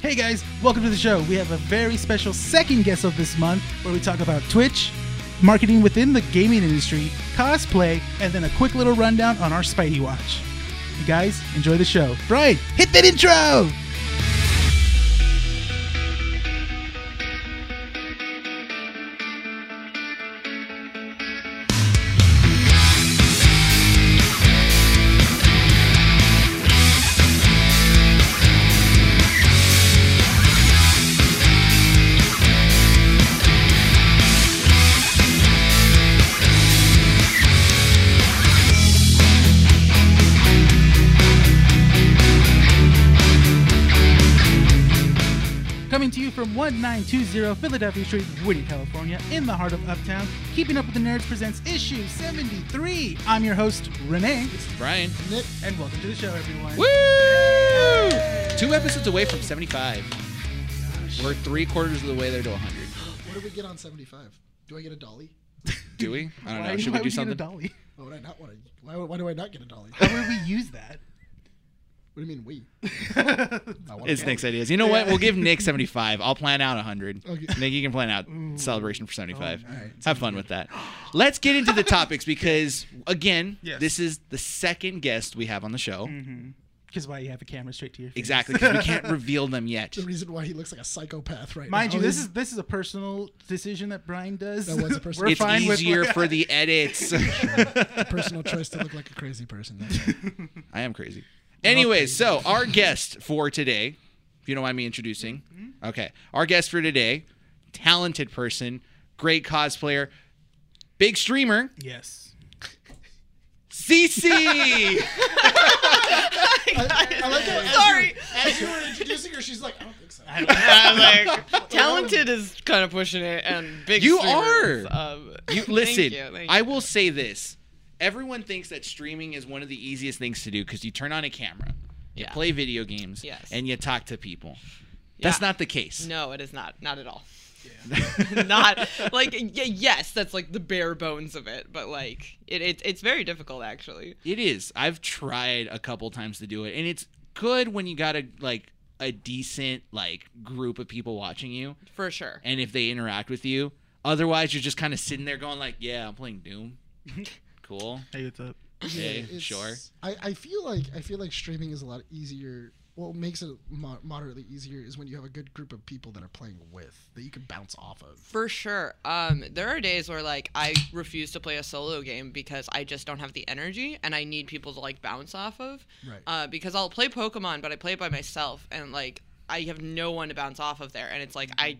Hey guys, welcome to the show. We have a very special second guest of this month where we talk about Twitch, marketing within the gaming industry, cosplay, and then a quick little rundown on our Spidey Watch. You guys, enjoy the show. Brian, hit that intro! 920 Philadelphia Street, Whittier, California, in the heart of Uptown. Keeping Up with the Nerds presents issue 73. I'm your host, Renee. This is Brian. Nick. And welcome to the show, everyone. Woo! Yay! Two episodes away from 75. Gosh. We're three quarters of the way there to 100. What do we get on 75? Do I get a dolly? Do we? I don't why, know. Should we do something? Why would I not want to? Why, why do I not get a dolly? How would we use that? What do you mean we? I It's. Nick's ideas. You know what? We'll give Nick 75. I'll plan out 100. Okay. Nick, you can plan out celebration for 75. all right. Have fun with that. Let's get into the topics because, again, Yes. this is the second guest we have on the show. Mm-hmm. Because why you have a camera straight to your face. Exactly, because we can't reveal them yet. The reason why he looks like a psychopath right now. Mind now. you, this is this is a personal decision that Brian does. That was a personal- We're It's fine with easier for the edits. personal choice to look like a crazy person. Right. I am crazy. Anyways, so our guest for today, if you don't mind me introducing, okay, our guest for today, talented person, great cosplayer, big streamer, Yes. CC. I, I like how as Sorry. you- As you were introducing her, she's like, I don't think so. I'm like, talented is kind of pushing it, and big. You streamers, are. Um, you thank listen. you, thank I you. will say this: everyone thinks that streaming is one of the easiest things to do because you turn on a camera, you Yeah. play video games, Yes. and you talk to people. That's not the case. No, it is not. Not at all. not like yes, that's like the bare bones of it, but like it, it it's very difficult actually. It is. I've tried a couple times to do it, and it's good when you got a like a decent like group of people watching you, For sure. and if they interact with you. Otherwise, you're just kind of sitting there going like, "Yeah, I'm playing Doom. Cool. Hey, what's up? Okay, it's- sure." I, I feel like I feel like streaming is a lot easier. What makes it mo- moderately easier is when you have a good group of people that are playing with that you can bounce off of. For sure. Um, there are days where like I refuse to play a solo game because I just don't have the energy and I need people to like bounce off of. Right. Uh, because I'll play Pokemon, but I play it by myself and like I have no one to bounce off of there, and it's like I.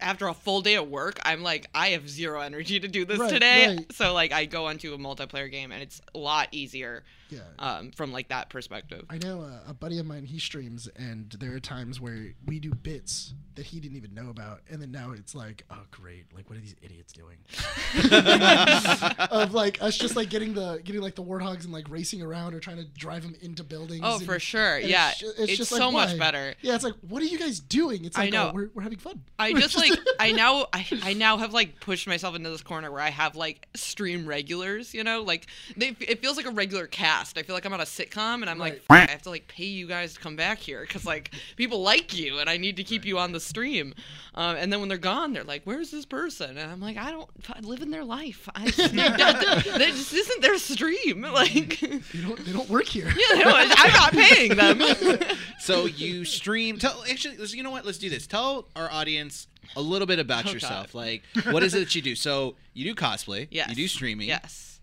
After a full day of work, I'm like, I have zero energy to do this Right, today. right. So like, I go onto a multiplayer game, and it's a lot easier Yeah. um, from like that perspective. I know uh, a buddy of mine. He streams, and there are times where we do bits that he didn't even know about, and then now it's like, oh great, like what are these idiots doing? of like us just like getting the getting like the warthogs and like racing around or trying to drive them into buildings. Oh, and- for sure. Yeah, ju- it's, just so like, much better. Yeah, it's like, what are you guys doing? It's I like, know. oh, we're, we're having fun. I We're just like I now I, I now have like pushed myself into this corner where I have like stream regulars, you know, like they it feels like a regular cast. I feel like I'm on a sitcom and I'm like I have to like pay you guys to come back here because like people like you and I need to keep you on the stream. Um, and then when they're gone, they're like, "Where's this person?" And I'm like, "I don't I live in their life. I, that just isn't their stream. Like, They don't they don't work here. no, I'm not paying them." So you stream. Tell actually, you know what? Let's do this. Tell our audience a little bit about Oh, yourself. God. Like, what is it that you do? So you do cosplay. yes, You do streaming. Yes.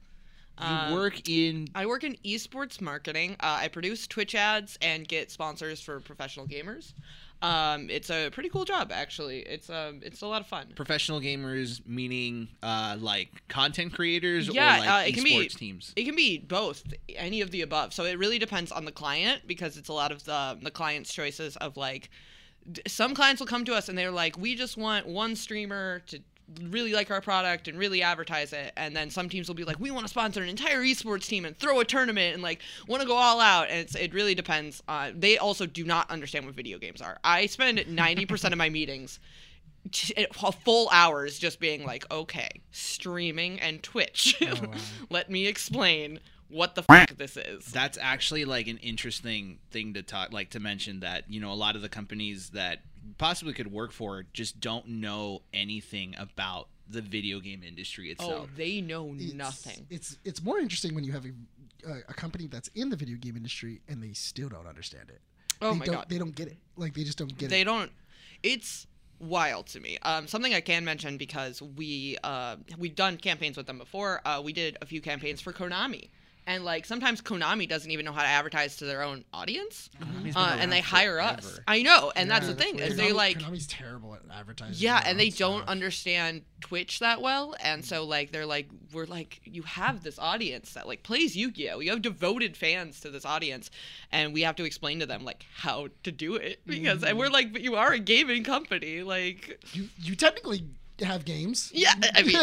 You Um, work in. I work in esports marketing. Uh, I produce Twitch ads and get sponsors for professional gamers. Um, it's a pretty cool job, actually. It's um, it's a lot of fun. Professional gamers, meaning uh, like content creators Yeah, or like uh, it can be- esports teams. It can be both, any of the above. So it really depends on the client because it's a lot of the the client's choices of like some clients will come to us and they're like, we just want one streamer to really like our product and really advertise it. And then some teams will be like we want to sponsor an entire esports team and throw a tournament and like want to go all out. And it's, it really depends uh, they also do not understand what video games are. I spend 90% of my meetings t- a full hours just being like okay streaming and twitch. Wow. let me explain what the fuck this is. That's actually like an interesting thing to talk, like to mention that you know a lot of the companies that possibly could work for just don't know anything about the video game industry itself. Oh, itself. they know It's- nothing. It's it's more interesting when you have a, a, a company that's in the video game industry and they still don't understand it. Oh they my don't, God. They don't get it. Like they just don't get they it. They don't it's wild to me um, something i can mention because we uh, we've done campaigns with them before uh, we did a few campaigns for konami and like sometimes konami doesn't even know how to advertise to their own audience uh, and they hire us i know and that's Yeah, the thing is they Konami- like Konami's terrible at advertising. yeah and they don't stuff. understand twitch that well and so like they're like we're like you have this audience that like plays yu-gi-oh you have devoted fans to this audience and we have to explain to them like how to do it because and we're Mm-hmm. like but you are a gaming company like You you technically have games. yeah i mean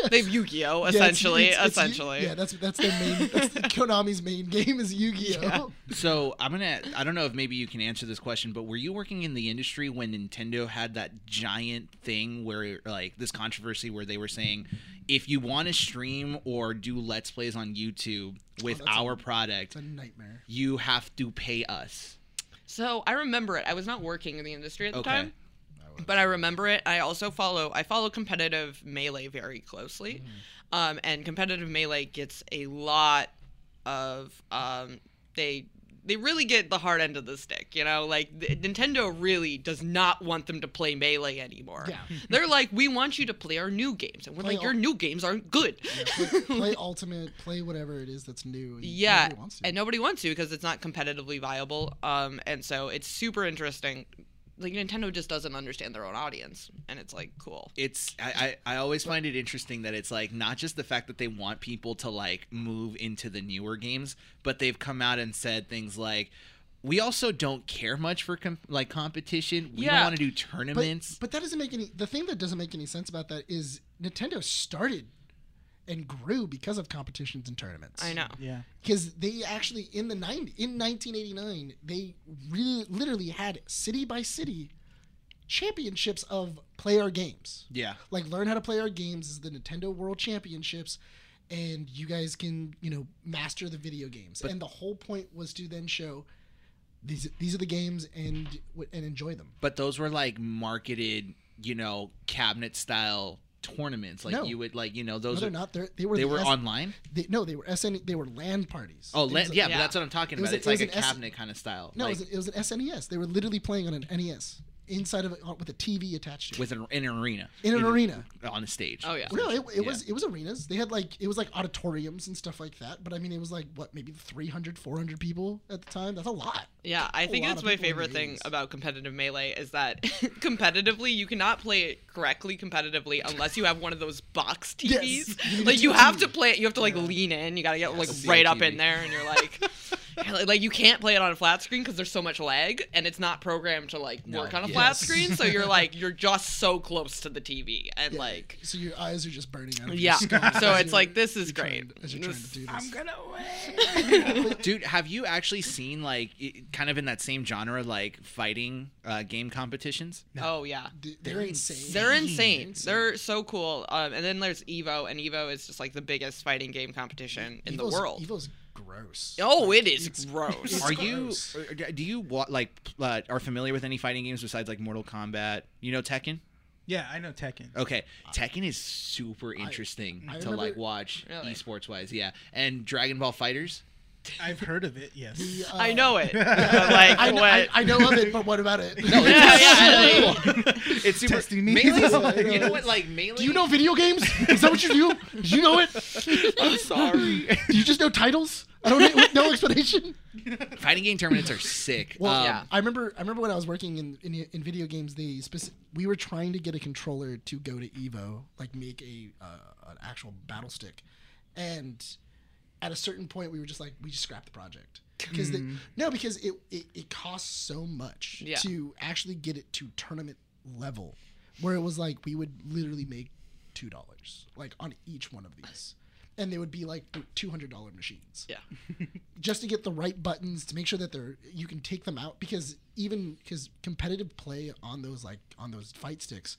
they've yu-gi-oh Yeah, it's- essentially it's- it's Yu- essentially yeah, that's that's their main. That's Konami's main game is Yu-Gi-Oh. So I'm gonna. I don't know if maybe you can answer this question, but were you working in the industry when Nintendo had that giant thing where, like, this controversy where they were saying, if you want to stream or do let's plays on YouTube with Oh, that's a- our product, It's a nightmare. you have to pay us. so i remember it i was not working in the industry at the Okay. time but I remember it. I also follow I follow competitive melee very closely, um, and competitive melee gets a lot of um, they they really get the hard end of the stick. You know, like the, Nintendo really does not want them to play melee anymore. Yeah. they're like, we want you to play our new games, and we're Play like, your new games aren't good. Play, play Ultimate, play whatever it is that's new. and Yeah, nobody wants to. and nobody wants to because it's not competitively viable. Um, and so it's super interesting. Like Nintendo just doesn't understand their own audience, and it's like cool. It's I, I I always find it interesting that it's like not just the fact that they want people to like move into the newer games, but they've come out and said things like. We also don't care much for com- like competition. We don't want to do but, tournaments. but that doesn't make any. The thing that doesn't make any sense about that is Nintendo started and grew because of competitions and tournaments. I know. Yeah. because they actually in the 90 in 1989 they really literally had city by city championships of play our games yeah. like learn how to play our games is the nintendo world championships and you guys can you know master the video games and the whole point was to then show these these are the games and and enjoy them But those were like marketed, you know, cabinet style tournaments. Like No. you would like, you know, those they're not they're, they were they the were S- online. they, no they were SN they were land parties Oh, It la- was a- yeah, but that's what I'm talking It about. a- it's it like a an S- cabinet kind of style. no like, it, was, it was an SNES they were literally playing on an NES inside of it uh, with a TV attached to it with an, in an arena. in an arena on a stage. Oh, yeah. No, it, it Yeah. was it was arenas. They had like it was like auditoriums and stuff like that. But I mean, it was like what maybe 300, 400 people at the time. That's a lot. Yeah, I think that's my favorite thing about competitive melee is that competitively you cannot play it correctly competitively unless you have one of those box TVs. Yes, you like a you have to play it. You have to like lean in. You gotta get like right a up in there, and you're like, yeah, like- like you can't play it on a flat screen because there's so much lag, and it's not programmed to like No, work on a yes. flat screen. So you're like you're just so close to the TV, and Yeah, like so your eyes are just burning out. Of yeah. Your skull So it's like this is you're trying- great. as you're trying This- to do this. gonna win Dude, have you actually seen like kind of in that same genre like fighting uh, game competitions? Oh yeah. D- They're, insane. They're insane. insane. They're so cool. Um, and then there's Evo, and Evo is just like the biggest fighting game competition in the world. Evo's gross. Oh, it is It's- gross. it's Are you gross. or do you like uh, are familiar with any fighting games besides like Mortal Kombat? You know Tekken? Yeah, I know Tekken. Okay, Tekken is super interesting I to remember- like watch Really? esports wise. Yeah, and Dragon Ball FighterZ. I've heard of it. Yes. The, uh, I know it. like I know, what? I, I know of it, but what about it? No, Yeah, yeah, it's, it's super. Testing me. Melee, you know what? Like melee. Do you know video games? Is that what you do? Do you know it? I'm sorry. Do you just know titles? I don't know. No explanation. fighting game tournaments are sick. Well, Um, yeah. I remember. I remember when I was working in in, in video games. They speci- we were trying to get a controller to go to Evo, like make a uh, an actual battle stick, and at a certain point, we were just like, we just scrapped the project because mm. no, because it, it it costs so much Yeah. to actually get it to tournament level, where it was like we would literally make two dollars like on each one of these. And they would be like two hundred dollar machines Yeah. just to get the right buttons to make sure that they're you can take them out because even because competitive play on those like on those fight sticks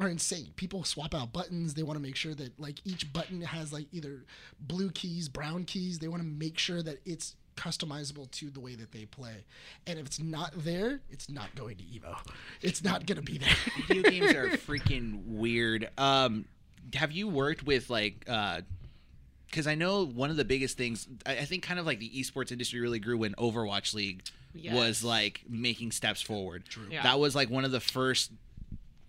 are insane. People swap out buttons. They want to make sure that like each button has like either blue keys, brown keys. They want to make sure that it's customizable to the way that they play. And if it's not there, it's not going to Evo. It's not going to be there. Video games are freaking weird. Um, have you worked with like? uh Because I know one of the biggest things. I, I think kind of like the esports industry really grew when Overwatch League Yes. was like making steps forward. True. Yeah. That was like one of the first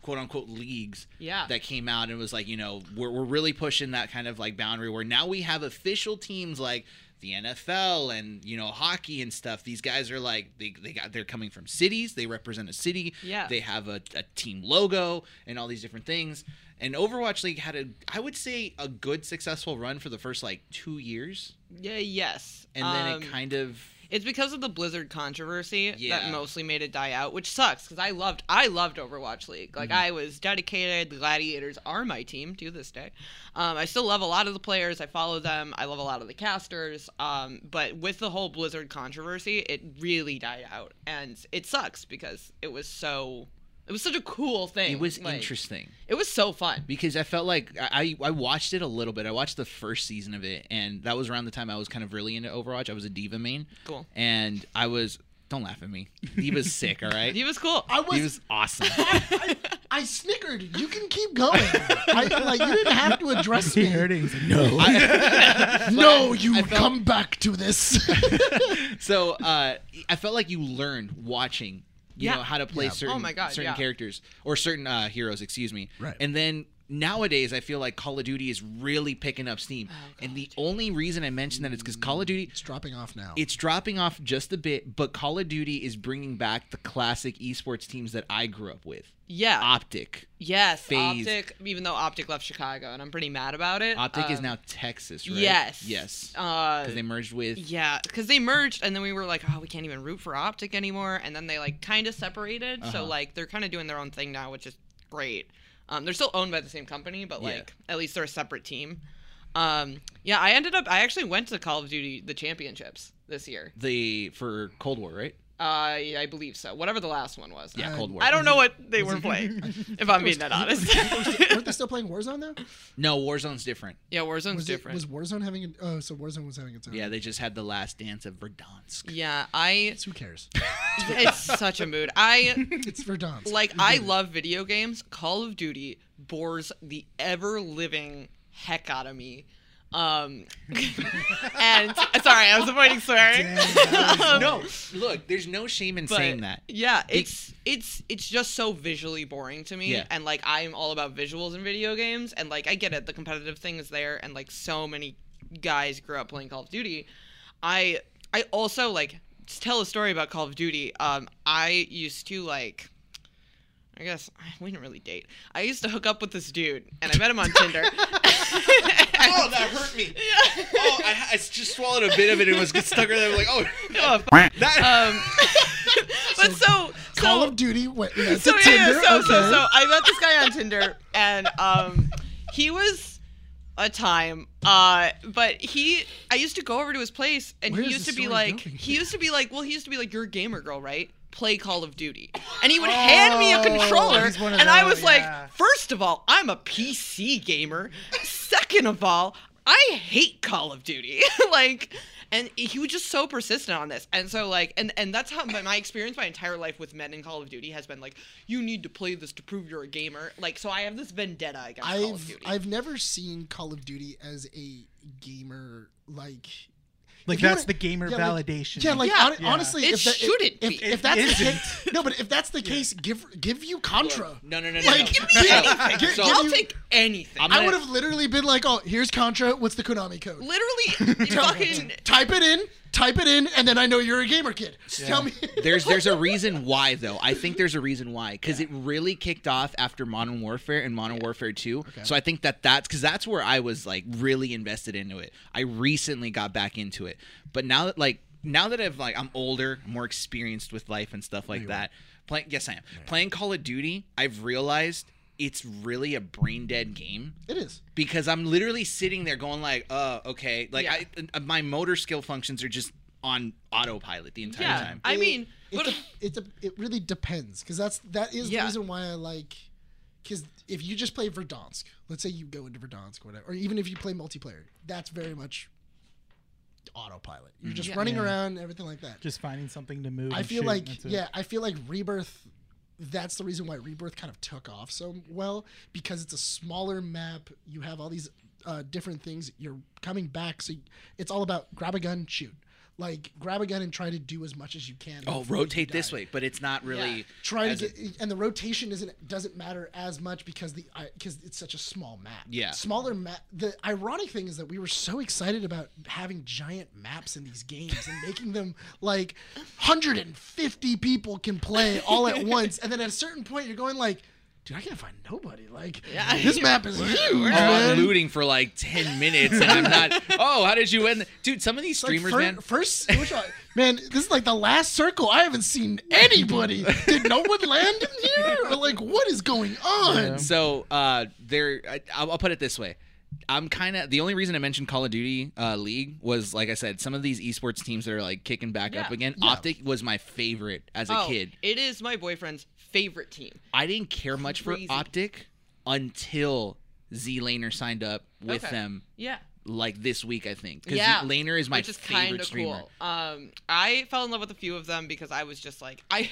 quote unquote leagues Yeah. that came out and was like you know we're, we're really pushing that kind of like boundary where now we have official teams like the NFL and you know hockey and stuff these guys are like they, they got they're coming from cities they represent a city Yeah. they have a, a team logo and all these different things and Overwatch League had a I would say a good successful run for the first like two years Yeah. Yes. and then Um, it kind of It's because of the Blizzard controversy Yeah. that mostly made it die out, which sucks because I loved I loved Overwatch League. Like Mm-hmm. I was dedicated. The Gladiators are my team to this day. Um, I still love a lot of the players. I follow them. I love a lot of the casters. Um, but with the whole Blizzard controversy, it really died out, and it sucks because it was so. It was such a cool thing. it was Like, interesting It was so fun. because I felt like I I watched it a little bit. I watched the first season of it, and that was around the time I was kind of really into Overwatch. I was a D.Va main, Cool. and I was. Don't laugh at me. D.Va's sick, all right. He was cool. I was, He was awesome. I, I snickered. You can keep going. I, like you didn't have to address me. heard it. He's like, no. No, you felt- come back to this. so uh, I felt like you learned watching, you Yeah. know, how to play Yeah. certain Oh my God, certain yeah. characters or certain uh, heroes, excuse me. Right. And then nowadays, I feel like Call of Duty is really picking up steam. Oh, and the only reason I mention that is because Call of Duty. it's dropping off now. It's dropping off just a bit, but Call of Duty is bringing back the classic esports teams that I grew up with. Yeah. Optic. yes. FaZe. Optic. Even though Optic left Chicago, and I'm pretty mad about it. Optic is um, now Texas, right? Yes. Yes. Uh, Because they merged with. yeah, because they merged, and then we were like, oh, we can't even root for Optic anymore, and then they like kind of separated. So Uh-huh. like they're kind of doing their own thing now, which is great. Um, they're still owned by the same company, but Yeah. like at least they're a separate team. Um, yeah, I ended up. I actually went to Call of Duty the championships this year. The for Cold War, right? Uh, I believe so. Whatever the last one was. Yeah, Uh, Cold War. I don't know what they were playing. if I'm being that honest. Weren't they still playing Warzone though? No, Warzone's different. yeah, Warzone's Was, it, different. was Warzone having? A, oh, so Warzone was having its own. Yeah, they just had the last dance of Verdansk. yeah, I. It's, who cares? It's such a mood. I It's Verdansk. like I love video games. Call of Duty bores the ever living heck out of me. Um, and sorry, I was avoiding swearing. Um, No, look, there's no shame in but, saying that. Yeah, it's it's it's just so visually boring to me, Yeah. and like I'm all about visuals in video games, and like I get it, the competitive thing is there, and like so many guys grew up playing Call of Duty. I I also like to tell a story about Call of Duty. Um, I used to like. I guess we didn't really date. I used to hook up with this dude, and I met him on Tinder. Oh, that hurt me. Oh, I, I just swallowed a bit of it and was stuck in there. Like, oh, Oh, that. um, but so, so Call of Duty went yeah, so to yeah, Tinder. so, okay. so so I met this guy on Tinder, and um, he was a time. Uh, but he, I used to go over to his place, and Where he used to be like, going? he used to be like, well, he used to be like, you're a gamer girl, right? Play Call of Duty, and he would hand me a oh, controller, one of and I those, was like, yeah. first of all, I'm a PC gamer. Second of all, I hate Call of Duty. like, and he was just so persistent on this. And so, like, and and that's how my, experience my entire life with men in Call of Duty has been like, you need to play this to prove you're a gamer. Like, so I have this vendetta against Call of I've Duty. I've never seen Call of Duty as a gamer like. Like that's wanna- the gamer yeah, like- validation. Yeah, like Yeah. hon- Yeah. honestly, It if that, shouldn't if, be. if, if that's isn't. case, no, but if that's the case, give give you Contra. no, no, no, no. Like, no. give me anything. Give- so- give I'll you- take anything. I'm I would have literally been like, "Oh, here's Contra. What's the Konami code? Literally, fucking. type it in, type it in, and then I know you're a gamer kid. Tell me." there's there's a reason why though. I think there's a reason why because it really kicked off after Modern Warfare and Modern Warfare 2. Okay. So I think that that's because that's where I was like really invested into it. I recently got back into it, but now that like now that I've like I'm older, more experienced with life and stuff like that. Playing yes I am playing Call of Duty. I've realized it's really a brain dead game it is. because I'm literally sitting there going like, uh, okay, like Yeah. I, uh, my motor skill functions are just on autopilot the entire Yeah, time. I It- mean, it, but de- it, de- it really depends because that's that is Yeah. the reason why I like because if you just play Verdansk, let's say you go into Verdansk or whatever, or even if you play multiplayer, that's very much autopilot. You're just Yeah. running Yeah. around, everything like that. Just finding something to move. I feel shoot, like that's it. yeah, I feel like Rebirth. That's the reason why Rebirth kind of took off so well because it's a smaller map. You have all these uh, different things. You're coming back, so it's all about grab a gun, shoot. Like grab a gun and try to do as much as you can. Oh, rotate this way, but it's not really. Yeah. Try to a- get, and the rotation isn't doesn't matter as much because the because it's such a small map. Yeah. smaller map. The ironic thing is that we were so excited about having giant maps in these games and making them like 150 people can play all at once, and then at a certain point you're going like, dude, I can't find nobody. Like, Yeah. this map is huge, I'm man. looting for like 10 minutes and I'm not. Oh, how did you win? Dude, some of these Like, streamers, fir- man. First, which one- man, this is like the last circle. I haven't seen anybody. Did no one land in here? Or like, what is going on? Yeah. So uh, there, I, I'll, I'll put it this way. I'm kind of the only reason I mentioned Call of Duty uh, League was like I said, some of these esports teams that are like kicking back up again. Yeah. Optic was my favorite as a oh, kid. it is my boyfriend's favorite team. I didn't care much for Optic until ZLaner signed up with Okay. them Yeah. like this week, I think. Because Yeah, Laner is my favorite streamer. which is favorite streamer. Cool. Um, I fell in love with a few of them because I was just like I,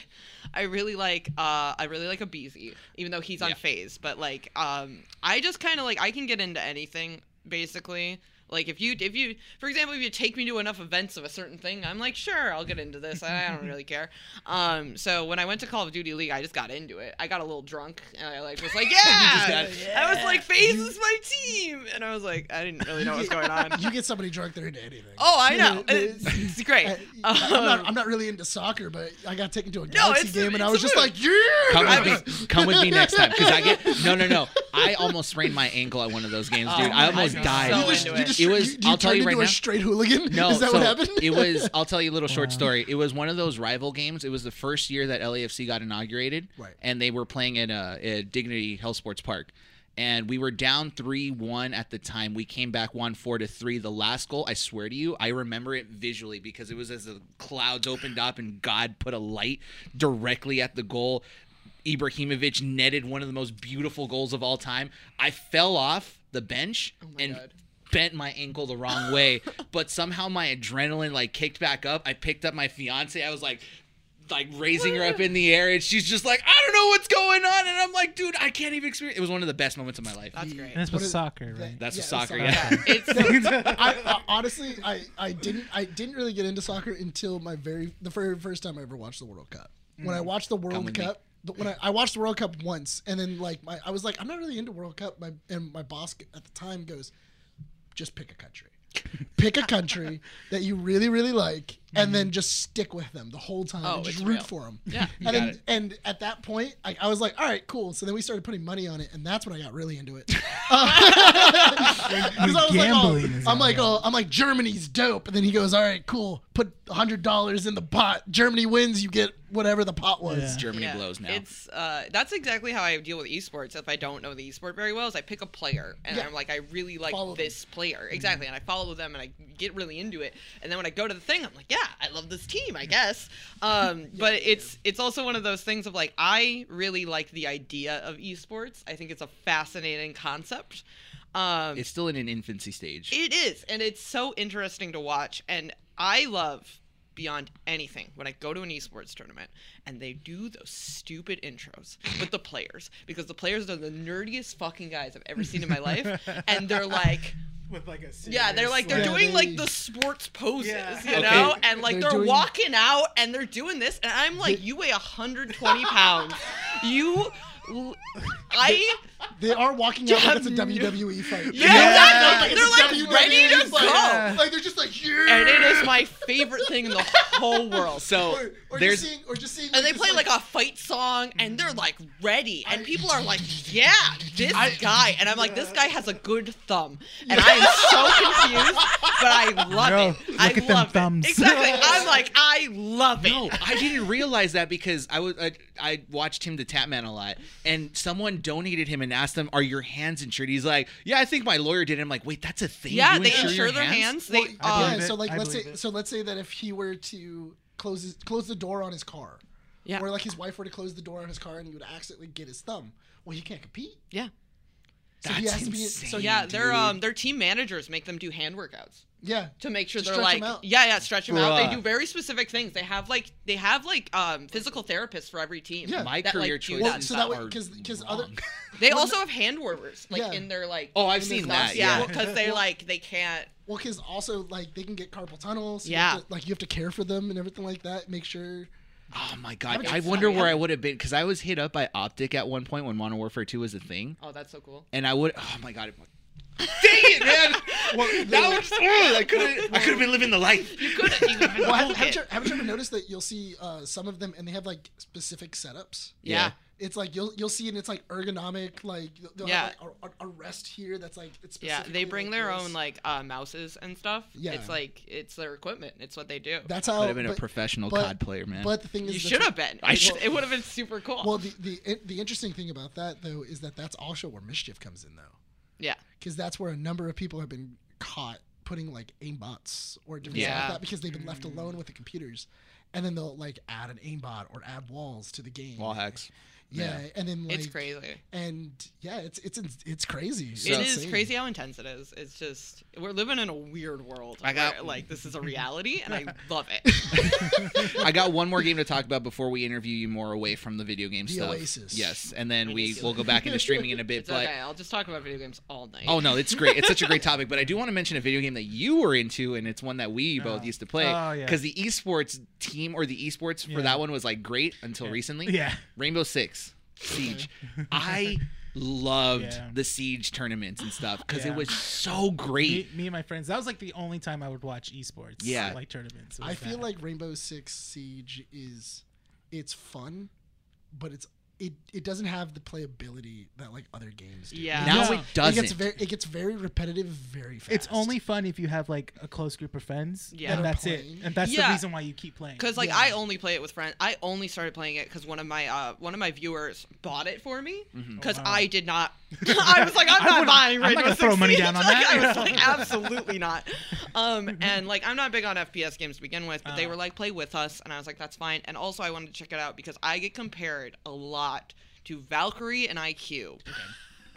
I really like uh I really like a aBeZy, even though he's on Yeah. FaZe. But like um, I just kind of like I can get into anything basically. Like if you if you for example if you take me to enough events of a certain thing, I'm like sure I'll get into this. I don't really care. Um, so when I went to Call of Duty League, I just got into it. I got a little drunk and I like was like yeah. got- I was like FaZe is my team, and I was like I didn't really know what was going on. You get somebody drunk, they're into anything. Oh, I know. It's, it's great. I, am not, Um, I'm not really into soccer, but I got taken to a Galaxy it's- game and I was just move. like, yeah. Come with me. Come with me next time because I get no, no, no. I almost sprained my ankle at one of those games, dude. Oh, I almost I'd died. so You just, into you it. Was- You, I'll tell you right a now. straight hooligan. No, is that so what happened? it was. I'll tell you a little short Wow. story. It was one of those rival games. It was the first year that LAFC got inaugurated, Right. And they were playing at a, at Dignity Health Sports Park, and we were down three one at the time. We came back one four to three. The last goal, I swear to you, I remember it visually because it was as the clouds opened up and God put a light directly at the goal. Ibrahimovic netted one of the most beautiful goals of all time. I fell off the bench Oh and God. Bent my ankle the wrong way, but somehow my adrenaline like kicked back up. I picked up my fiance. I was like like raising her up in the air and she's just like, I don't know what's going on. And I'm like, dude, I can't even experience it was one of the best moments of my life. That's great. And it's What with is- soccer, right? That's yeah, with soccer, it's yeah. It's I, I honestly, I, I didn't, I didn't really get into soccer until my very, the very first time I ever watched the World Cup. When I mm. watched the World with me. Cup, the, when I, I watched the World Cup once, and then like my, I was like, I'm not really into World Cup. My and my boss at the time goes, just pick a country. Pick a country that you really, really like, and then just stick with them the whole time. Oh, and just root real. for them. Yeah. and then, and at that point, I, I was like, all right, cool. So then we started putting money on it, and that's when I got really into it. Because I was gambling like, is oh, I'm like, oh, I'm like, Germany's dope. And then he goes, all right, cool. Put hundred dollars in the pot. Germany wins, you get whatever the pot was. Yeah. Germany yeah, blows now. It's uh, that's exactly how I deal with esports. If I don't know the esport very well, is I pick a player and Yeah. I'm like, I really like Follow them. Mm-hmm. this player exactly, and I follow them and I get really into it. And then when I go to the thing, I'm like, yeah, I love this team, I guess. Um, but it's it's also one of those things of like, I really like the idea of esports. I think it's a fascinating concept. Um, it's still in an infancy stage. it is, and it's so interesting to watch. And I love beyond anything when I go to an esports tournament and they do those stupid intros with the players because the players are the nerdiest fucking guys I've ever seen in my life, and they're like. With like a Yeah, they're like they're Yeah, doing they- like the sports poses, Yeah. you Okay. know, and like They're they're, doing- walking out and they're doing this, and I'm like, you weigh 120 pounds, you, I They are walking out like it's a WWE fight. Yeah, Yeah, exactly. it's They're, a like, WWE ready to fight. go. Like they're just like, yeah. and it is my favorite thing in the whole world. so Or, or there's just seeing, or just seeing. and they play like a fight song and they're like ready and people are like yeah this guy and i'm like this guy has a good thumb and i am so confused but i love Yo, it look i at them love thumbs. it exactly i'm like i love it No, I didn't realize that because I was I, I watched TimTheTatman a lot, and someone donated him and asked him, "Are your hands insured?" He's like, "Yeah, I think my lawyer did." I'm like, "Wait, that's a thing." yeah You they insure insure their hands, Well, they I yeah, um, believe it. so like I let's say it. so let's say that if he were to close his, close the door on his car, Yeah. Or like his wife were to close the door on his car and he would accidentally get his thumb. Well, he can't compete. Yeah. So he That's has to be. insane. So Yeah, their um their team managers make them do hand workouts yeah. to make sure To they're stretch 'em like out. yeah yeah stretch them out. They do very specific things. They have like they have like um physical therapists for every team. Yeah. My that, like, career do choices Well, that so that way, because because other. They also have hand warmers like Yeah. in their like Oh, I've seen that. box, Yeah. yeah because they like they can't well, because also like they can get carpal tunnels. So Yeah. have to- like you have to care for them and everything like that. Make sure. Oh my god! I wonder where. I would have been because I was hit up by Optic at one point when Modern Warfare 2 was a thing, oh that's so cool. and I would. Oh my god! Dang it, man! Well, that was. Oh, I could have. I could have been living the life. You could you could Well, have, book haven't, you, haven't you ever noticed that you'll see uh, some of them and they have like specific setups? yeah. It's like you'll you'll see and it's like ergonomic, like they'll Yeah. have like a, a rest here that's like it's Yeah, they bring like their this. own like uh, mouses and stuff. Yeah. it's like it's their equipment. It's what they do. That's how. Would have been a professional but- COD player, man. But the thing is, you should have been. I It- should- It would have been super cool. Well, the the the interesting thing about that though is that that's also where mischief comes in though, yeah, because that's where a number of people have been caught putting like aimbots or different stuff like that because they've been left mm. alone with the computers, and then they'll like add an aimbot or add walls to the game. Wall hacks. Yeah, and then like it's crazy. and yeah, it's it's it's crazy. So- it It's is insane. crazy how intense it is. It's just we're living in a weird world. I got- where, like this is a reality, and I love it. I got one more game to talk about before we interview you more away from the video game The stuff. Oasis. Yes, and then we will go back into streaming in a bit. It's but okay. I'll just talk about video games all night. oh no, it's great. It's such a great topic. But I do want to mention a video game that you were into, and it's one that we uh-huh. both Oh. used to play. Oh, yeah. Because the esports team or the esports Yeah. for that one was like great until Yeah. recently. Yeah. Rainbow Six Siege. I loved Yeah. the Siege tournaments and stuff because Yeah. it was so great. me and my friends. That was like the only time I would watch esports. Yeah. Like tournaments. I was feel that. like Rainbow Six Siege is it's fun, but it's it, it doesn't have the playability that like other games do. Yeah. Now No. it It doesn't. gets very it gets very repetitive very fast. it's only fun if you have like a close group of friends. Yeah. And That are that's it. And that's Yeah. the reason why you keep playing. Because like Yeah. I only play it with friends. I only started playing it because one of my uh one of my viewers bought it for me Mm-hmm. because Oh, wow. I did not. I was like, I'm not wouldn't- buying. I'm not Six throw money Siege. down on Like, that. I was like, absolutely not. Um, and like I'm not big on FPS games to begin with, but they Uh. were like, play with us, and I was like, that's fine. And also, I wanted to check it out because I get compared a lot to Valkyrie and IQ.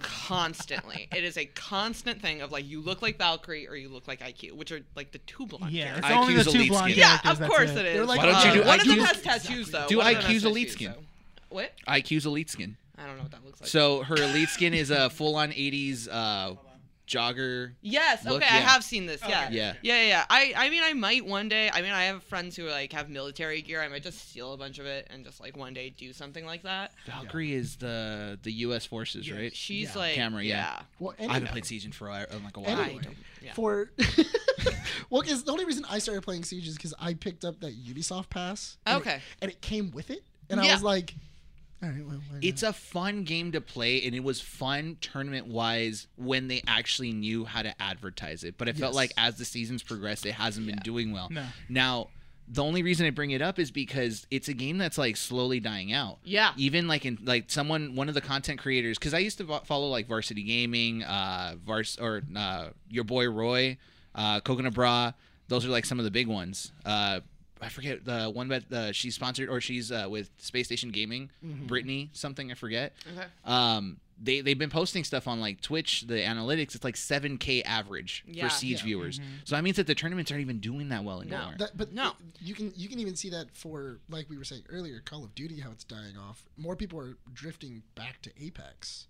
Constantly, it is a constant thing of like you look like Valkyrie or you look like IQ, which are like the two blonde yeah, characters. it's only IQ's the two elite blonde skin. Yeah, of course it. it is. They're like, Why don't you do one of them has tattoos though. Do One of IQ's elite skin. though. What? IQ's elite skin. I don't know what that looks like. So her elite skin is a full-on '80s uh, jogger. yes, look, okay, I yeah. have seen this. Yeah. Okay. Yeah. Yeah, yeah, yeah. I, I mean, I might one day. I mean, I have friends who like have military gear. I might just steal a bunch of it and just like one day do something like that. Valkyrie is the the U.S. forces, Yes. right? She's Yeah. like, Camera, yeah. yeah. well, I haven't anyway, played Siege in for a while, in like a while. Anyway. don't. Yeah. for well, because the only reason I started playing Siege is because I picked up that Ubisoft pass. and it- Okay. and it came with it, and I Yeah. was like, all right, well, why It's a fun game to play, and it was fun tournament wise when they actually knew how to advertise it. But I felt like as the seasons progressed, it hasn't been doing well. No. Now, the only reason I bring it up is because it's a game that's like slowly dying out. Yeah. Even like in like someone, one of the content creators, because I used to follow like Varsity Gaming, uh, Vars or uh, your boy Roy, uh, Coconut Brah. Those are like some of the big ones. Uh, I forget the one, that uh, she's sponsored or she's uh, with Space Station Gaming, Brittany something I forget. Okay. Um, they they've been posting stuff on like Twitch. The analytics, it's like 7k average Yeah. for Siege Yeah. viewers. So that means that the tournaments aren't even doing that well anymore. That, but No. you can you can even see that for like we were saying earlier, Call of Duty, how it's dying off. More people are drifting back to Apex,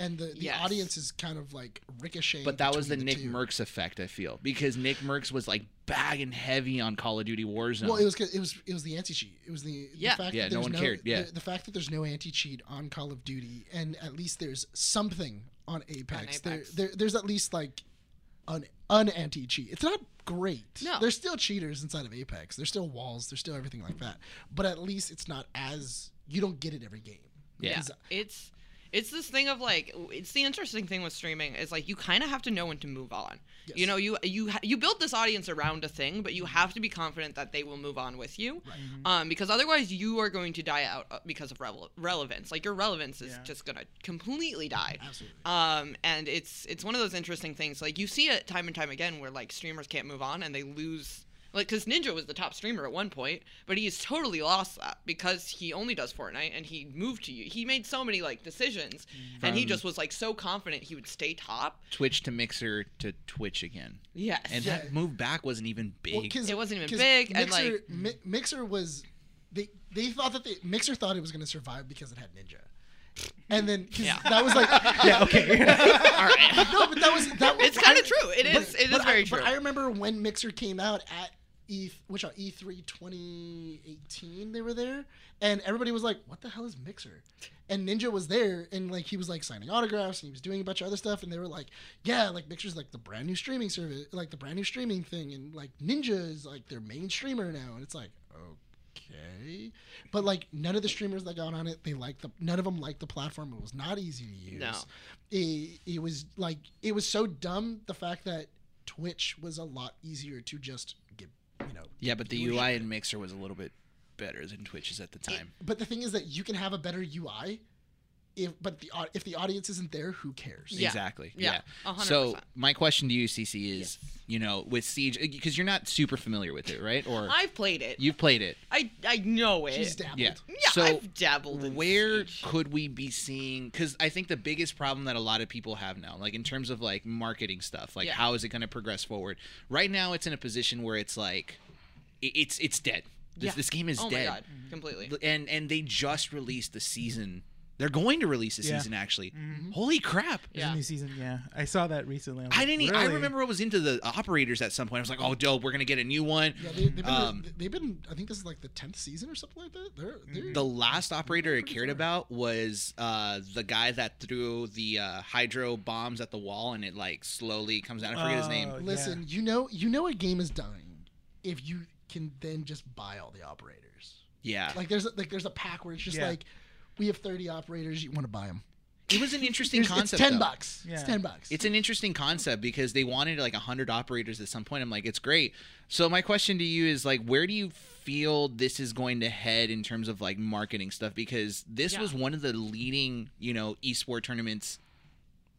and the, the Yes. audience is kind of like ricocheting. But that was the between Nick two. Merckx effect, I feel, because NICKMERCS was like bagging heavy on Call of Duty Warzone. Well, it was it was it was the anti cheat. It was the, the Yeah. fact Yeah, that no there's one cared, yeah. the, the fact that there's no anti cheat on Call of Duty, and at least there's something on Apex. There, Apex. there there's at least like an un anti cheat. It's not great. No. there's still cheaters inside of Apex. There's still walls. There's still everything like that. But at least it's not as you don't get it every game. Yeah. It's it's this thing of like it's the interesting thing with streaming is like you kind of have to know when to move on. Yes. You know, you you you build this audience around a thing, but you have to be confident that they will move on with you, um, because otherwise you are going to die out uh, because of rele- relevance. Like your relevance is Yeah. just gonna completely die. Absolutely. Um, and it's it's one of those interesting things. Like you see it time and time again where like streamers can't move on and they lose Like, because Ninja was the top streamer at one point, but he's totally lost that because he only does Fortnite and he moved to you. He made so many like decisions, and he just was like so confident he would stay top. Twitch to Mixer to Twitch again. Yes. And Yeah. that move back wasn't even big. Well, 'cause- It wasn't even big, and, Mixer, like- Mi- Mixer was they they thought that the Mixer thought it was going to survive because it had Ninja, and then Yeah. that was like Yeah, okay. All right. no, but that was that was It's kinda true. It but- is- it is but I- very But true. I remember when Mixer came out at E which on E3 2018 they were there. And everybody was like what the hell is Mixer? And Ninja was there and like he was like signing autographs and he was doing a bunch of other stuff and they were like yeah like Mixer's like the brand new streaming service like the brand new streaming thing and like Ninja is like their main streamer now. And it's like okay. But like none of the streamers that got on it they liked the none of them liked the platform. It was not easy to use. No. it, it was like it was so dumb the fact that twitch was a lot easier to just you know yeah, but the. UI in Mixer was a little bit better than Twitch's at the time. but the thing is that you can have a better ui if but the if the audience isn't there who cares Yeah. Exactly. Yeah, Yeah. a hundred So my question to you, CC, is you know with Siege uh, because you're not super familiar with it, right? Or I've played it. you've played it. I I know it. she's dabbled Yeah. yeah, so I've dabbled in where Siege. could we be seeing because i think the biggest problem that a lot of people have now like in terms of like marketing stuff like Yeah. how is it going to progress forward right now it's in a position where it's like i- it's it's dead this, Yeah. this game is oh dead my god, mm-hmm. completely. and and they just released the season they're going to release the Yeah. season actually Mm-hmm. holy crap There's a new season. Yeah, I saw that recently. was I like, didn't. e- I really? remember I was into the operators at some point. I was like, "Oh, dope! We're gonna get a new one." yeah they, they've, been, Um, they've been i think this is like the 10th season or something like that they're, they're The last operator I Pretty cared far. about was uh, the guy that threw the uh, hydro bombs at the wall, and it like slowly comes out. I forget his name. Oh, yeah. listen you know you know a game is dying if you can then just buy all the operators Yeah, Like there's a, like there's a pack where it's just Yeah. like we have 30 operators. You want to buy them? it was an interesting concept. it's 10 though. bucks. Yeah. It's 10 bucks. It's an interesting concept because they wanted like hundred operators at some point. I'm like, it's great. So my question to you is like, where do you feel this is going to head in terms of like marketing stuff? Because this Yeah. was one of the leading, you know, esport tournaments,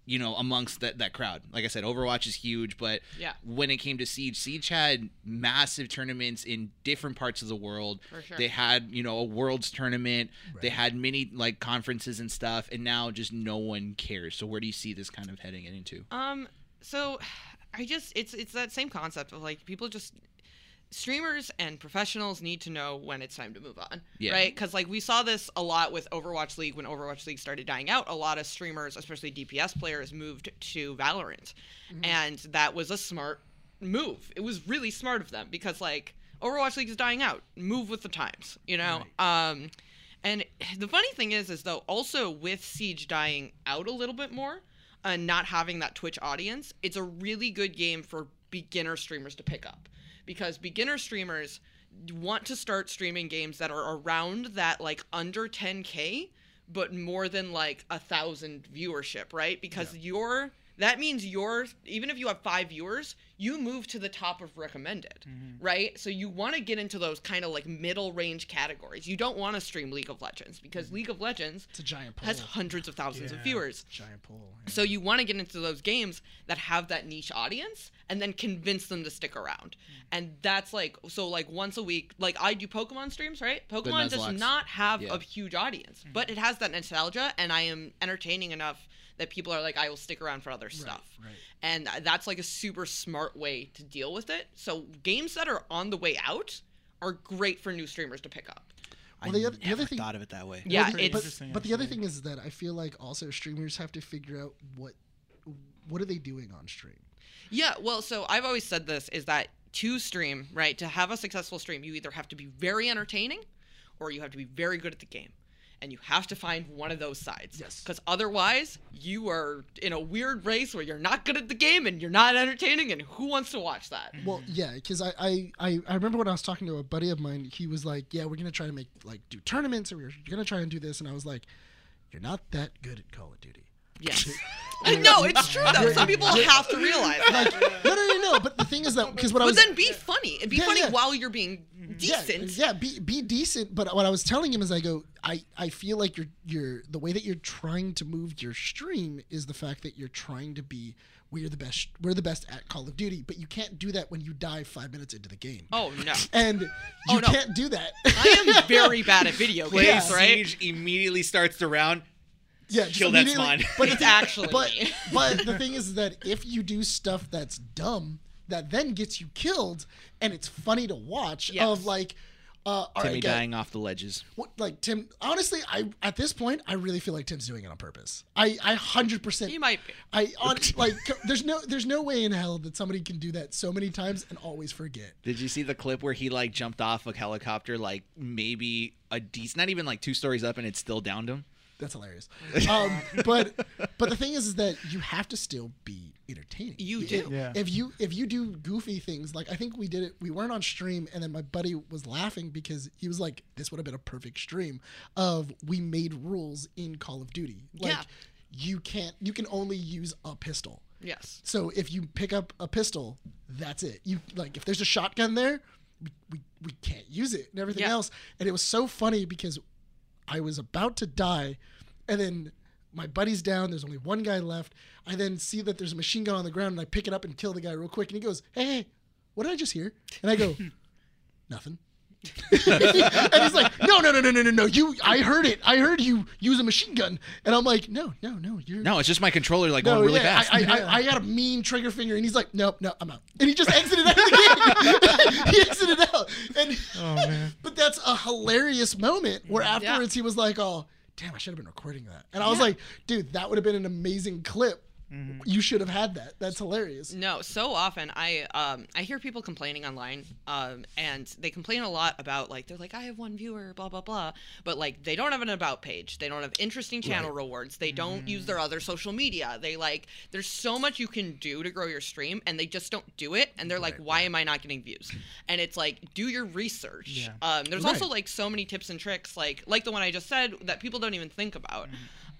you know, amongst that that crowd. Like I said, Overwatch is huge, but Yeah. when it came to Siege, Siege had massive tournaments in different parts of the world. For sure. They had, you know, a world's tournament. They had many like conferences and stuff, and now just no one cares. So where do you see this kind of heading into? Um, so I just it's it's that same concept of like people just streamers and professionals need to know when it's time to move on, Yeah. right? Because like we saw this a lot with Overwatch League when Overwatch League started dying out. A lot of streamers, especially DPS players, moved to Valorant, and that was a smart move. It was really smart of them because like Overwatch League is dying out. Move with the times, you know. Um, and the funny thing is, is though also with Siege dying out a little bit more and not having that Twitch audience, it's a really good game for beginner streamers to pick up because beginner streamers want to start streaming games that are around that like under 10k but more than like a thousand viewership right? Because your that means your even if you have five viewers you move to the top of recommended mm-hmm. right so you want to get into those kind of like middle range categories you don't want to stream league of legends because mm-hmm. league of legends it's a giant pool. has hundreds of thousands of viewers giant pool. so you want to get into those games that have that niche audience and then convince them to stick around. Mm. And that's like so like once a week, like I do Pokemon streams, right? Pokemon does not have Yeah. a huge audience, mm. but it has that nostalgia and I am entertaining enough that people are like I will stick around for other stuff. right. And that's like a super smart way to deal with it. So games that are on the way out are great for new streamers to pick up. Well, the I other- the never other thing- thought of it that way. Yeah, it's- but, Interesting, but the other thing is that I feel like also streamers have to figure out what what are they doing on stream. Yeah, well, so I've always said this is that to stream, right, to have a successful stream, you either have to be very entertaining or you have to be very good at the game. And you have to find one of those sides. Yes. Because otherwise, you are in a weird race where you're not good at the game and you're not entertaining, and who wants to watch that? Mm-hmm. Well, yeah, because I, I, I, I remember when I was talking to a buddy of mine, he was like, "Yeah, we're gonna try to make like do tournaments, or we're gonna try and do this," and I was like, "You're not that good at Call of Duty." Yes. I know it's true though. Some people have to realize that. no, no, no, no. But the thing is that because what I was. But then be funny. And be Yeah, funny yeah. while you're being decent. Yeah, yeah, be be decent. But what I was telling him is, I go, I I feel like you're you're the way that you're trying to move your stream is the fact that you're trying to be we're the best we're the best at Call of Duty, but you can't do that when you die five minutes into the game. Oh no. And oh, you Oh, no. can't do that. I am very bad at video Play games, right? Siege immediately starts the round. Yeah, just Kill that immediately- But It's actually but but the thing is that if you do stuff that's dumb, that then gets you killed, and it's funny to watch. Yes. Of like, uh, all right, Timmy guys, dying off the ledges. what, like Tim. Honestly, I at this point, I really feel like Tim's doing it on purpose. I I hundred percent. He might be. I on like there's no there's no way in hell that somebody can do that so many times and always forget. Did you see the clip where he like jumped off a helicopter like maybe a decent, not even like two stories up, and it still downed him? That's hilarious. Um, but but the thing is, is that you have to still be entertaining. You If- do. Yeah. If you if you do goofy things, like I think we did it. We weren't on stream, and then my buddy was laughing because he was like, "This would have been a perfect stream of we made rules in Call of Duty. Like Yeah. you can't you can only use a pistol. Yes. So if you pick up a pistol, that's it. You like if there's a shotgun there, we, we, we can't use it and everything Yeah. else. And it was so funny because I was about to die, and then my buddy's down. There's only one guy left. I then see that there's a machine gun on the ground, and I pick it up and kill the guy real quick. And he goes, "Hey, hey what did I just hear?" And I go, "Nothing." and he's like, "No, no, no, no, no, no, no! You, I heard it. I heard you use a machine gun." And I'm like, "No, no, no, you're No, it's just my controller like no, going really yeah, fast. I, I, I, I got a mean trigger finger, and he's like, "Nope, no, I'm out." And he just exited out of the game. he exited out, and Oh man. but that's a hilarious moment where afterwards he was like, "Oh, damn, I should have been recording that." And I was Yeah. like, "Dude, that would have been an amazing clip. You should have had that. That's hilarious." No, so often I um I hear people complaining online, um, and they complain a lot about like they're like I have one viewer, blah blah blah, but like they don't have an about page, they don't have interesting channel rewards, they don't use their other social media. They like there's so much you can do to grow your stream, and they just don't do it, and they're like, why am I not getting views? And it's like do your research. Yeah. Um, there's Right. also like so many tips and tricks, like like the one I just said that people don't even think about.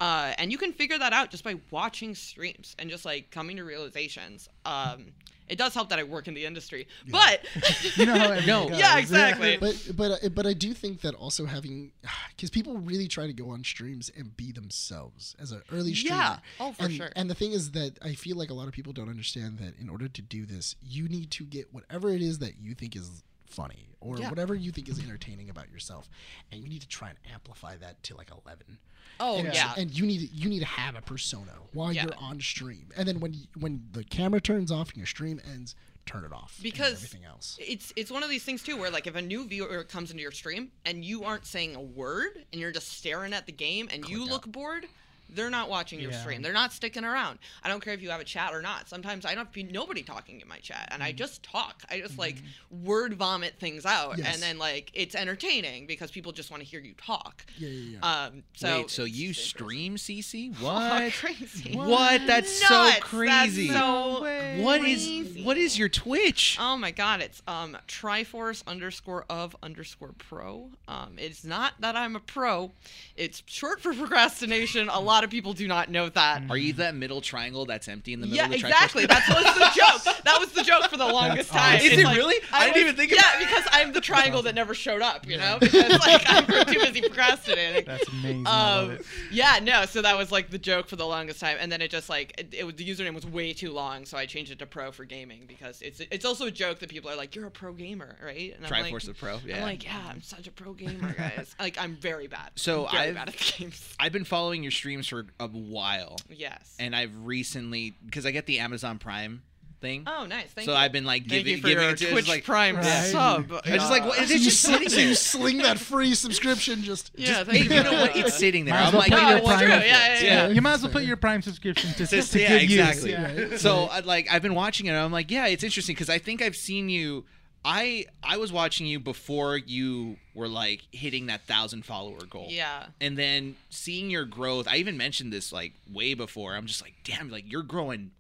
Uh, and you can figure that out just by watching streams and just like coming to realizations. Um, it does help that I work in the industry, but You know how No. goes. yeah, exactly. But but uh, but I do think that also having because people really try to go on streams and be themselves as an early streamer. Yeah. Oh, for and, sure. And the thing is that I feel like a lot of people don't understand that in order to do this, you need to get whatever it is that you think is funny or Yeah. whatever you think is entertaining about yourself, and you need to try and amplify that to like eleven. Oh and, yeah, and you need to, you need to have a persona while Yeah. you're on stream, and then when you, when the camera turns off and your stream ends, turn it off Because everything else. it's it's one of these things too where like if a new viewer comes into your stream and you aren't saying a word and you're just staring at the game and you Click look bored. They're not watching your Yeah. stream. They're not sticking around. I don't care if you have a chat or not. Sometimes I don't be nobody talking in my chat, and Mm-hmm. I just talk. I just like word vomit things out, Yes. and then like it's entertaining because people just want to hear you talk. Yeah, yeah, yeah. Um, so Wait, so you stream CC? Oh, What? crazy. What? That's so crazy. That's so What is crazy. what is your Twitch? Oh my god, it's um Triforce underscore of underscore pro. Um, it's not that I'm a pro. It's short for procrastination. A lot of people do not know that. Are you that middle triangle that's empty in the middle Yeah, of the exactly. Triforce? That's was the joke. That was the joke for the longest time. awesome. Is It's it like- really? I didn't was- even think Yeah, about because I'm the triangle that never showed up. You know, because like I'm too busy procrastinating. That's amazing. Um, yeah, no. So that was like the joke for the longest time, and then it just like it, it was the username was way too long, so I changed it to pro for gaming because it's it's also a joke that people are like, "You're a pro gamer, right?" And I'm Triforce like, of Pro. I'm Yeah. like, yeah, I'm such a pro gamer, guys. like I'm very bad. So I'm very I've- bad at the games. I've been following your streams for a while, Yes. and I've recently because I get the Amazon Prime thing. oh, nice. Thank so you. I've been like Thank giving you for giving your it to Twitch like Prime Right. sub. I just like what So is it just sitting so there? you sling that free subscription just Yeah, Just- you know what? It's sitting there. I'm like, put No, your it's Prime- true. Yeah, yeah, Yeah. yeah. You might as well put your Prime subscription to, Just- to yeah, good exactly. use. Yeah. so uh, like I've been watching it. and I'm like, yeah, it's interesting because I think I've seen you. I I was watching you before you were like hitting that thousand follower goal. Yeah. And then seeing your growth, I even mentioned this like way before. I'm just like, damn, like you're growing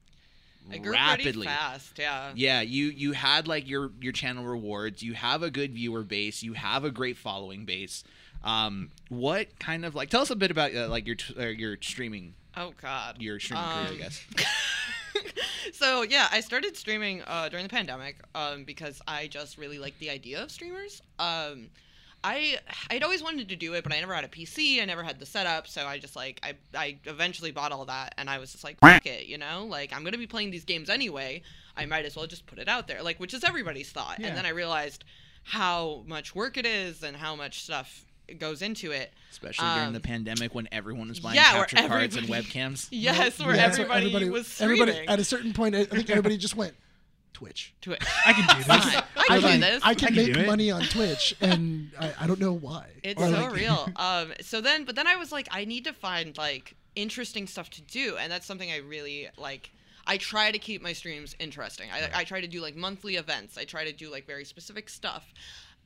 I grew rapidly. fast. Yeah. Yeah, you you had like your your channel rewards. You have a good viewer base. You have a great following base. Um, what kind of like? Tell us a bit about uh, like your t- uh, your streaming Oh God. your streaming career, I Um, guess. so yeah, I started streaming uh, during the pandemic um, because I just really liked the idea of streamers. Um, I I'd always wanted to do it, but I never had a PC. I never had the setup, so I just like I I eventually bought all that, and I was just like, fuck it, you know, like I'm gonna be playing these games anyway. I might as well just put it out there, like which is everybody's thought. Yeah. And then I realized how much work it is and how much stuff goes into it. Especially during Um, the pandemic when everyone was buying yeah, capture cards and webcams. Yes, where Yeah, so everybody, was streaming. everybody at a certain point, I I think everybody just went Twitch. Twitch. I can do Fine. this. I can do this. I can I can make do money on Twitch, and I, I don't know why. It's Or, so like- real. Um, so then, but then I was like, I need to find like interesting stuff to do, and that's something I really like. I try to keep my streams interesting. I, I try to do like monthly events. I try to do like very specific stuff.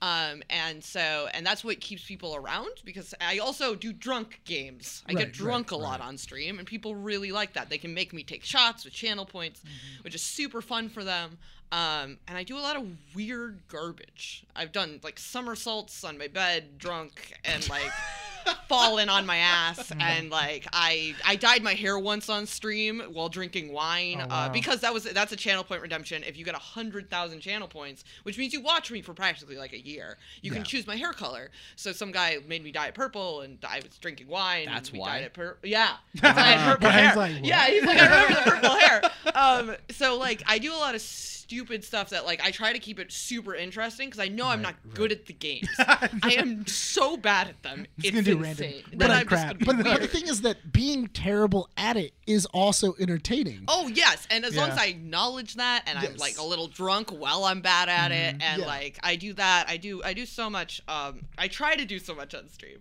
Um, and so, and that's what keeps people around because I also do drunk games. I Right, get drunk right, a lot right. on stream, and people really like that. They can make me take shots with channel points, Mm-hmm. which is super fun for them. Um, and I do a lot of weird garbage. I've done like somersaults on my bed, drunk, and like fallen on my ass. And like I, I dyed my hair once on stream while drinking wine Oh, uh, because that was that's a channel point redemption. If you get a hundred thousand channel points, which means you watch me for practically like a year, you can choose my hair color. So some guy made me dye it purple, and I was drinking wine. That's why? dyed it pur- yeah, I had purple hair. like, yeah, he's like, I remember the purple hair. Um, so like, I do a lot of stupid stuff that like I try to keep it super interesting because I know I'm Right, not good at the games. I am so bad at them. Just it's gonna do insane. random- random I'm crap. But, but the thing is that being terrible at it is also entertaining. Oh yes, and as long as I acknowledge that, and I'm like a little drunk while I'm bad at it, and Mm-hmm. Yeah. like I do that, I do I do so much. Um, I try to do so much on stream.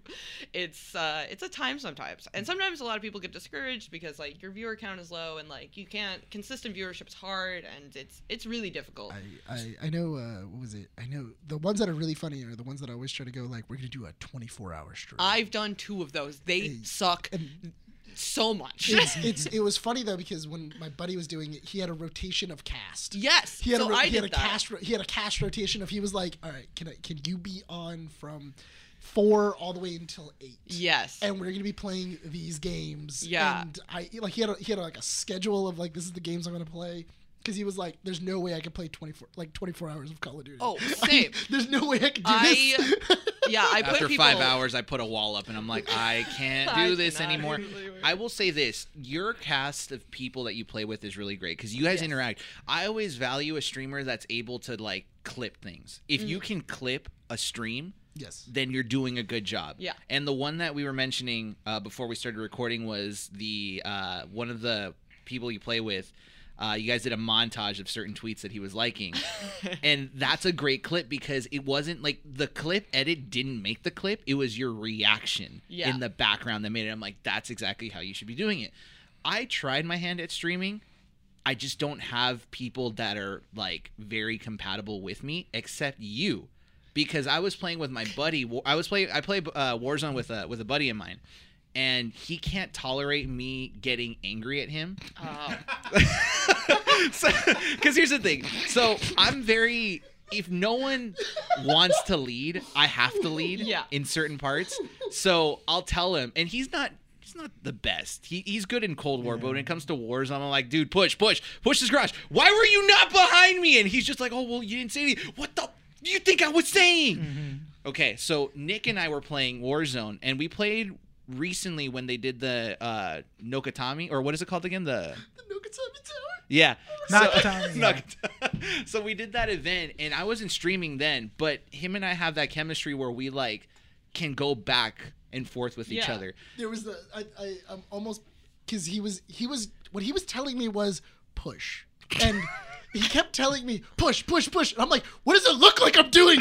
It's uh, it's a time sometimes, and sometimes a lot of people get discouraged because like your viewer count is low, and like you can't consistent viewership's hard, and it's it's really difficult. I, I, I know uh, what was it? I know the ones that are really funny are the ones that I always try to go like we're gonna do a 24 hour stream. I've done two of those. They Hey, suck and- so much. it's, it's it was funny though because when my buddy was doing it, he had a rotation of cast. yes, He had so a ro- I he had a that. cast ro- he had a cast rotation of he was like, all right, can I can you be on from four all the way until eight? Yes. And we're gonna be playing these games. Yeah. And I like he had a, he had like a schedule of like this is the games I'm gonna play. Because he was like, "There's no way I could play 24 like 24 hours of Call of Duty." Oh, I- same. there's no way I could do I- this. yeah, I put After people. five hours, I put a wall up and I'm like, I can't do I this anymore. do this anymore. I will say this: your cast of people that you play with is really great because you guys Yes. interact. I always value a streamer that's able to like clip things. If Mm. you can clip a stream, yes. then you're doing a good job. Yeah. And the one that we were mentioning uh, before we started recording was the uh, one of the people you play with. Uh, you guys did a montage of certain tweets that he was liking, and that's a great clip because it wasn't like the clip edit didn't make the clip; it was your reaction Yeah. in the background that made it. I'm like, that's exactly how you should be doing it. I tried my hand at streaming. I just don't have people that are like very compatible with me, except you, because I was playing with my buddy. I was playing. I play uh, Warzone with a with a buddy of mine, and he can't tolerate me getting angry at him. Oh. Because here's the thing. So I'm very. If no one wants to lead, I have to lead Yeah. in certain parts. So I'll tell him, and he's not. He's not the best. He, he's good in Cold War, but when it comes to Warzone, I'm like, dude, push, push, push this garage. Why were you not behind me? And he's just like, oh, well, you didn't say anything. What the? Do you think I was saying? Mm-hmm. Okay, so Nick and I were playing Warzone, and we played recently when they did the uh, Nokatami, or what is it called again? The The Nukatami Tower. yeah. Nakatami, yeah. Nakata- so we did that event, and I wasn't streaming then, but him and I have that chemistry where we like can go back and forth with each other. There was the I I I'm almost because he was he was what he was telling me was push and. He kept telling me push, push, push, and I'm like, "What does it look like I'm doing?"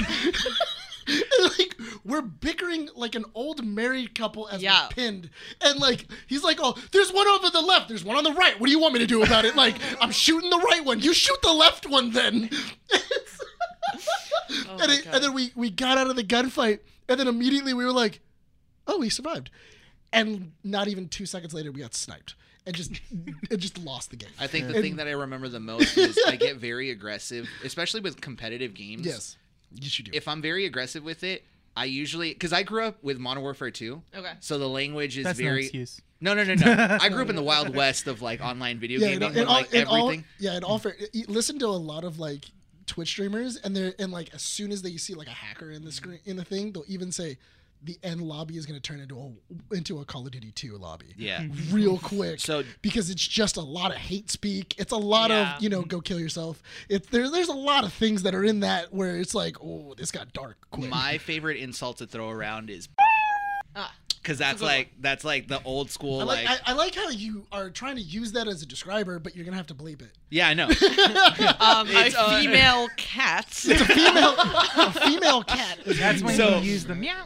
And, like we're bickering like an old married couple as Yeah. we're pinned, and like he's like, "Oh, there's one over the left, there's one on the right. What do you want me to do about it?" Like I'm shooting the right one, you shoot the left one, then. Oh and, it, and then we we got out of the gunfight, and then immediately we were like, "Oh, we survived," and not even two seconds later, we got sniped and just and just lost the game. I think the And- thing that I remember the most is I get very aggressive, especially with competitive games. yes, yes, you do. If I'm very aggressive with it, I usually because I grew up with Modern Warfare 2, Okay. so the language is That's no very. excuse. No, no, no, no. I grew up in the wild west of like online video yeah, gaming, in, with, in all, like in all, yeah, and all fair, listen to a lot of like Twitch streamers, and they're and like as soon as they see like a hacker in the screen in the thing, they'll even say the end lobby is going to turn into a into a Call of Duty 2 lobby. yeah. Real quick, So- because it's just a lot of hate speak. It's a lot Yeah. of you know, go kill yourself. It's there. There's a lot of things that are in that where it's like, oh, this got dark quick. My favorite insult to throw around is Ah, because that's good like that's like the old school I like, like, I, I like how you are trying to use that as a describer, but you're gonna have to bleep it. yeah I know um, It's, a uh, female cat. It's a female, a female cat. That's when So- you use the meow.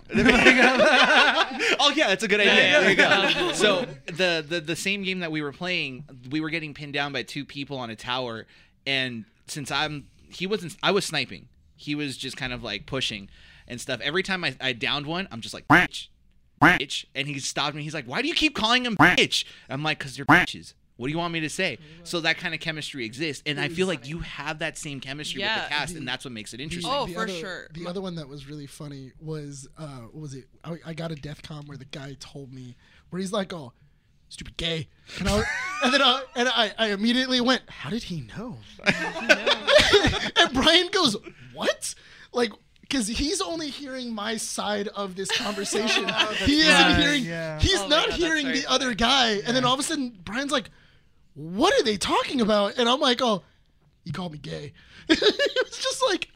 oh yeah, that's a good idea. Yeah, There you go. So the, the the same game that we were playing, we were getting pinned down by two people on a tower, and since I'm he wasn't I was sniping, he was just kind of like pushing and stuff. Every time I, I downed one, I'm just like bitch, bitch, and he stopped me. He's like, why do you keep calling him bitch? I'm like, cause they're bitches. What do you want me to say? So that kind of chemistry exists, and I feel like you have that same chemistry with the cast, and that's what makes it interesting. Oh, the for other, sure. The other one that was really funny was uh, what was it? I, I got a death com where the guy told me where he's like, "Oh, stupid gay," and, I, and then I, and I, I immediately went, "How did he know?" and Brian goes, "What?" Like. Because he's only hearing my side of this oh, conversation. he isn't right, hearing. yeah. He's Oh not God, hearing very the other guy. And then all of a sudden, Brian's like, "What are they talking about?" And I'm like, "Oh, he called me gay." it's just like,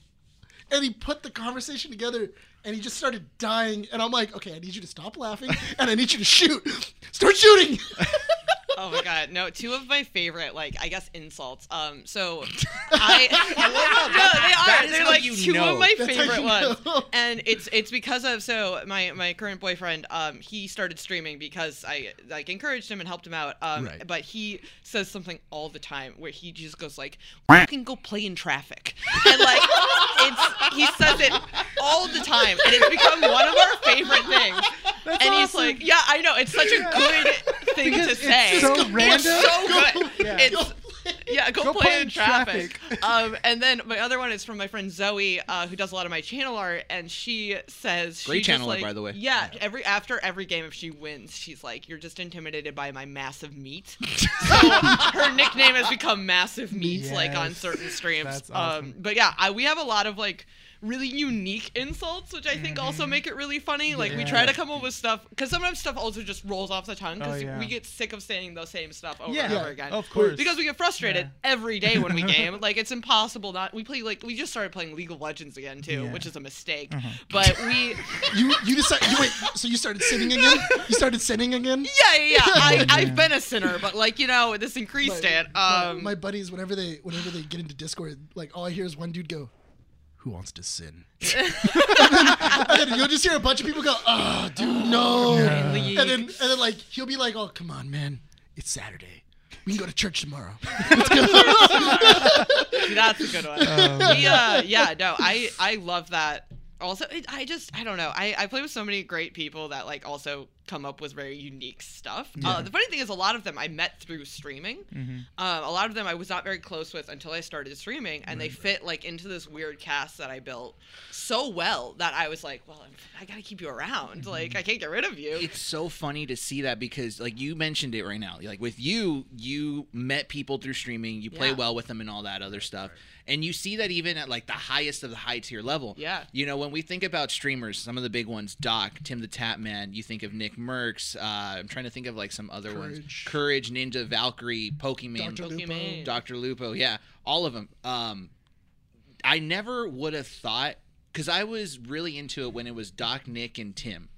and he put the conversation together, and he just started dying. And I'm like, "Okay, I need you to stop laughing, and I need you to shoot. Start shooting." Oh my god, no! Two of my favorite, like I guess, insults. Um, so I, no, that they are. is They're like two know. of my That's favorite you ones, know. and it's it's because of so my my current boyfriend. Um, he started streaming because I like encouraged him and helped him out. Um, Right. but he says something all the time where he just goes like, "Fucking go play in traffic," and like it's he says it all the time, and it's become one of our favorite things. and he's like, "Yeah, I know. It's such a good thing Because to it's say." so It's random. so good. Yeah. It's yeah, go, Go play, play in in traffic. traffic. um, and then my other one is from my friend Zoe, uh, who does a lot of my channel art, and she says Great she channel art, like, by the way. Yeah, every after every game, if she wins, she's like, "You're just intimidated by my massive meat." so her nickname has become Massive Meat, like on certain streams. That's Um, but yeah, I, we have a lot of like really unique insults, which I think also make it really funny. Like we Mm-hmm. Try to come up with stuff because sometimes stuff also just rolls off the tongue because Oh, yeah. we get sick of saying the same stuff over Yeah, and over again. of course. Because we get frustrated Yeah. every day when we game. Like it's impossible not. We play like we just started playing League of Legends again too, Yeah. Which is a mistake. But we. you you decided. You wait. So you started sinning again? You started sinning again? Yeah, yeah, yeah. I, I've been a sinner, but like you know, this increased my, it. my- Um, my buddies, whenever they whenever they get into Discord, like all I hear is one dude go, "Who wants to sin?" and, then, and then you'll just hear a bunch of people go, "Oh, dude, no!" League. And then and then like he'll be like, "Oh, come on, man, it's Saturday. We can go to church tomorrow." That's a good one. We, uh, yeah, no, I I love that. Also, it, I just I don't know. I I play with so many great people that like also come up with very unique stuff. Uh, the funny thing is, a lot of them I met through streaming. Um, a lot of them I was not very close with until I started streaming, and they fit like into this weird cast that I built so well that I was like, well, I'm, I gotta keep you around. Like I can't get rid of you. it's so funny to see that because like you mentioned it right now like with you you met people through streaming you play Yeah. well with them and all that other stuff and you see that even at like the highest of the high tier level Yeah. you know when we think about streamers some of the big ones doc TimTheTatman you think of nick merckx uh, i'm trying to think of like some other ones Courage. courage ninja Valkyrae Pokimane Dr. Lupo. Dr. Lupo, yeah, all of them. Um, I never would have thought because I was really into it when it was Doc, Nick, and Tim,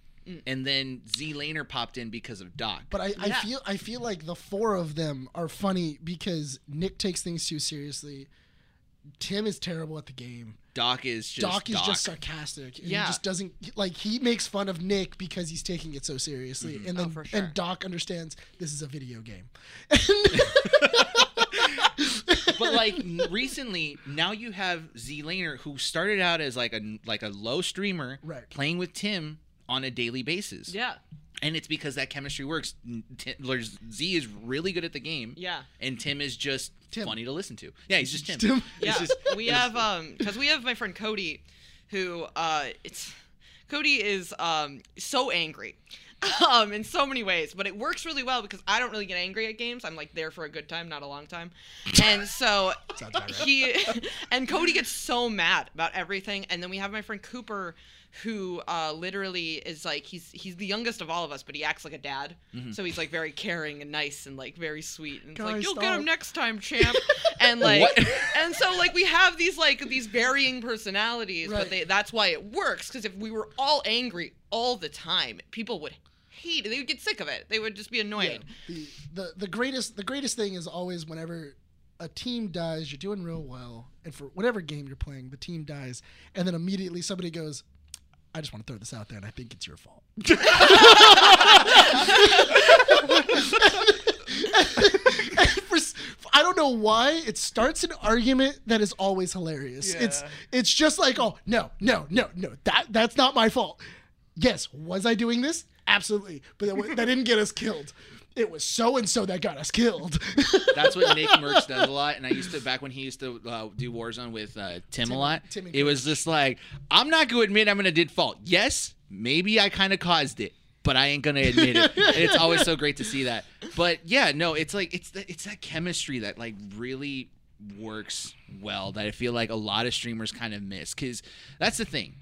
and then ZLaner popped in because of Doc. But I, I feel I feel like the four of them are funny because Nick takes things too seriously. Tim is terrible at the game. Doc is just Doc is just sarcastic. And Yeah. He just doesn't like he makes fun of Nick because he's taking it so seriously. Mm-hmm. And then Oh, for sure. and Doc understands this is a video game. but like recently, now you have ZLaner who started out as like a like a low streamer, Right. playing with Tim on a daily basis. Yeah, and it's because that chemistry works. N- Ti- there's- Z is really good at the game. yeah. and Tim is just Tim. funny to listen to. Yeah, he's just Tim. Tim. Yeah just- we have um because we have my friend cody who uh it's Cody is um so angry. Um, in so many ways, but it works really well because I don't really get angry at games. I'm like there for a good time, not a long time, and so Sounds about right. he and Cody gets so mad about everything. And then we have my friend Cooper, who uh, literally is like he's he's the youngest of all of us, but he acts like a dad. So he's like very caring and nice and like very sweet. And it's like you'll get him next time, champ. and like What? and so like we have these like these varying personalities, Right. but they, that's why it works. Because if we were all angry all the time, people would hate it. They would get sick of it. They would just be Yeah, annoyed. the, the the greatest the greatest thing is always whenever a team dies, you're doing real well, and for whatever game you're playing, the team dies, and then immediately somebody goes, "I just want to throw this out there, and I think it's your fault." And for s- I don't know why it starts an argument that is always hilarious. It's Yeah. it's just like, oh no, no, no, no, that that's not my fault. Yes, was I doing this? Absolutely, but that, that didn't get us killed. It was so and so that got us killed. That's what Nick Merckx does a lot, and I used to back when he used to uh, do Warzone with uh, Tim, a lot. Tim it was just like I'm not going to admit I'm going to did fault. Yes, maybe I kind of caused it, but I ain't going to admit it. and it's always so great to see that. But yeah, no, it's like it's the, it's that chemistry that like really works well that I feel like a lot of streamers kind of miss because that's the thing.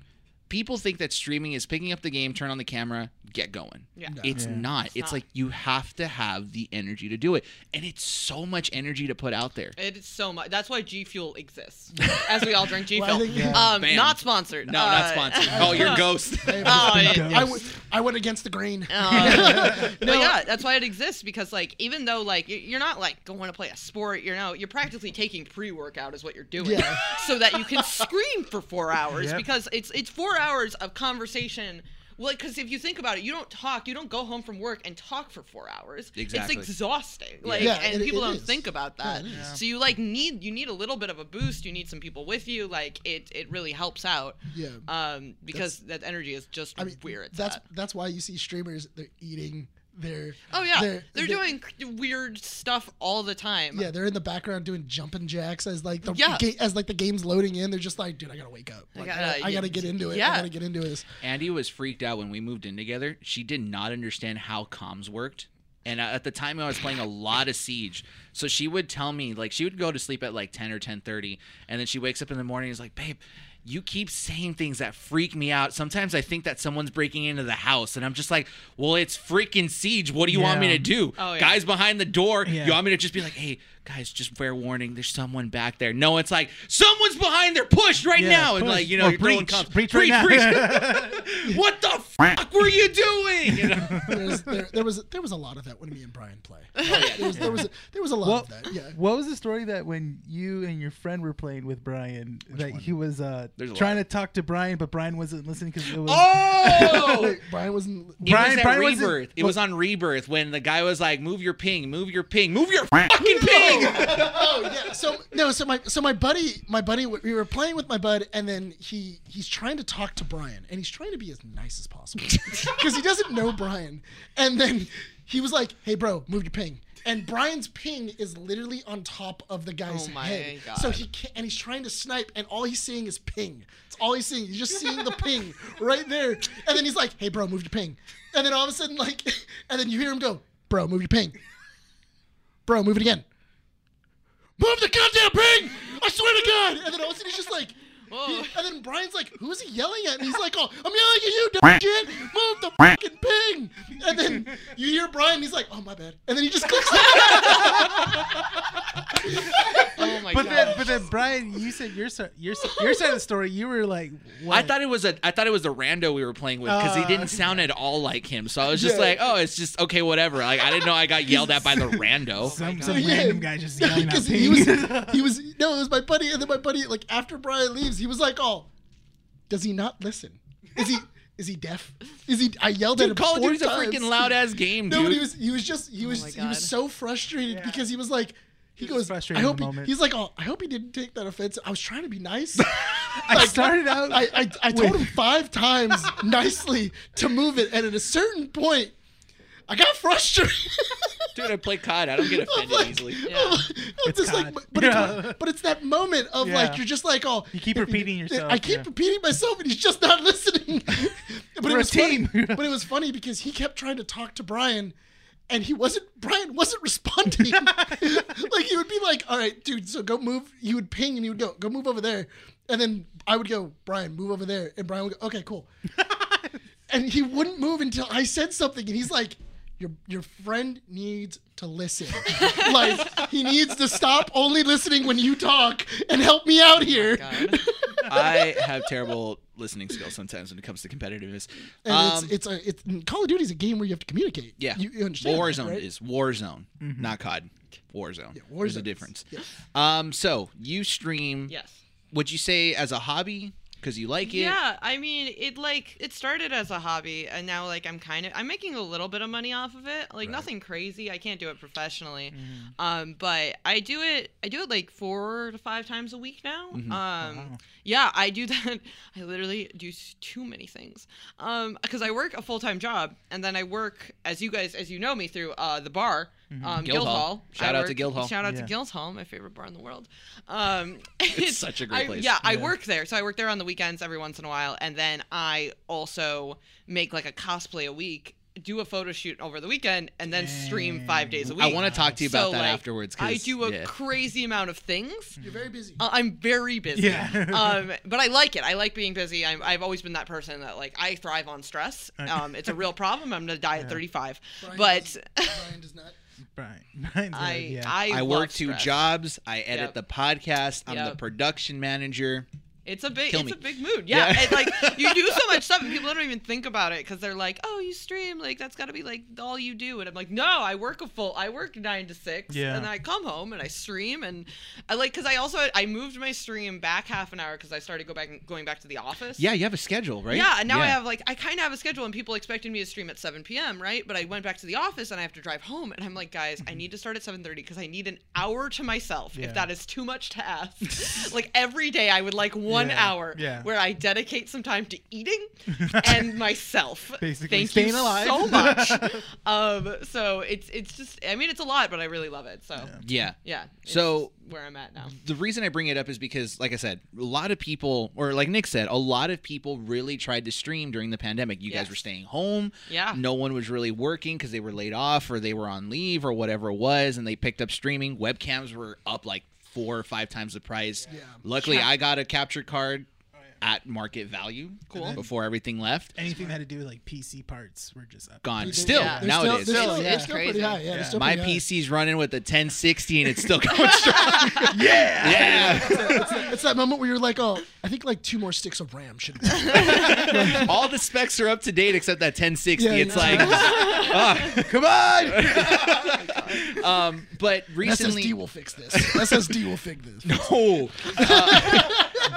People think that streaming is picking up the game, turn on the camera, get going. Yeah. No. It's Yeah. not. It's, not. like you have to have the energy to do it. And it's so much energy to put out there. It is so much. That's why G Fuel exists, as we all drink G Well, Fuel. think- yeah. um, not sponsored. No, Uh, not sponsored. Oh, you're Ghost. Oh, it- Ghost. I, w- I went against the grain. Uh, but yeah, that's why it exists because like even though like you're not like going to play a sport, you know, you're practically taking pre-workout is what you're doing, Yeah. so that you can scream for four hours Yep. because it's it's four hours of conversation. Well, because if you think about it, you don't talk, you don't go home from work and talk for four hours. Exactly. It's exhausting. Like, Yeah, and it- people it don't is. think about that. it is. so you like need you need a little bit of a boost. You need some people with you. Like it it really helps out. Yeah. Um, because that energy is just I mean, where it's that's at. that's why you see streamers they're eating their. Oh yeah, their- they're, their- doing weird stuff all the time. Yeah, they're in the background doing jumping jacks as like the Yeah. ga- as like the game's loading in. They're just like, dude, I gotta wake up. Like, I, gotta- gotta, I gotta get into it. yeah. I gotta get into this. Andy was freaked out when we moved in together. She did not understand how comms worked. And uh, at the time I was playing a lot of Siege. So she would tell me like she would go to sleep at like 10 or 10:30 and then she wakes up in the morning and is like, "Babe, you keep saying things that freak me out. Sometimes I think that someone's breaking into the house and I'm just like, "Well, it's freaking Siege. What do you want me to do?" Oh, yeah. Guys behind the door. Yeah. You want me to just be like, "Hey, guys, just fair warning, there's someone back there." No, it's like, "Someone's behind there. Push right Yeah, now." And like, you know, Or you're throwing breach. comms. Breach right now. what the fuck were you doing? You know? There, there was there was a lot of that when me and Brian play. Oh, There was there was a, there was a lot Well, of that. Yeah. What was the story that when you and your friend were playing with Brian, that one? he was uh, There's a trying lot. to talk to Brian, but Brian wasn't listening because it was. Oh! Brian wasn't. It Brian- was at Brian wasn't- Rebirth. It was on Rebirth when the guy was like, "Move your ping, move your ping, move your fucking ping." oh yeah. So no. So my so my buddy my buddy we were playing with my bud and then he he's trying to talk to Brian and he's trying to be as nice as possible because he doesn't know Brian and then he was like, "Hey bro, move your ping." And Brian's ping is literally on top of the guy's Oh my head. God. So he can't, and he's trying to snipe, and all he's seeing is ping. It's all he's seeing. He's just seeing the ping right there. And then he's like, "Hey, bro, move your ping." And then all of a sudden, like, and then you hear him go, "Bro, move your ping." Bro, move it again. Move the goddamn ping! I swear to God! And then all of a sudden he's just like. He- and then Brian's like, "Who is he yelling at?" And he's like, "Oh, I'm yelling at you, dumb shit! Move the fucking ping!" And then you hear Brian, he's like, "Oh my bad," and then he just clicks. Oh my But god. then, but then, Brian, you said your si- your si- your side of the story. You were like, what? I thought it was a I thought it was the rando we were playing with because he Uh, didn't sound at all like him. So I was just Yeah. like, "Oh, it's just okay, whatever." Like I didn't know I got yelled at by the rando. some God. some Yeah. random guy just yelling at me. he was he was no, it was my buddy, and then my buddy like after Brian leaves, he was like, "Oh, does he not listen? Is he is he deaf? Is he?" I yelled at him Dude, Call of four Duty's a freaking loud ass game, dude. No, but he was he was just he oh was my he was so frustrated Yeah. because he was like he He goes frustrated I hope he, moment. he's like oh I hope he didn't take that offense. I was trying to be nice. I started out. I I, I told him five times nicely to move it, and at a certain point, I got frustrated. Dude, I play COD. I don't get I'm offended like- easily. Yeah. No, It's it's COD. like, but, but, Yeah. it's, but it's that moment of Yeah. like you're just like, oh, You keep if repeating yourself, I keep yeah. repeating myself, and he's just not listening. but We're it a was team. Funny, but it was funny because he kept trying to talk to Brian, and he wasn't. Brian wasn't responding. like he would be like, "All right, dude, so go move." He would ping, and he would go, "Go move over there," and then I would go, "Brian, move over there," and Brian would go, "Okay, cool." and he wouldn't move until I said something, and he's like. Your, your friend needs to listen. like he needs to stop only listening when you talk and help me out here. God. I have terrible listening skills sometimes when it comes to competitiveness. And Um, it's it's a it's Call of Duty is a game where you have to communicate. yeah, you, you understand. that, Warzone right? is Warzone, not COD. Warzone. There's a difference. yeah. Um, so you stream. yes. Would you say as a hobby because you like it? Yeah, I mean, it like it started as a hobby, and now like I'm kind of I'm making a little bit of money off of it. Like nothing crazy. I can't do it professionally, um, but I do it. I do it like four to five times a week now. Um, yeah, I do that. I literally do too many things. Um, because I work a full time job, and then I work as you guys as you know me through uh the bar. Um, Guildhall. Guildhall. Shout I out to work- Guildhall. Shout out Yeah. to Guildhall, my favorite bar in the world. Um, It's such a great I- place. Yeah, I work there, so I work there on the weekends every once in a while, and then I also make like a cosplay a week, do a photo shoot over the weekend, and then stream five days a week. I want to talk to you about So, that like, afterwards. 'cause- I do a yeah. crazy amount of things. You're very busy. Uh, I'm very busy. Yeah. um, but I like it. I like being busy. I'm, I've always been that person that like I thrive on stress. Uh, Um, it's a real problem. I'm gonna die at 35. Brian but does- Brian does not. Brian. Brian's I like, yeah. I, I work two stress. jobs. I edit Yep. the podcast. I'm the production manager. It's a big, Kill it's me. a big mood. Yeah, Yeah. and, like you do so much stuff, and people don't even think about it because they're like, "Oh, you stream, like that's got to be like all you do." And I'm like, "No, I work a full, I work nine to six, Yeah. and then I come home and I stream, and I like because I also I moved my stream back half an hour because I started go back going back to the office. Yeah, you have a schedule, right? Yeah, and now I have like I kind of have a schedule, and people expected me to stream at 7 p.m. Right, but I went back to the office and I have to drive home, and I'm like, guys, I need to start at 7:30 because I need an hour to myself. Yeah. If that is too much to ask, like every day I would like one Yeah, hour yeah. where I dedicate some time to eating and myself. Basically Thank staying you alive. so much. um, so it's it's just I mean it's a lot, but I really love it. So yeah, Yeah. it's So- where I'm at now. the reason I bring it up is because, like I said, a lot of people, or like Nick said, a lot of people really tried to stream during the pandemic. You guys were staying home. Yeah. No one was really working because they were laid off or they were on leave or whatever it was, and they picked up streaming. Webcams were up like four or five times the price. Yeah. Luckily, Yeah. I got a capture card at market value. Cool. Before everything left. Anything that had to do with like PC parts were just up. Gone. Still, yeah. they're nowadays. Still, they're Still, still, yeah. it's still Crazy. pretty high. Yeah, Yeah. they're still My pretty high. PC's running with a 1060 and it's still going strong. Yeah. yeah. It's that, it's that moment where you're like, oh, I think like two more sticks of RAM should. Be. All the specs are up to date except that 1060. Yeah, it's yeah. like, ah, come on. um, but recently, SSD will fix this. SSD will fix this. no. Uh,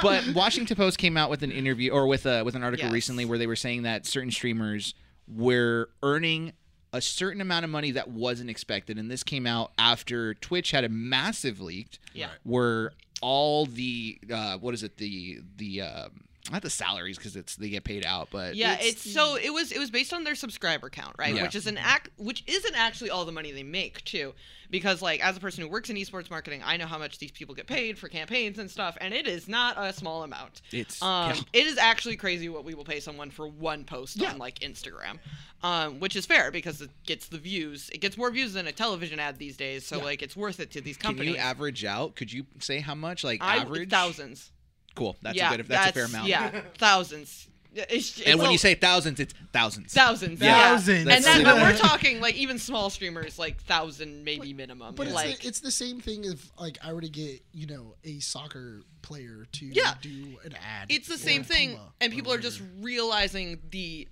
but Washington Post came out with an interview or with a with an article Yes. recently where they were saying that certain streamers were earning a certain amount of money that wasn't expected, and this came out after Twitch had a massive leak. Yeah. Where all the uh, what is it the the um, not the salaries because it's they get paid out, but Yeah, it's, so it was it was based on their subscriber count, right? Yeah. Which is an act which isn't actually all the money they make too. Because like as a person who works in esports marketing, I know how much these people get paid for campaigns and stuff, and it is not a small amount. It's- um yeah. it is actually crazy what we will pay someone for one post on like Instagram. Um, which is fair because it gets the views. It gets more views than a television ad these days, so like it's worth it to these companies. Can you average out? Could you say how much? Like I, average thousands. Cool. That's yeah, a good. That's, a fair amount. Yeah, thousands. It's, And when a- you say thousands, it's thousands. Thousands. Thousands. Yeah. And That's- then but we're talking like even small streamers like thousand maybe minimum. But it's, like the, it's the same thing if like I were to get you know a soccer player to Yeah. do an ad. it's the same thing Puma and people are just realizing the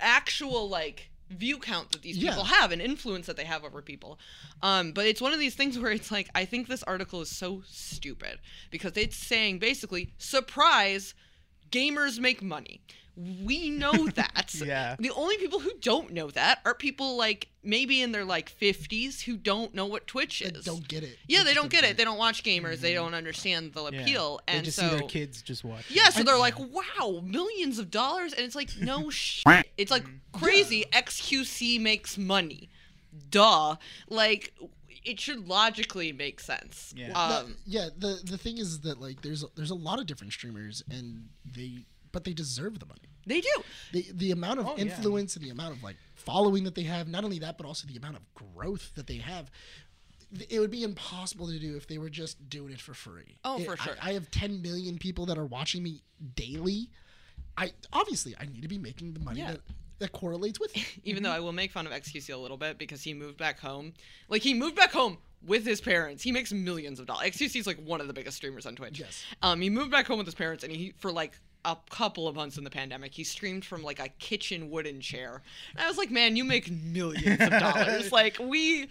actual like view count that these Yeah. people have and influence that they have over people. Um, but it's one of these things where it's like I think this article is so stupid because it's saying basically surprise gamers make money. We know that. Yeah. The only people who don't know that are people like maybe in their like 50s who don't know what Twitch is. don't get it. Yeah, They they don't get it. They don't watch gamers. They Mm-hmm. don't understand the Yeah. appeal. They And just so see their kids just watch. yeah, so they're like, wow, millions of dollars, and it's like, no shit. It's like crazy. XQC makes money, duh. Like, it should logically make sense. Yeah. The- Um, yeah. The the thing is that like there's there's a lot of different streamers and they but they deserve the money. they do. The the amount of Oh, yeah. influence and the amount of like following that they have. Not only that, but also the amount of growth that they have. It would be impossible to do if they were just doing it for free. Oh, It- for I- sure. I, have 10 million people that are watching me daily. I obviously I need to be making the money Yeah. that, that correlates with it. Even though I will make fun of XQC a little bit because he moved back home. Like he moved back home with his parents. He makes millions of dollars. XQC is like one of the biggest streamers on Twitch. Yes. Um, he moved back home with his parents, and he for like a couple of months in the pandemic, he streamed from like a kitchen wooden chair. And I was like, man, you make millions of dollars. like we.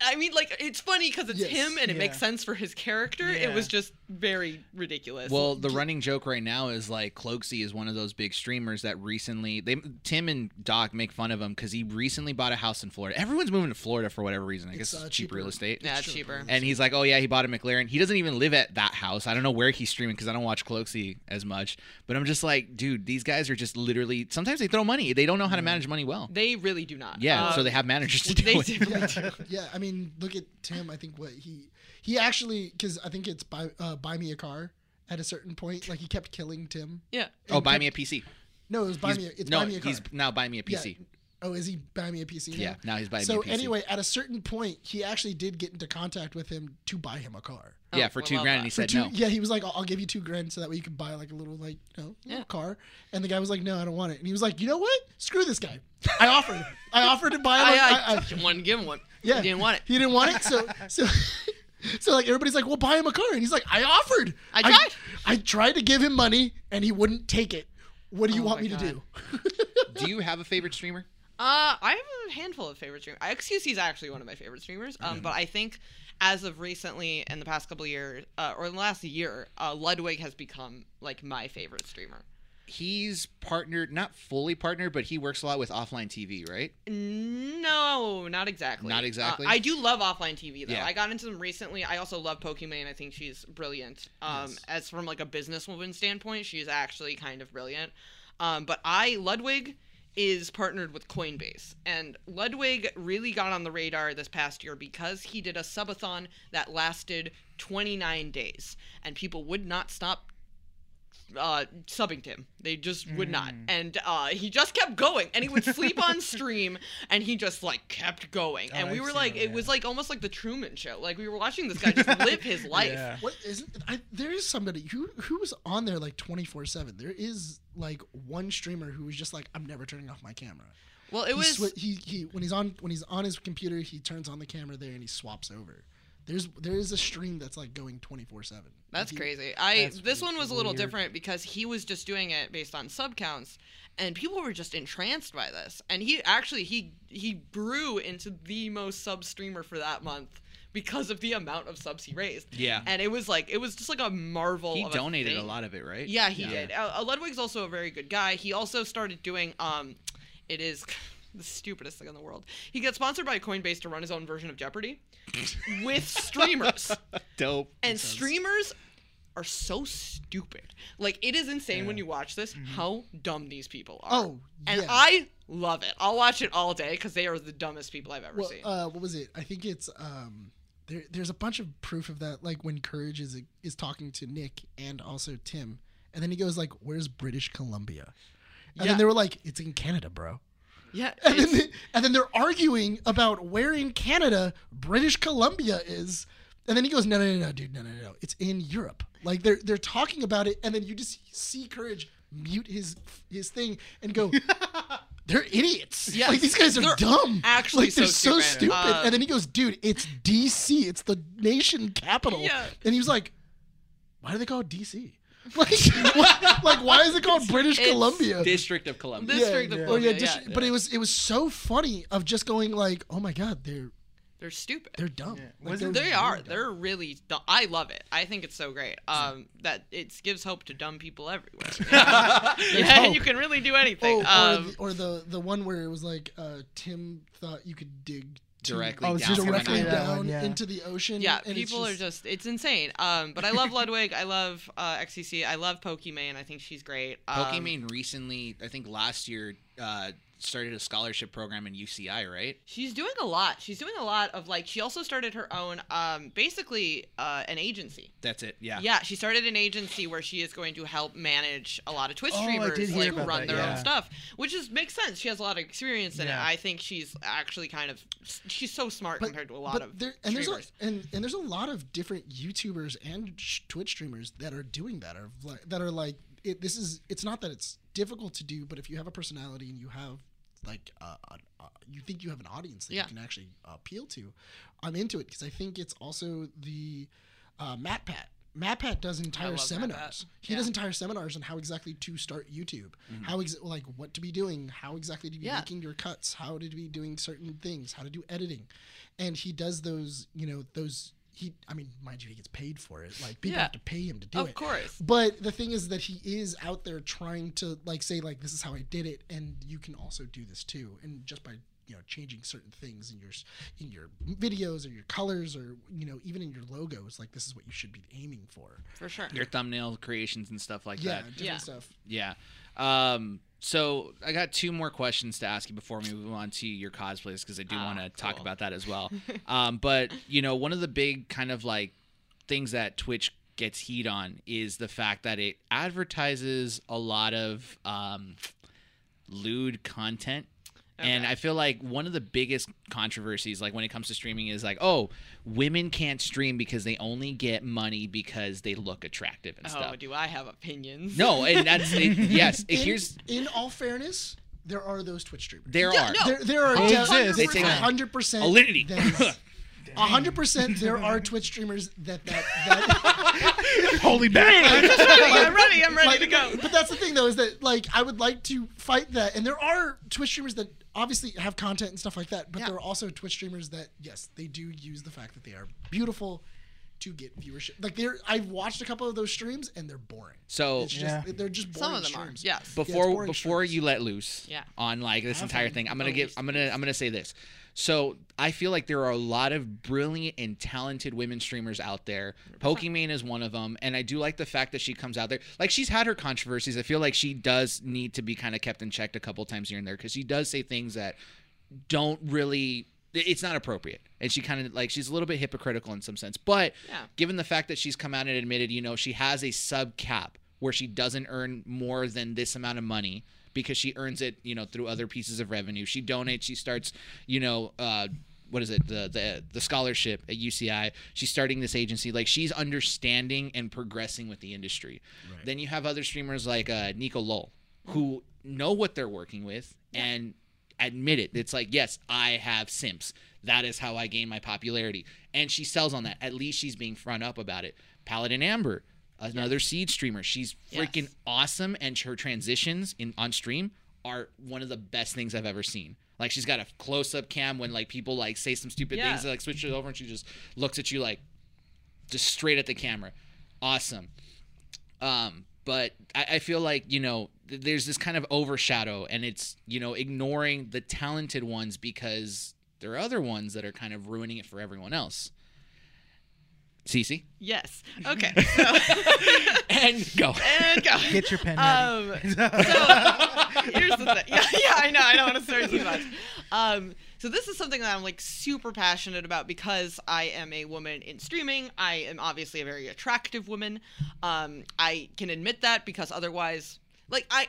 I mean, like it's funny because it's Yes. him and it Yeah. makes sense for his character. It was just very ridiculous. Well, the running joke right now is like Cloakzy is one of those big streamers that recently they Tim and Doc make fun of him because he recently bought a house in Florida. Everyone's moving to Florida for whatever reason. I guess It's, uh, it's cheap real estate. Yeah, it's cheaper. And he's like, oh yeah, he bought a McLaren. He doesn't even live at that house. I don't know where he's streaming because I don't watch Cloakzy as much. But I'm just like, dude, these guys are just literally. Sometimes they throw money. They don't know how to manage money well. they really do not. Yeah, so Um, they have managers to do they it. definitely do. yeah, I mean, look at Tim. I think what he he actually because I think it's buy uh, buy me a car at a certain point. Like he kept killing Tim. Yeah. Oh, buy kept- me a PC. No, it was buy He's- me. A, it's no, buy me a car. he's now buy me a Yeah. PC. Oh, is he buy me a PC? Yeah, now he's buying so me a PC. So anyway, at a certain point, he actually did get into contact with him to buy him a car. yeah, Oh, for I two grand, that. and he For said two, no. Yeah, he was like, I'll, "I'll give you two grand so that way you can buy like a little like you know little Yeah. car." And the guy was like, "No, I don't want it." And he was like, "You know what? Screw this guy. I offered. I offered to buy him. a- I, I- I, I- wanted to give him one. yeah, He didn't want it. He didn't want it. So so so like everybody's like, "Well, buy him a car," and he's like, "I offered. I tried. I, tried to give him money, and he wouldn't take it. What do you Oh want my me to do?" Do you have a favorite streamer? Uh, I have a handful of favorite streamers. XQC is actually one of my favorite streamers. Um, but I think as of recently, in the past couple of years, uh, or in the last year, uh, Ludwig has become like my favorite streamer. He's partnered, not fully partnered, but he works a lot with offline TV, right? No, not exactly. Not exactly? Uh, I do love offline TV though. Yeah. I got into them recently. I also love Pokimane. I think she's brilliant. Um, Yes. as from like a businesswoman standpoint, she's actually kind of brilliant. Um, but I Ludwig is partnered with Coinbase, and Ludwig really got on the radar this past year because he did a subathon that lasted 29 days, and people would not stop uh, subbing to him. They just would not. And uh, he just kept going. And he would sleep on stream and he just like kept going. And Oh, we I've were like, that, it yeah. was like almost like the Truman show. Like we were watching this guy just live his life. Yeah. What isn't I, there is somebody who who was on there like twenty four seven. There is like one streamer who was just like, I'm never turning off my camera. Well, it He, was swi- he he when he's on when he's on his computer, he turns on the camera there and he swaps over. There's there is a stream that's like going twenty four seven. That's crazy. I That's this one was a little different because he was just doing it based on sub counts and people were just entranced by this. And he actually he he grew into the most sub streamer for that month because of the amount of subs he raised. Yeah. And it was like it was just like a marvel He of donated a thing. lot of it, right? Yeah, he did. Uh, Ludwig's also a very good guy. He also started doing um it is the stupidest thing in the world. He got sponsored by Coinbase to run his own version of Jeopardy with streamers. Dope. And streamers are so stupid. Like it is insane when you watch this how dumb these people are. Oh, yeah. and. I love it. I'll watch it all day because they are the dumbest people I've ever Well, seen. uh, what was it? I think it's um, there. There's a bunch of proof of that. Like when Courage is is talking to Nick and also Tim, and then he goes like, "Where's British Columbia?" And Yeah. then they were like, "It's in Canada, bro." Yeah, And then, they, and then they're arguing about where in Canada British Columbia is. And then he goes, no, no, no, no, dude, no, no, no, it's in Europe. Like they're they're talking about it, and then you just see Courage mute his his thing and go, they're idiots. Yes. like these guys are They're dumb. actually like they're so so stupid. Uh, and then he goes, dude, it's DC. It's the nation capital. Yeah. And he was like, why do they call it DC? Like, what, like why is it called British It's- Columbia? District of Columbia. District of yeah. Oh yeah, Columbia, dis- yeah. but it was it was so funny of just going like, oh my god, they're they're stupid. they're dumb. Yeah. Like, Was they're it- They really are. dumb. They're really. Dumb. I love it. I think it's so great. Um, that it gives hope to dumb people everywhere. yeah, hope. you can really do Oh, anything. or, um, the, or the the one where it was like uh, Tim thought you could dig to- Directly Oh, down just directly that down yeah. into the ocean. yeah, and it's people are just. It's insane. Um, but I love Ludwig. I love uh, XQC. I love Pokimane. I think she's great. Um, Pokimane recently, I think last year, uh, started a scholarship program in UCI, right? She's doing a lot. She's doing a lot of like. She also started her own, um, basically, uh, an agency. That's it. Yeah. Yeah, she started an agency where she is going to help manage a lot of Twitch Oh, I streamers, did hear like about run that, their yeah. own stuff, which is makes sense. She has a lot of experience in Yeah. it. I think she's actually kind of she's so smart But- compared to a lot of there, and there's a, streamers. and, and there's a lot of different YouTubers and sh- Twitch streamers that are doing that are like that are like it, this is it's not that it's difficult to do, but if you have a personality and you have like uh, uh, you think you have an audience that Yeah. you can actually appeal to, I'm into it because I think it's also the uh, MatPat. Matt Pat does entire seminars. He Yeah. does entire seminars on how exactly to start YouTube, how ex- like what to be doing, how exactly to be Yeah. making your cuts, how to be doing certain things, how to do editing, and he does those. You know those. He, I mean, mind you, he gets paid for it. Like people Yeah. have to pay him to do it. Of course. But the thing is that he is out there trying to like say like this is how I did it, and you can also do this too. And just by you know changing certain things in your in your videos or your colors or you know even in your logos, like this is what you should be aiming for. For sure. Your thumbnail creations and stuff like yeah, that. different Yeah. stuff. Yeah. Um, so I got two more questions to ask you before we move on to your cosplays because I do Ah, want to talk about that as well. um, but you know, one of the big kind of like things that Twitch gets heat on is the fact that it advertises a lot of um, lewd content. And I feel like one of the biggest controversies, like when it comes to streaming, is like, oh, women can't stream because they only get money because they look attractive and oh, stuff. Oh, do I have opinions? No, and that's it, yes. In, here's in all fairness, there are those Twitch streamers. there Yeah, are no. there, there are They de- They take a a- hundred percent Alinity. A hundred percent, there are Twitch streamers that that that. Holy back. I'm ready. I'm ready like, to go. But that's the thing, though, is that like I would like to fight that, and there are Twitch streamers that obviously have content and stuff like that, but Yeah. there are also Twitch streamers that yes, they do use the fact that they are beautiful to get viewership. Like they're, I've watched a couple of those streams, and they're boring. So It's just Yeah. they're just boring Some of them are. streams. Yes. before boring before streams. you let loose Yeah. on like this Have entire thing, I'm gonna give I'm gonna I'm gonna say this. So I feel like there are a lot of brilliant and talented women streamers out there. Pokimane is one of them, and I do like the fact that she comes out there. Like she's had her controversies. I feel like she does need to be kind of kept in check a couple times here and there because she does say things that don't really it's not appropriate and she kind of like she's a little bit hypocritical in some sense but Yeah. given the fact that she's come out and admitted you know she has a sub cap where she doesn't earn more than this amount of money because she earns it you know through other pieces of revenue she donates she starts you know uh what is it the the the scholarship at UCI she's starting this agency like she's understanding and progressing with the industry then you have other streamers like uh Nico Lowell who know what they're working with and admit it. It's like, yes, I have simps. That is how I gain my popularity. And she sells on that. At least she's being front up about it. Paladin Amber, another seed streamer. She's freaking Yes. awesome and her transitions in on stream are one of the best things I've ever seen. Like she's got a close up cam when like people like say some stupid Yeah. things, like switch it over and she just looks at you like just straight at the camera. Awesome. Um, but I, I feel like you know th- there's this kind of overshadow, and it's you know ignoring the talented ones because there are other ones that are kind of ruining it for everyone else. Cece Yes. Okay. So and go. and go. Get your pen ready. Um, so here's the thing. Yeah, yeah, I know. I don't want to start too much. Um, so this is something that I'm like super passionate about because I am a woman in streaming. I am obviously a very attractive woman. Um, I can admit that because otherwise, like I.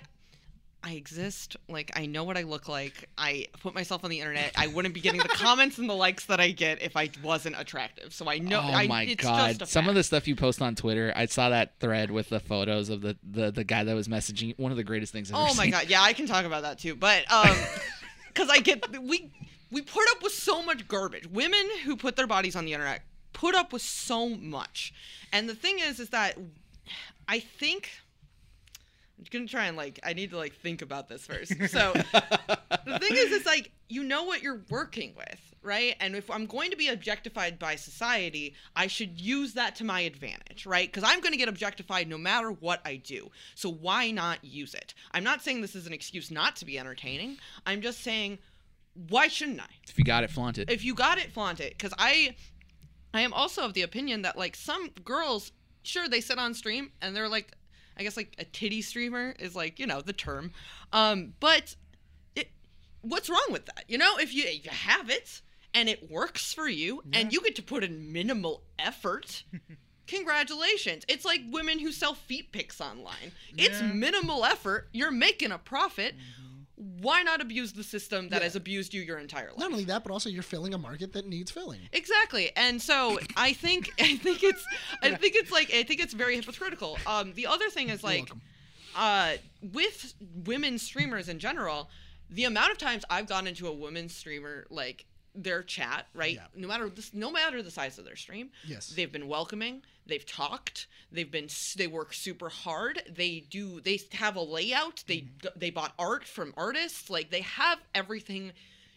I exist. Like I know what I look like. I put myself on the internet. I wouldn't be getting the comments and the likes that I get if I wasn't attractive. So I know. oh I, my it's god! Some of the stuff you post on Twitter, I saw that thread with the photos of the the, the guy that was messaging. One of the greatest things I've ever Oh my seen. god, yeah, I can talk about that too. But um cuz I get we we put up with so much garbage. Women who put their bodies on the internet put up with so much. And the thing is is that I think I'm gonna try and like I need to like think about this first. So the thing is it's like you know what you're working with, right? And if I'm going to be objectified by society, I should use that to my advantage, right? Because I'm going to get objectified no matter what I do. So why not use it? I'm not saying this is an excuse not to be entertaining. I'm just saying why shouldn't I? If you got it, flaunt it. if you got it, flaunt it. Because I, I am also of the opinion that like some girls, sure they sit on stream and they're like, I guess like a titty streamer is like you know the term, um, but it what's wrong with that? You know, if you if you have it and it works for you and you get to put in minimal effort. Congratulations. It's like women who sell feet pics online. It's minimal effort. You're making a profit. Why not abuse the system that Yeah. has abused you your entire life? Not only that, but also you're filling a market that needs filling. Exactly. And so I think I think it's I think it's like I think it's very hypocritical. Um the other thing is like uh with women streamers in general, the amount of times I've gone into a woman streamer like their chat, right? Yeah. No matter this no matter the size of their stream, Yes. they've been welcoming, they've talked, they've been they work super hard, they do they have a layout, they Mm-hmm. they bought art from artists, like they have everything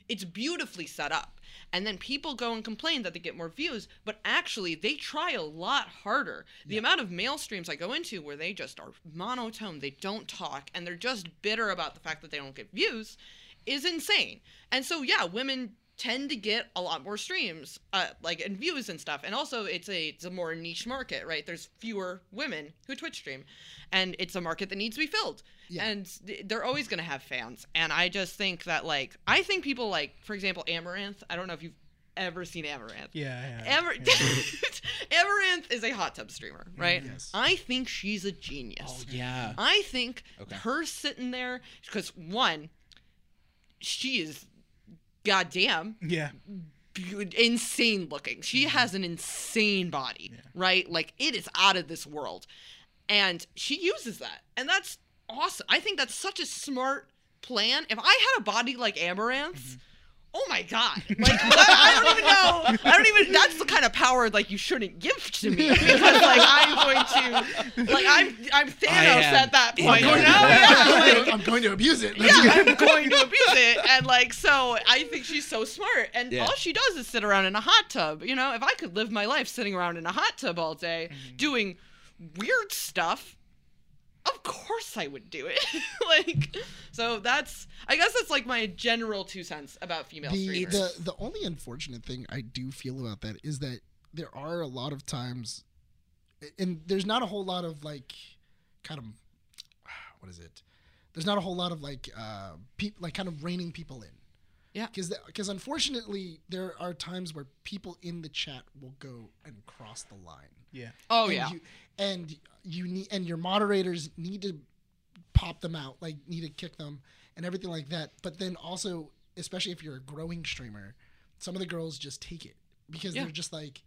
it's beautifully set up. And then people go and complain that they get more views, but actually they try a lot harder. The amount of male streams I go into where they just are monotone, they don't talk, and they're just bitter about the fact that they don't get views is insane. And so yeah, women tend to get a lot more streams, uh, like and views and stuff. And also it's a it's a more niche market, right? There's fewer women who Twitch stream, and it's a market that needs to be filled. Yeah. And they're always gonna have fans. And I just think that like I think people like, for example, Amouranth. I don't know if you've ever seen Amouranth. Yeah, yeah. Amar- Amouranth is a hot tub streamer, right? Yes. I think she's a genius. Oh yeah. I think Okay. her sitting there because one, she is goddamn yeah. insane looking. She mm-hmm. has an insane body, right? Like it is out of this world. And she uses that. And that's awesome. I think that's such a smart plan. If I had a body like Amouranth's, mm-hmm. Oh my god. Like I, I don't even know. I don't even that's the kind of power like you shouldn't give to me because like I'm going to like I'm I'm Thanos am at that in point. You know? your Yeah, like, I'm going to abuse it. yeah, I'm going to abuse it. And like, so I think she's so smart. And Yeah. all she does is sit around in a hot tub. You know, if I could live my life sitting around in a hot tub all day Mm-hmm. doing weird stuff, of course I would do it. like, so that's, I guess that's like my general two cents about female the, streamers. the the only unfortunate thing I do feel about that is that there are a lot of times, and there's not a whole lot of like, kind of, what is it? There's not a whole lot of like, uh, peop like kind of reining people in. Yeah. Because because unfortunately there are times where people in the chat will go and cross the line. Yeah. oh, and yeah. You, and you need and your moderators need to pop them out, like need to kick them and everything like that. But then also, especially if you're a growing streamer, some of the girls just take it because Yeah. they're just like,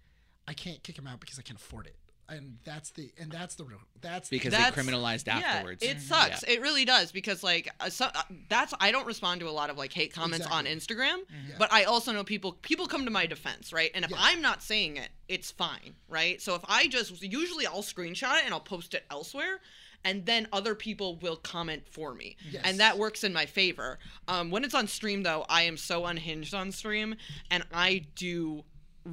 I can't kick him out because I can't afford it. And that's the and that's the real that's Because That's- they criminalized afterwards. Yeah, it sucks. Yeah. It really does because like uh, so, uh, that's I don't respond to a lot of like hate comments on Exactly. Instagram, Yeah. but I also know people people come to my defense, right? And if Yeah. I'm not saying it, it's fine, right? So if I just usually I'll screenshot it and I'll post it elsewhere. And then other people will comment for me, Yes. and that works in my favor. Um, when it's on stream, though, I am so unhinged on stream, and I do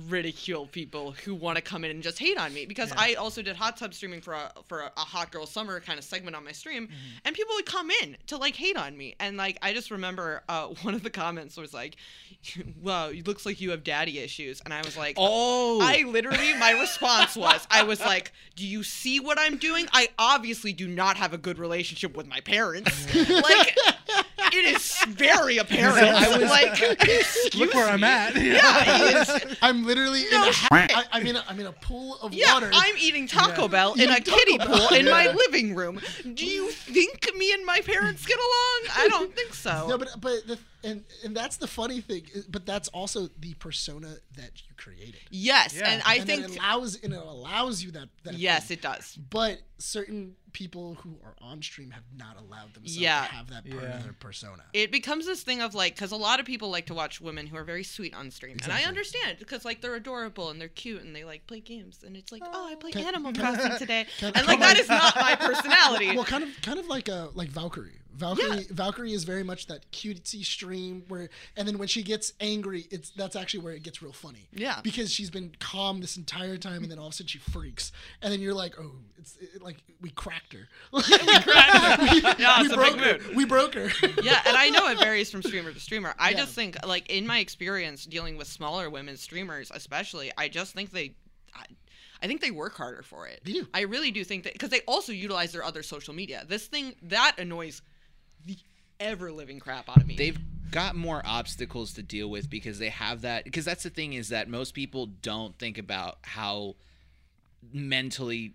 ridicule people who want to come in and just hate on me because I also did hot tub streaming for a for a, a hot girl summer kind of segment on my stream, and people would come in to like hate on me, and like I just remember uh, one of the comments was like, "Wow, it looks like you have daddy issues," and I was like, Oh. I literally, my response was, I was like, "Do you see what I'm doing? I obviously do not have a good relationship with my parents. like, it is very apparent. I was like, look where I'm at. Yeah, I'm literally in No a, shit. I, I'm in a I'm in a pool of yeah. water. I'm eating Taco Yeah. Bell in a kiddie Bell. pool in my living room. Do you think me and my parents get along? I don't think so. no, but but the, and and that's the funny thing. But that's also the persona that you created. yes, Yeah. and I and think that allows and it allows you that. that yes, thing. it does. but certain people who are on stream have not allowed themselves Yeah. to have that part Yeah. of their persona. it becomes this thing of like because a lot of people like to watch women who are very sweet on stream and i understand because like they're adorable and they're cute and they like play games and it's like oh i play Can- animal crossing today Can- and like that is not my personality well, kind of, kind of like a like Valkyrae. Valkyrae, Valkyrae is very much that cutesy stream where, and then when she gets angry, it's that's actually where it gets real funny. Yeah. Because she's been calm this entire time, and then all of a sudden she freaks, and then you're like, oh, it's it, like we cracked her. Yeah, we broke her. We broke her. yeah and i know it varies from streamer to streamer i Yeah. just think like in my experience dealing with smaller women streamers especially i just think they I, I think they work harder for it. They do. I really do think that because they also utilize their other social media. This thing that annoys ever living crap out of me. They've got more obstacles to deal with because they have that because that's the thing is that most people don't think about how mentally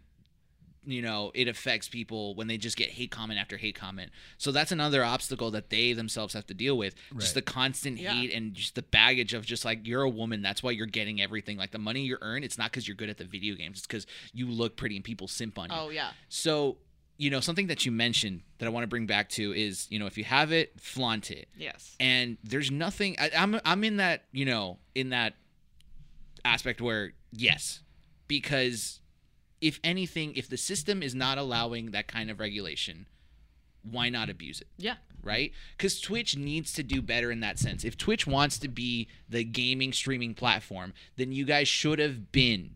you know it affects people when they just get hate comment after hate comment so that's another obstacle that they themselves have to deal with just the constant Yeah. hate and just the baggage of just like you're a woman that's why you're getting everything like the money you earn it's not because you're good at the video games it's because you look pretty and people simp on you Oh yeah. so, you know, something that you mentioned that I want to bring back to is, you know, if you have it, flaunt it. Yes. And there's nothing. I, I'm I'm in that, you know, in that aspect where yes, because if anything, if the system is not allowing that kind of regulation, why not abuse it? Yeah. right? Because Twitch needs to do better in that sense. If Twitch wants to be the gaming streaming platform, then you guys should have been,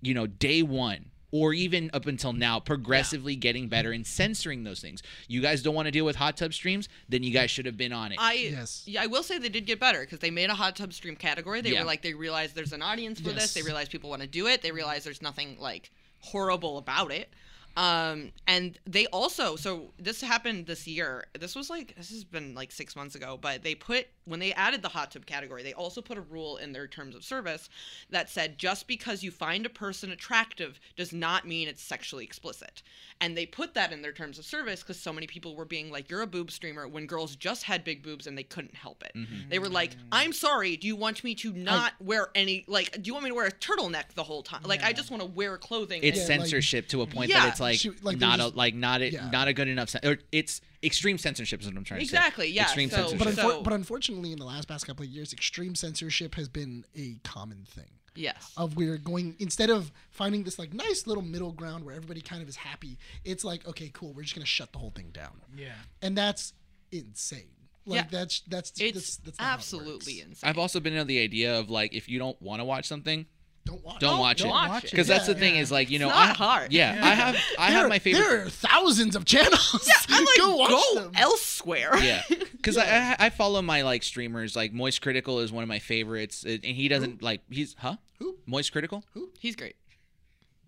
you know, day one or even up until now, progressively getting better and censoring those things. You guys don't want to deal with hot tub streams, then you guys should have been on it. I Yes. yeah, I will say they did get better because they made a hot tub stream category. They Yeah. were like they realized there's an audience for this. They realized people want to do it. They realized there's nothing like horrible about it. Um, and they also so this happened this year. This was like this has been like six months ago, but they put when they added the hot tub category, they also put a rule in their terms of service that said just because you find a person attractive does not mean it's sexually explicit. And they put that in their terms of service because so many people were being like, "You're a boob streamer," when girls just had big boobs and they couldn't help it. They were like, "I'm sorry. Do you want me to not wear any like? Do you want me to wear a turtleneck the whole time? Like, I just want to wear clothing." it's and- Yeah, like- censorship to a point Yeah. that it's like, She- like, not there's- a like not a yeah. not a good enough. Sen- or it's extreme censorship is what I'm trying to say. Exactly, yeah, Extreme so- censorship. But, unfor- So- but unfortunately, in the last past couple of years, extreme censorship has been a common thing. yes. Of we're going instead of finding this like nice little middle ground where everybody kind of is happy, it's like okay, cool, we're just gonna shut the whole thing down, Yeah. and that's insane. Like Yeah. that's that's It's that's, that's not how it absolutely insane. I've also been into the idea of like if you don't want to watch something, Don't watch. don't Oh, watch don't it. watch it. Because that's the Yeah, thing yeah. is like you know It's not I, hard. Yeah, I have I there, have my favorite. There are thousands of channels. Yeah, I'm like, go watch go them. elsewhere. yeah, because I, I I follow my like streamers like Moistcr1tikal is one of my favorites, and he doesn't like he's huh Who? Moistcr1tikal. Who he's great.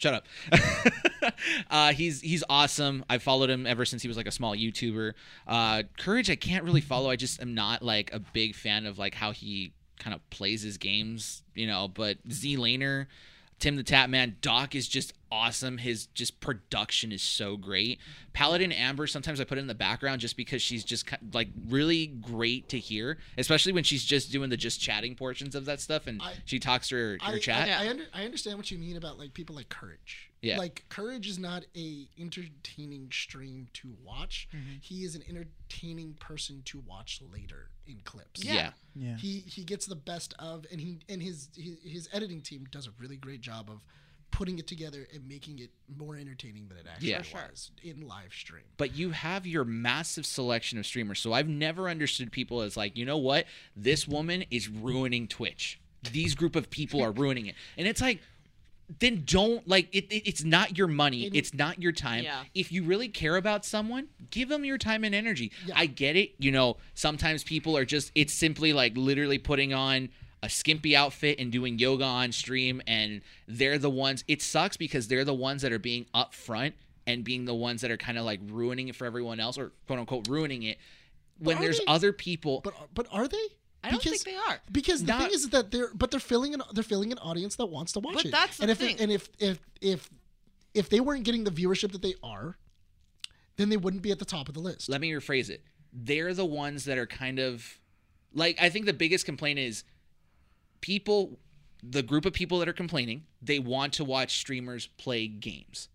Shut up. uh, he's he's awesome. I've followed him ever since he was like a small YouTuber. Uh, Courage, I can't really follow. I just am not like a big fan of like how he kind of plays his games, you know. But ZLaner, Tim the Tap Man, Doc is just awesome. His just production is so great. Paladin Amber, sometimes I put it in the background just because she's just like really great to hear, especially when she's just doing the just chatting portions of that stuff and I- she talks to her, her I, chat. I, I, under, I understand what you mean about like people like Courage. Yeah. Like Courage is not a entertaining stream to watch. Mm-hmm. He is an entertaining person to watch later in clips. yeah. Yeah. He he gets the best of and he and his his, his editing team does a really great job of putting it together and making it more entertaining than it actually Yeah. Was in live stream. but you have your massive selection of streamers. So I've never understood people as like, you know what? This woman is ruining Twitch. These group of people are ruining it. And it's like, then don't like it, it- it's not your money In- it's not your time Yeah. if you really care about someone give them your time and energy Yeah. i get it you know sometimes people are just it's simply like literally putting on a skimpy outfit and doing yoga on stream and they're the ones it sucks because they're the ones that are being upfront and being the ones that are kind of like ruining it for everyone else or quote unquote ruining it when there's they- other people But but are they? I don't Because- think they are. Because the thing is that they're but they're filling an they're filling an audience that wants to watch But it. that's the and if thing. and if if if if they weren't getting the viewership that they are, then they wouldn't be at the top of the list. let me rephrase it. They're the ones that are kind of like I think the biggest complaint is people the group of people that are complaining, they want to watch streamers play games.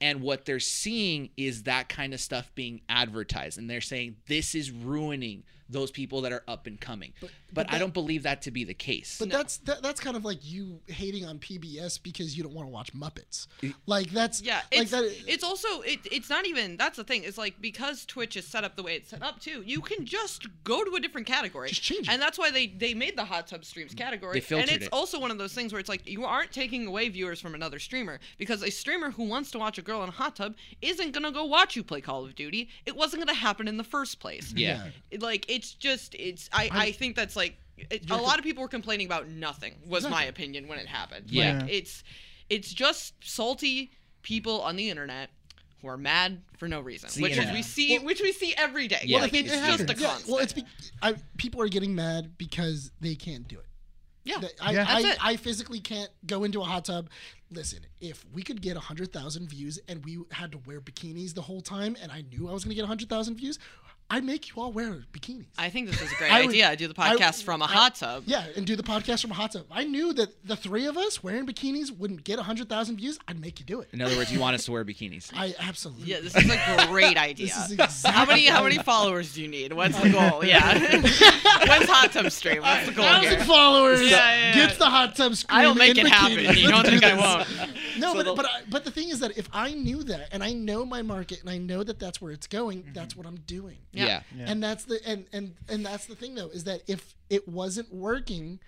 And what they're seeing is that kind of stuff being advertised and they're saying this is ruining those people that are up and coming. But, but I that- don't believe that to be the case. But that's that, that's kind of like you hating on PBS because you don't want to watch Muppets. Like that's Yeah, like it's that. it's also it, it's not even that's the thing. It's like because Twitch is set up the way it's set up too, you can just go to a different category. Just change it. And that's why they they made the hot tub streams category. They filtered and it's it. also one of those things where it's like you aren't taking away viewers from another streamer because a streamer who wants to watch a girl in a hot tub isn't gonna go watch you play Call of Duty. It wasn't gonna happen in the first place. yeah. Yeah. It- like it's just it's I I think that's like it, a lot of people were complaining about nothing was my opinion when it happened Yeah. like it's it's just salty people on the internet who are mad for no reason, See, which is we see, which we see every day. Yeah, like the it's thing- just a happens. Yeah, constant. well, it's be- I, people are getting mad because they can't do it. yeah. That- I, Yeah. I, That's it. I physically can't go into a hot tub. Listen, if we could get 100,000 views and we had to wear bikinis the whole time and I knew I was going to get 100,000 views, I'd make you all wear bikinis. I think this is a great I would- idea. Do the I- podcast from a I- hot tub. yeah, and do the podcast from a hot tub. I knew that the three of us wearing bikinis wouldn't get 100,000 views. I'd make you do it. In other words, you want us to wear bikinis. I absolutely. Yeah, this is a great idea. This is exactly how many how many followers do you need? What's the goal? Yeah. When's hot tub stream? What's the goal thousand here? followers Yeah, yeah, yeah. gets the hot tub screen. I'll make in it happen. bikinis. You don't think do I won't? No, So but but I, but the thing is that if I knew that and I know my market and I know that that's where it's going, mm-hmm. that's what I'm doing. Yeah. Yeah. Yeah. And that's the and and and that's the thing though is that if it wasn't working,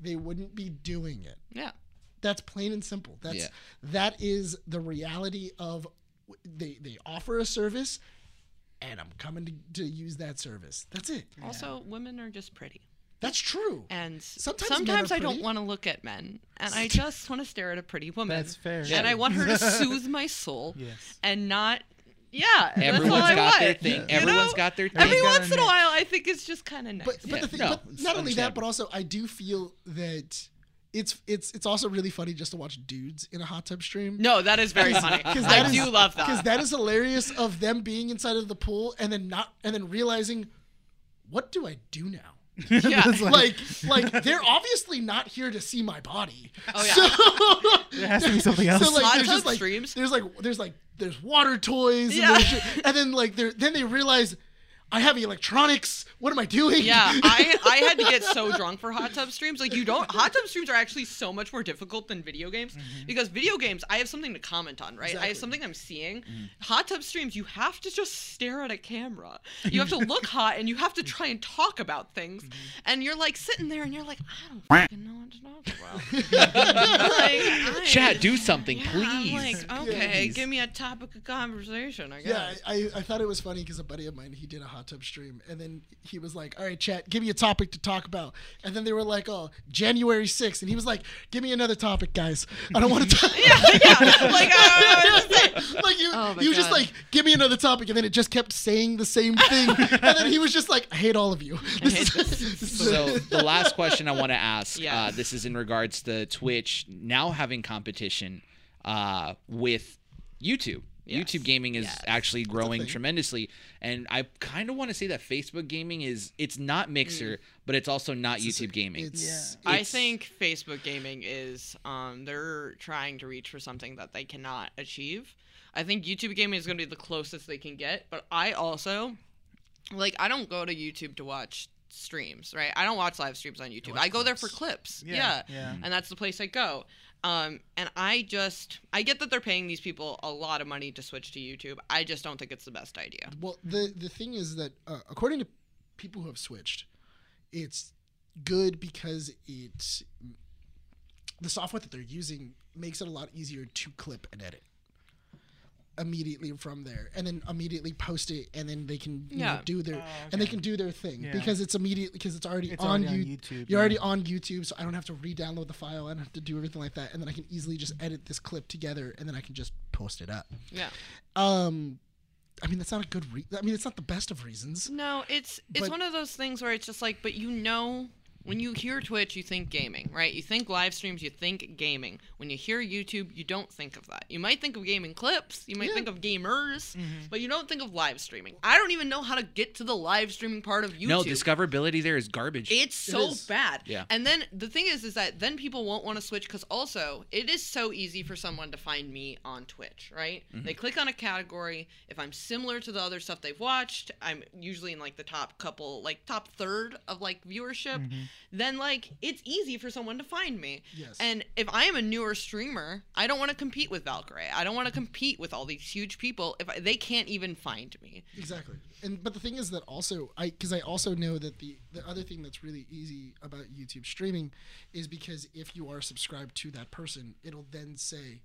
they wouldn't be doing it. Yeah. That's plain and simple. That's Yeah. that is the reality of they they offer a service and I'm coming to, to use that service. That's it. Also, women are just pretty. That's true. And Sometimes sometimes, I don't want to look at men, and I just want to stare at a pretty woman. That's fair. And I want her to soothe my soul, Yes. and not. Yeah, that's all Everyone's I got want, their thing. you Everyone's know? got their thing. Every once in a while, I think it's just kind of nice. But but Yeah. the thing, No, but not only that, but also I do feel that it's it's it's also really funny just to watch dudes in a hot tub stream. no, that is very funny. Because I do love that. Because that is hilarious of them being inside of the pool and then not and then realizing, what do I do now? Yeah. It's Like like they're obviously not here to see my body. Oh, yeah. So, there has to be something else. so like Hot there's just like streams? there's like there's like there's water toys and, Yeah. there's- and then like they then they realize I have electronics. What am I doing? Yeah, I I had to get so drunk for hot tub streams. Like you don't hot tub streams are actually so much more difficult than video games mm-hmm. because video games I have something to comment on, right? I have something I'm seeing. Mm. Hot tub streams you have to just stare at a camera. You have to look hot and you have to try and talk about things. Mm-hmm. And you're like sitting there and you're like, I don't fucking know what to talk about. like, Chat, do something, yeah, please. I'm like, okay, Please. give me a topic of conversation. I Yeah. I, I, I thought it was funny because a buddy of mine he did a hot tub stream and then he was like, "All right, chat, give me a topic to talk about." And then they were like, "Oh, January 6th. and he was like, "Give me another topic, guys. I don't want to talk." yeah, yeah. Like, I don't know what to say. like you, Oh my you just like give me another topic, and then it just kept saying the same thing, and then he was just like, "I hate all of you." This is- this. this So the last question I want to ask, Yes. uh, this is in regards to Twitch now having competition uh, with YouTube. Yes. YouTube gaming is Yes. actually growing tremendously, and I kind of want to say that Facebook gaming is it's not Mixer, but it's also not it's- YouTube gaming. It's, I it's- think Facebook gaming is um they're trying to reach for something that they cannot achieve. I think YouTube gaming is going to be the closest they can get, but I also like I don't go to YouTube to watch streams, right? I don't watch live streams on YouTube. I go there for clips. clips. Yeah, Yeah. yeah. And that's the place I go. Um and I just I get that they're paying these people a lot of money to switch to YouTube. I just don't think it's the best idea. Well, the the thing is that uh, according to people who have switched, it's good because it the software that they're using makes it a lot easier to clip and edit immediately from there and then immediately post it and then they can you know, Yeah. do their Oh, and they can do their thing Yeah. because it's immediately because it's already It's on, already on YouTube, you're already on YouTube so I don't have to re-download the file I don't have to do everything like that and then I can easily just edit this clip together and then I can just post it up Yeah. um I mean that's not a good re- I mean it's not the best of reasons No, it's it's one of those things where it's just like, but you know, when you hear Twitch, you think gaming, right? You think live streams, you think gaming. When you hear YouTube, you don't think of that. You might think of gaming clips, you might Yeah. think of gamers, Mm-hmm. but you don't think of live streaming. I don't even know how to get to the live streaming part of YouTube. no, discoverability there is garbage. It's so is. bad. Yeah. And then the thing is, is that then people won't want to switch because also it is so easy for someone to find me on Twitch, right? Mm-hmm. They click on a category. If I'm similar to the other stuff they've watched, I'm usually in like the top couple, like top third of like viewership. Mm-hmm. Then like it's easy for someone to find me. Yes. And if I am a newer streamer, I don't want to compete with Valkyrae. I don't want to compete with all these huge people if I, they can't even find me. Exactly. And but the thing is that also I because I also know that the the other thing that's really easy about YouTube streaming is because if you are subscribed to that person, it'll then say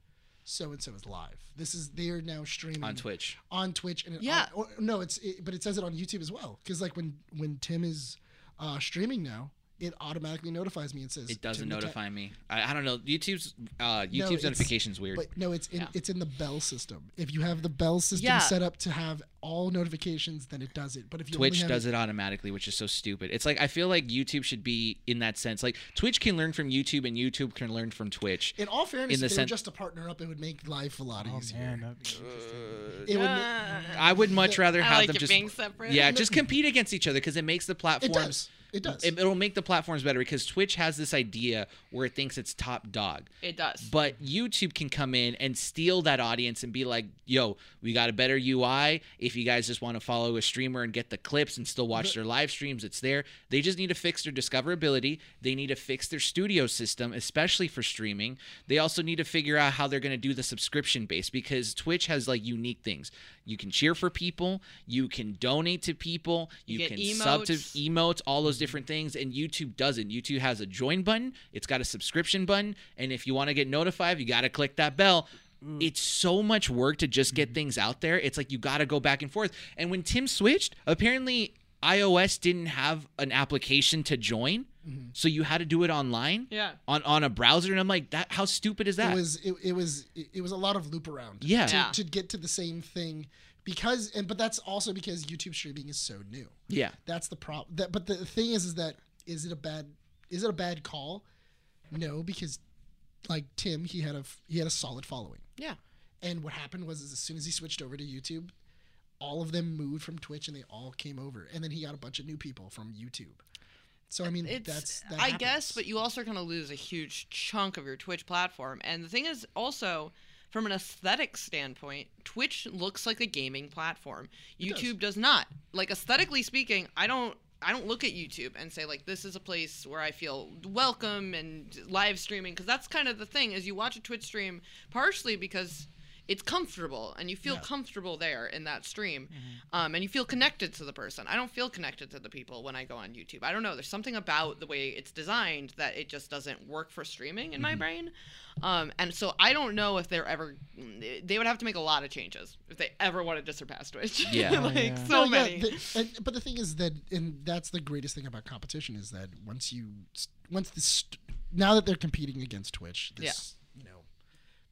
so and so is live. This is they are now streaming on Twitch. on Twitch and it, Yeah. on- or, no, it's it, but it says it on YouTube as well because like when when Tim is uh, streaming now, it automatically notifies me and says It doesn't Tim the notify me. I, I don't know. YouTube's uh, YouTube's it's- notifications weird. But no, it's in Yeah. it's in the bell system. If you have the bell system Yeah. set up to have all notifications, then it does it. But if you Twitch only have does it automatically, which is so stupid. It's like I feel like YouTube should be in that sense. Like Twitch can learn from YouTube, and YouTube can learn from Twitch. In all fairness, in the if they were sen- just to partner up, it would make life a lot Oh easier. man, that'd be. It would. ma- Uh, I would much rather I have like them it just being separate. yeah, just compete against each other because it makes the it platforms. Does. It does. It, will make the platforms better because Twitch has this idea where it thinks it's top dog. It does. But YouTube can come in and steal that audience and be like, yo, we got a better UI. If you guys just want to follow a streamer and get the clips and still watch their live streams, it's there. They just need to fix their discoverability. They need to fix their studio system, especially for streaming. They also need to figure out how they're going to do the subscription base because Twitch has like unique things. You can cheer for people, you can donate to people, you, You can sub to emotes. emotes, all those different things, and YouTube doesn't. YouTube has a join button, it's got a subscription button, and if you want to get notified, you got to click that bell. Mm. It's so much work to just get mm-hmm. things out there. It's like you got to go back and forth. And when Tim switched, apparently iOS didn't have an application to join, Mm-hmm. so you had to do it online. Yeah. On on a browser, and I'm like, that. How stupid is that? It was it, it was it, it was a lot of loop around. Yeah. To, Yeah. to get to the same thing, because and but that's also because YouTube streaming is so new. yeah. That's the problem. That but the thing is, is that is it a bad is it a bad call? No, because like Tim, he had a he had a solid following, yeah. and what happened was is as soon as he switched over to YouTube, all of them moved from Twitch and they all came over, and then he got a bunch of new people from YouTube. So I mean, it's that's that I guess, but you also are going to lose a huge chunk of your Twitch platform. And the thing is, also from an aesthetic standpoint, Twitch looks like a gaming platform. It does. YouTube does. not. Like aesthetically speaking, I don't. I don't look at YouTube and say like this is a place where I feel welcome and live streaming because that's kind of the thing is you watch a Twitch stream partially because it's comfortable and you feel Yeah. comfortable there in that stream um, and you feel connected to the person. I don't feel connected to the people when i go on youtube. I don't know. There's something about the way it's designed that it just doesn't work for streaming in my brain. Um, and so i don't know if they're ever they would have to make a lot of changes if they ever wanted to surpass twitch. Yeah. like Yeah. so No, yeah, many. the- and, but the thing is that, and that's the greatest thing about competition is that once you, once this, now that they're competing against Twitch, this, you know,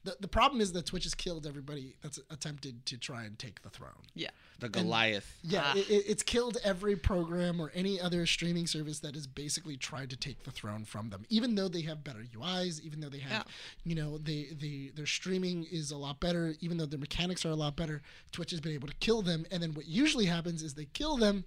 the the problem is that Twitch has killed everybody that's attempted to try and take the throne. yeah The Goliath. Yeah, Ah. it, it- it's killed every program or any other streaming service that has basically tried to take the throne from them. Even though they have better UIs, even though they have, Yeah. you know, they, they their streaming is a lot better. Even though their mechanics are a lot better, Twitch has been able to kill them. And then what usually happens is they kill them,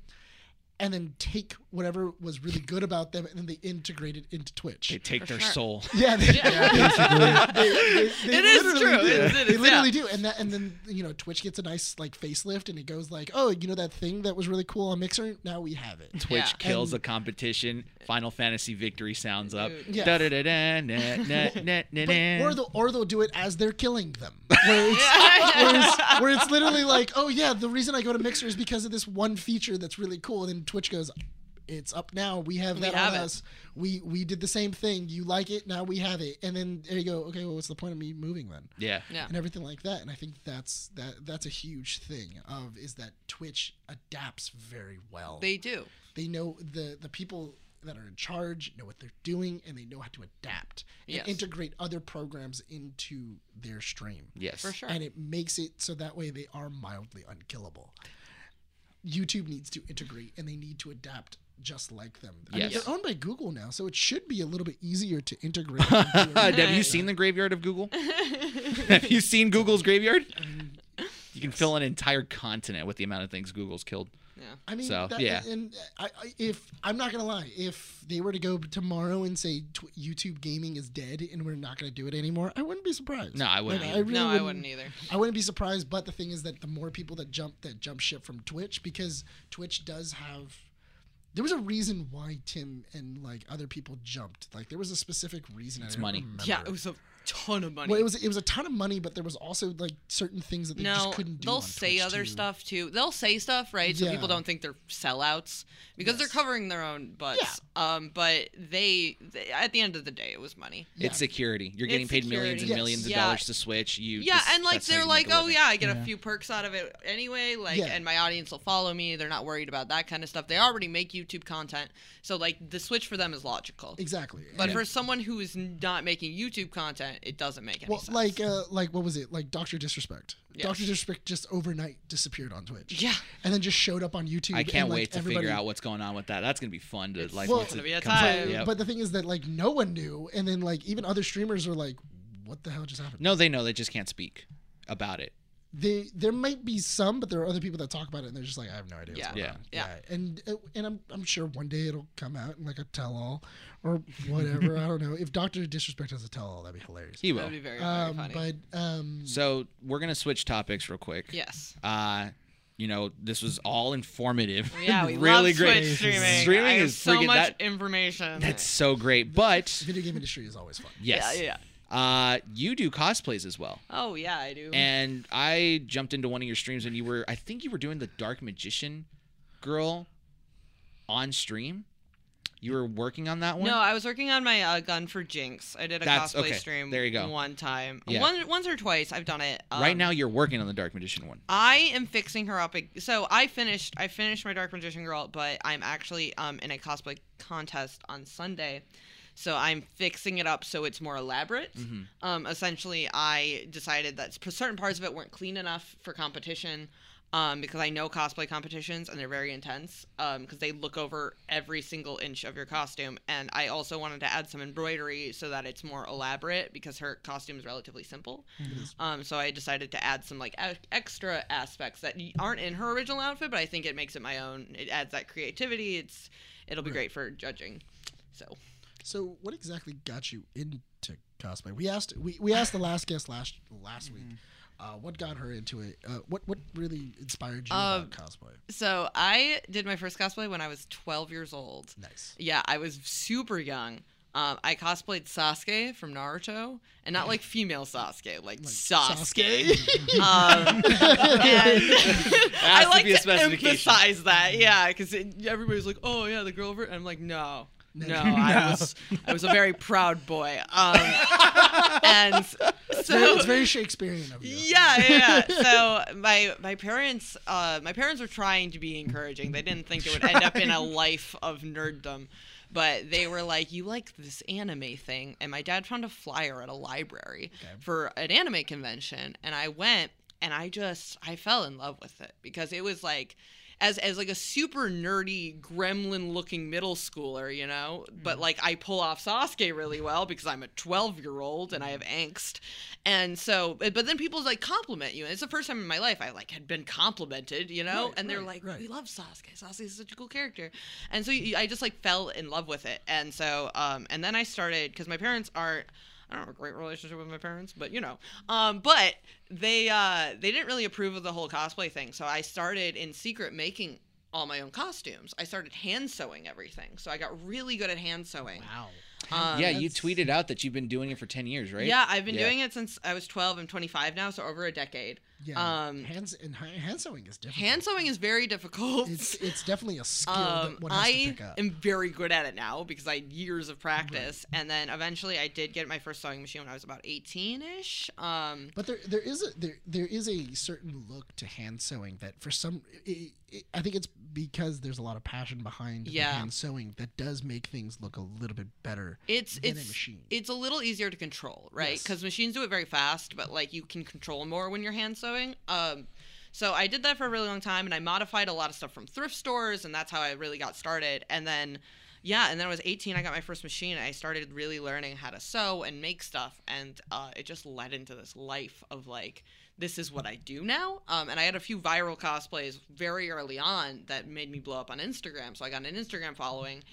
and then take whatever was really good about them, and then they integrate it into Twitch. They take For their sure. soul. Yeah, they, they- they- they It is literally true. do. It is- it they literally yeah. do, and that, and then you know, Twitch gets a nice like facelift, and it goes like, oh, you know that thing that was really cool on Mixer, now we have it. Twitch Yeah. kills And- the competition. Final Fantasy victory sounds up. Yeah. Da-da-da-da, na- na- na- na- But, na. or, the, or they'll do it as they're killing them, where it's, where, it's, where it's literally like, oh yeah, the reason I go to Mixer is because of this one feature that's really cool, and then Twitch goes, it's up now. We have We that have on it. us. We we did the same thing. You like it now? We have it, and then there you go. Okay, well, what's the point of me moving then? yeah. yeah and everything like that. And I think that's that that's a huge thing of is that Twitch adapts very well. they do they know the the people that are in charge know what they're doing and they know how to adapt and Yes. integrate other programs into their stream. Yes. for sure And it makes it so that way they are mildly unkillable. YouTube needs to integrate and they need to adapt just like them. I mean, Yes. they're owned by Google now, so it should be a little bit easier to integrate. and do Have you seen the graveyard of Google? Have you seen Google's graveyard? You can fill an entire continent with the amount of things Google's killed. Yeah I mean, So, that, yeah. And I, I, if I'm not gonna lie, if they were to go tomorrow and say tw- YouTube gaming is dead and we're not gonna do it anymore, I wouldn't be surprised. No, I wouldn't Like, either. really no i wouldn't either I wouldn't be surprised. But the thing is that the more people that jump that jump ship from Twitch, because Twitch does have. There was a reason why Tim and like other people jumped. Like there was a specific reason. It's don't money. remember. yeah it was a ton of money. Well, it was it was a ton of money, but there was also like certain things that they no, just couldn't do. they'll on say Twitch, other too. stuff too. They'll say stuff, right? So people don't think they're sellouts because they're covering their own butts. Um, but they, they, at the end of the day, it was money. Yeah. It's security. You're getting It's paid millions and security. millions of Yeah. dollars to switch. You Yeah, this- and like they're like, oh yeah, I get Yeah. a few perks out of it anyway. Like, Yeah. and my audience will follow me. They're not worried about that kind of stuff. They already make YouTube content, so like the switch for them is logical. Exactly. But And- for someone who is not making YouTube content, it doesn't make any well, sense. like uh, like what was it? Like Doctor Disrespect. Yes. Doctor Disrespect just overnight disappeared on Twitch. yeah, And then just showed up on YouTube. I can't and, like, wait to everybody- figure out what's going on with that. That's gonna be fun to like. Well, once It's gonna be a comes out. time. Yep. But the thing is that like no one knew, and then like even other streamers are like, "What the hell just happened?" No, they know. They just can't speak about it. They there might be some, but there are other people that talk about it, and they're just like, "I have no idea." Yeah. What's going Yeah. on. Yeah. And uh, and I'm I'm sure one day it'll come out in like a tell all or whatever. I don't know. If Doctor Disrespect has a tell all, that'd be hilarious. He will. that'd be very, very Um, funny. but um, So we're gonna switch topics real quick. yes. Uh, you know, this was all informative. Yeah, we really love great. Twitch streaming. Streaming I is so freaking much that. information. That's so great. But video game industry is always fun. yes, yeah, yeah. Uh, you do cosplays as well. Oh yeah, I do. And I jumped into one of your streams and you were, I think you were doing the Dark Magician girl on stream. You were working on that one. No, I was working on my uh, gun for Jinx. I did a That's- cosplay okay, stream. there you go. One time, Yeah. one once or twice, I've done it. right Um, now, you're working on the Dark Magician one. I am fixing her up. So I finished. I finished my Dark Magician girl, but I'm actually um in a cosplay contest on Sunday. So I'm fixing it up so it's more elaborate. Mhm. Um, essentially, I decided that certain parts of it weren't clean enough for competition. Um, because I know cosplay competitions and they're very intense. Um, because they look over every single inch of your costume, and I also wanted to add some embroidery so that it's more elaborate because her costume is relatively simple. Um, so I decided to add some like e- extra aspects that aren't in her original outfit, but I think it makes it my own. It adds that creativity. It's it'll be Right. great for judging. So So, what exactly got you into cosplay? We asked we, we asked the last guest last last week. Uh, what got her into it? Uh, what what really inspired you Um, about cosplay? so I did my first cosplay when I was 12 years old. Nice. Yeah, I was super young. Um, I cosplayed Sasuke from Naruto, and not like female Sasuke, like, Sasuke. um, and I to like be a to, specification. emphasize that, yeah, because everybody's like, "Oh yeah, the girl over," and I'm like, "No, no. I was, I was a very proud boy." Um, and so it's very Shakespearean of you. yeah, yeah. yeah. So my my parents uh, my parents were trying to be encouraging. They didn't think it would end up in a life of nerddom. But they were like, "You like this anime thing?" And my dad found a flyer at a library Okay. for an anime convention, and I went, and I just I fell in love with it because it was like, as as like a super nerdy gremlin looking middle schooler, you know. But like I pull off Sasuke really well because I'm a 12 year old and I have angst, and so but but then people like compliment you, and it's the first time in my life I like had been complimented, you know. Right, and they're right, like, right. "We love Sasuke. Sasuke is such a cool character," and so I just like fell in love with it, and so um and then I started because my parents aren't. I don't have a great relationship with my parents, but you know. Um, but they uh, they didn't really approve of the whole cosplay thing, so I started in secret making all my own costumes. I started hand sewing everything, so I got really good at hand sewing. Wow. Um, yeah, you tweeted out that you've been doing it for 10 years, right? Yeah, I've been Yeah. doing it since I was 12. I'm 25 now, so over a decade. Yeah. Um, hands and hand sewing is difficult. Hand sewing is very difficult. It's it's definitely a skill Um, that one has to I pick up. am very good at it now because I had years of practice, and then eventually I did get my first sewing machine when I was about 18ish. Um, But there, there is a there, there is a certain look to hand sewing that for some, i i I think it's because there's a lot of passion behind Yeah. the hand sewing that does make things look a little bit better. it's than a it's machine. it's a little easier to control, right? Yes. Because machines do it very fast, but like you can control more when you're hand sewing. Um, so I did that for a really long time, and I modified a lot of stuff from thrift stores, and that's how I really got started. And then, yeah, and then I was 18, I got my first machine, I started really learning how to sew and make stuff, and uh, it just led into this life of like. This is what I do now. Um, and I had a few viral cosplays very early on that made me blow up on Instagram. So I got an Instagram following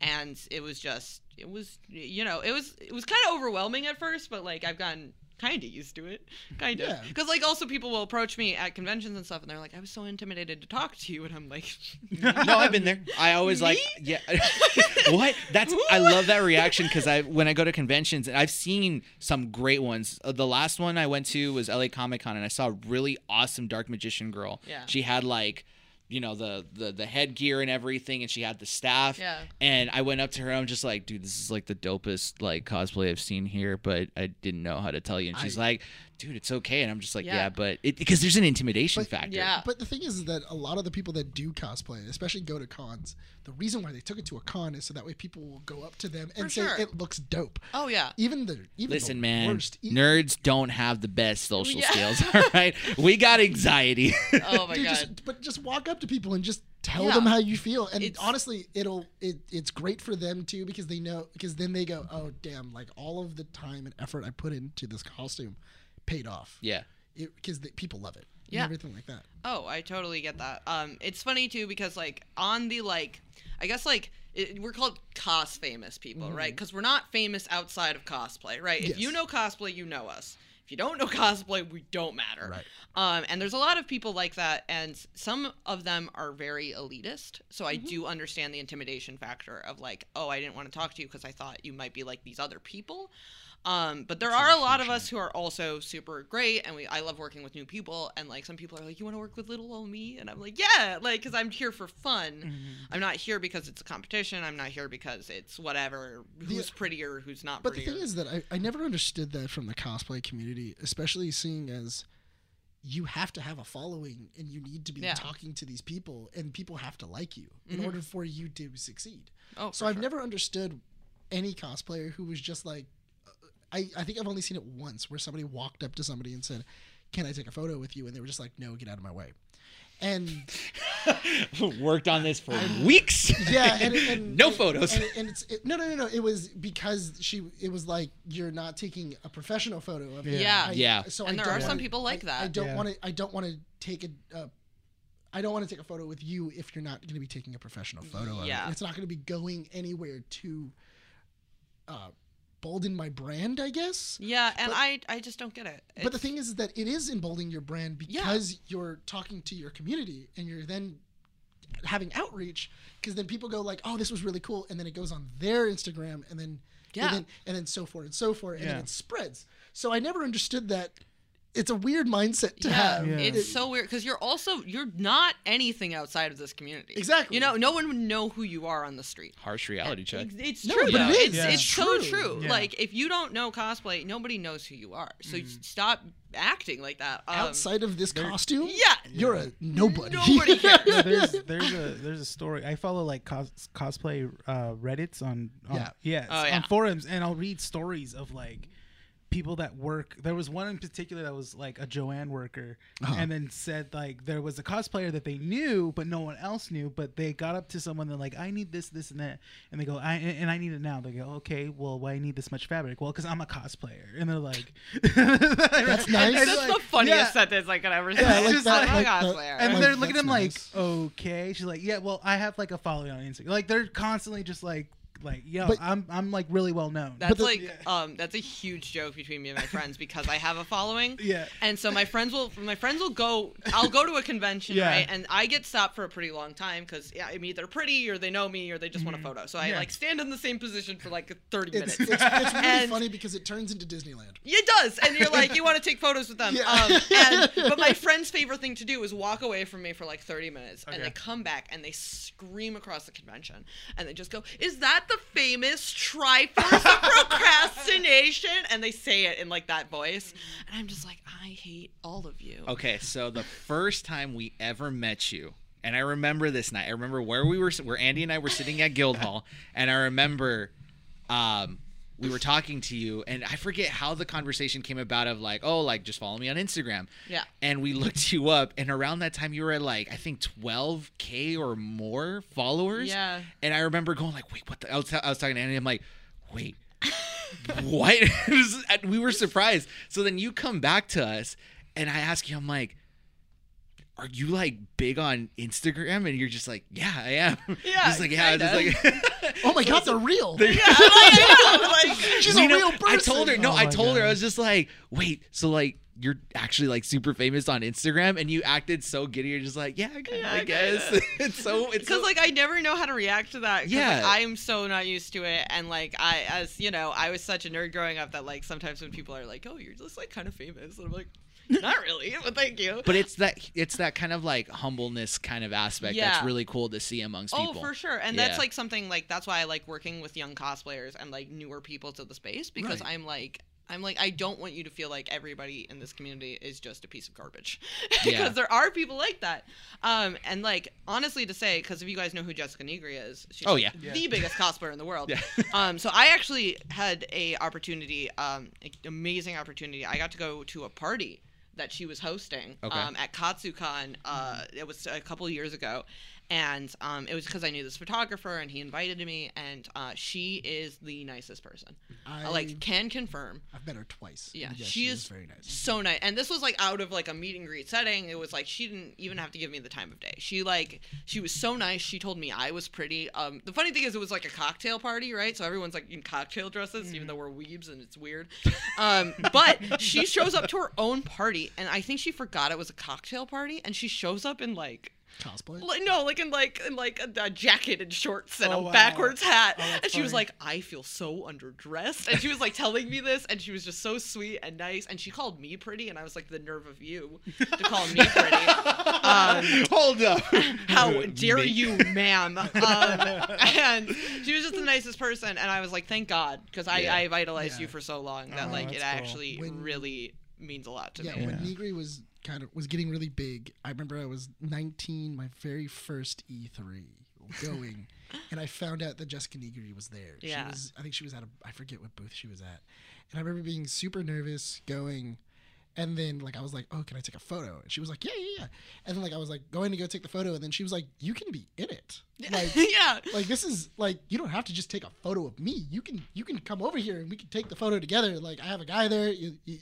and it was just it was you know it was it was kind of overwhelming at first but like i've gotten kind of used to it, kind of. Yeah. Because like also people will approach me at conventions and stuff, and they're like, "I was so intimidated to talk to you," and I'm like, no, I've been there. I always like, yeah. what? That's I love that reaction because I when I go to conventions and I've seen some great ones. Uh, the last one I went to was LA Comic Con and I saw a really awesome dark magician girl. Yeah. She had like, you know, the the the headgear and everything, and she had the staff. Yeah. And I went up to her. I'm just like, dude, this is like the dopest like cosplay I've seen here, but I didn't know how to tell you. And she's I- like, dude, it's okay. And I'm just like, yeah, Yeah. but it because there's an intimidation But- factor. Yeah. But the thing is that a lot of the people that do cosplay, especially go to cons, the reason why they took it to a con is so that way people will go up to them and For say sure. it looks dope. "Oh yeah." Even the even Listen, the man, worst, e- nerds don't have the best social Yeah. skills. All right, we got anxiety. Oh my Dude, god. just, but just walk up to people and just tell Yeah. them how you feel and It's- honestly it'll it, it's great for them too because they know because then they go oh damn like all of the time and effort i put into this costume paid off yeah, because people love it and Yeah. everything like that Oh, I totally get that. Um, it's funny too because like on the like, I guess like it, we're called cos famous people, right? Because we're not famous outside of cosplay, right? If Yes. you know cosplay, you know us. If you don't know cosplay, we don't matter. Right. Um, and there's a lot of people like that, and some of them are very elitist. So I do understand the intimidation factor of like, oh, I didn't want to talk to you because I thought you might be like these other people. Um, but there are a lot of us who are also super great, and we I love working with new people. And like some people are like, "You want to work with little old me?" And I'm like, "Yeah," like because I'm here for fun. Mm-hmm. I'm not here because it's a competition. I'm not here because it's whatever. Who's prettier? Who's not but the thing is that I, I never understood that from the cosplay community especially seeing as you have to have a following and you need to be Yeah. talking to these people and people have to like you in Mhm. order for you to succeed oh, So I've sure. never understood any cosplayer who was just like, I, I think I've only seen it once where somebody walked up to somebody and said, "Can I take a photo with you?" And they were just like, "No, get out of my way." And worked on this for weeks. yeah, and, and no and- photos. And, and it's it, no, no, no, no. It was because she. It was like you're not taking a professional photo of me. Yeah. I- Yeah. So And I there are some wanna- people like that. I don't Yeah. want to. I don't want to take a. Uh, I don't want to take a photo with you if you're not going to be taking a professional photo of it. Yeah. It's not going to be going anywhere to uh, bolden my brand, I guess. Yeah, and But- I I just don't get it. But the thing is, is that it is emboldening your brand Yeah. because you're talking to your community and you're then having outreach because then people go like, oh, this was really cool, and then it goes on their Instagram and then Yeah. and then, and then so forth and so forth, and then it spreads. So I never understood that. It's a weird mindset to yeah, have. Yeah. it's so weird because you're also you're not anything outside of this community. Exactly. You know, no one would know who you are on the street. Harsh reality check. It's, it's No, true but it though. is. It's, Yeah. it's It's so true. true. Yeah. Like if you don't know cosplay, nobody knows who you are. So you stop acting like that. Um, outside of this costume, yeah. you're a nobody. Nobody cares. Yeah, there's there's a there's a story. I follow like cos, cosplay uh, Reddits on, on Yeah. yeah, Oh, yeah. on forums, and I'll read stories of like people that work. There was one in particular that was like a Joann worker, Uh-huh. and then said like there was a cosplayer that they knew, but no one else knew. But they got up to someone. They're like, I need this, this, and that, and they go, I and I need it now. They go, okay, well, why I need this much fabric? Well, because I'm a cosplayer, and they're like, That's nice. And That's like- the funniest yeah. sentence I could ever Yeah, like that, I'm a like that. cosplayer. and Like, they're looking at that's him nice. like, okay. She's like, yeah, well, I have like a following on Instagram. Like they're constantly just like, like, yo, But- I'm I'm like really well known. That's the- like Yeah. um that's a huge joke between me and my friends because I have a following. Yeah. And so my friends will my friends will go I'll go to a convention, Yeah. right? And I get stopped for a pretty long time cuz yeah, I'm either pretty or they know me or they just want a photo. So I Mm-hmm. Yeah. like stand in the same position for like 30 It's, minutes. it's, it's really And- funny because it turns into Disneyland. It does, and you're like, you want to take photos with them. Yeah. Um, and, but my friend's favorite thing to do is walk away from me for like 30 minutes, and they come back and they scream across the convention, and they just go, "Is that the famous Triforce of procrastination?" And they say it in like that voice, and I'm just like, I hate all of you. Okay, so the first time we ever met you, and I remember this night. I remember where we were, where Andy and I were sitting at Guildhall, and I remember, um, we were talking to you, and I forget how the conversation came about of like, oh, like just follow me on Instagram. Yeah. And we looked you up, and around that time you were at like I think 12k or more followers. Yeah. And I remember going like, wait, what? The? I was I was talking to Andy. I'm like, wait, what? We were surprised. So then you come back to us, and I ask you, I'm like, are you like big on Instagram? And you're just like, yeah, I am. Yeah, just like yeah, just like. Oh my god, they're real. Yeah, like, I know, like, She's You a know, real I told her. No, Oh I my told her. I was just like, wait, so like you're actually like super famous on Instagram, and you acted so giddy. You're just like, yeah, I, kinda, Yeah, I I guess. kinda. it's so. It's because so, like I never know how to react to that. 'cause, Yeah. like, I am so not used to it, and like I, as you know, I was such a nerd growing up that like sometimes when people are like, "Oh, you're just like kind of famous," and I'm like, "Not really, but thank you." But it's that it's that kind of like humbleness kind of aspect that's really cool to see amongst Oh, people. Oh, for sure. And Yeah. that's like something like that's why I like working with young cosplayers and like newer people to the space because Right. I'm like I'm like I don't want you to feel like everybody in this community is just a piece of garbage because Yeah. there are people like that. Um and like honestly to say cuz if you guys know who Jessica Negri is, she's Oh, yeah. Yeah. the biggest cosplayer in the world. Yeah. um so I actually had a opportunity um amazing opportunity. I got to go to a party that she was hosting Okay. um, at Katsucon. Uh, it was a couple years ago, and um, it was because I knew this photographer, and he invited me. And uh, she is the nicest person. I, I, like can confirm. I've met her twice. Yeah, yes, she is very nice. So nice, and this was like out of like a meet and greet setting. It was like she didn't even have to give me the time of day. She like she was so nice. She told me I was pretty. Um, the funny thing is, it was like a cocktail party, right? So everyone's like in cocktail dresses, even though we're weebs and it's weird. Um, but she shows up to her own party, and I think she forgot it was a cocktail party, and she shows up in like Cosplay. like, no, like in like in like a, a jacket and shorts and Oh, a wow. backwards hat. Oh, that's and she was like, I feel so underdressed. And she was like telling me this, and she was just so sweet and nice. And she called me pretty, and I was like, the nerve of you to call me pretty. Um, Hold up. how dare Me. you, ma'am? Um, and she was just the nicest person, and I was like, thank God, because I, Yeah. I idolized Yeah. you for so long that Oh, like it cool. actually When- really means a lot to yeah, me. when Yeah. Negri was kind of was getting really big, I remember I was 19, my very first E3 going, and I found out that Jessica Negri was there. Yeah. She was, I think she was at a, I forget what booth she was at, and I remember being super nervous going. And then like I was like, oh, can I take a photo? And she was like, yeah, yeah, yeah. And then like I was like going to go take the photo, and then she was like, you can be in it. Like yeah. like this is like you don't have to just take a photo of me. You can you can come over here and we can take the photo together. Like I have a guy there. You, you,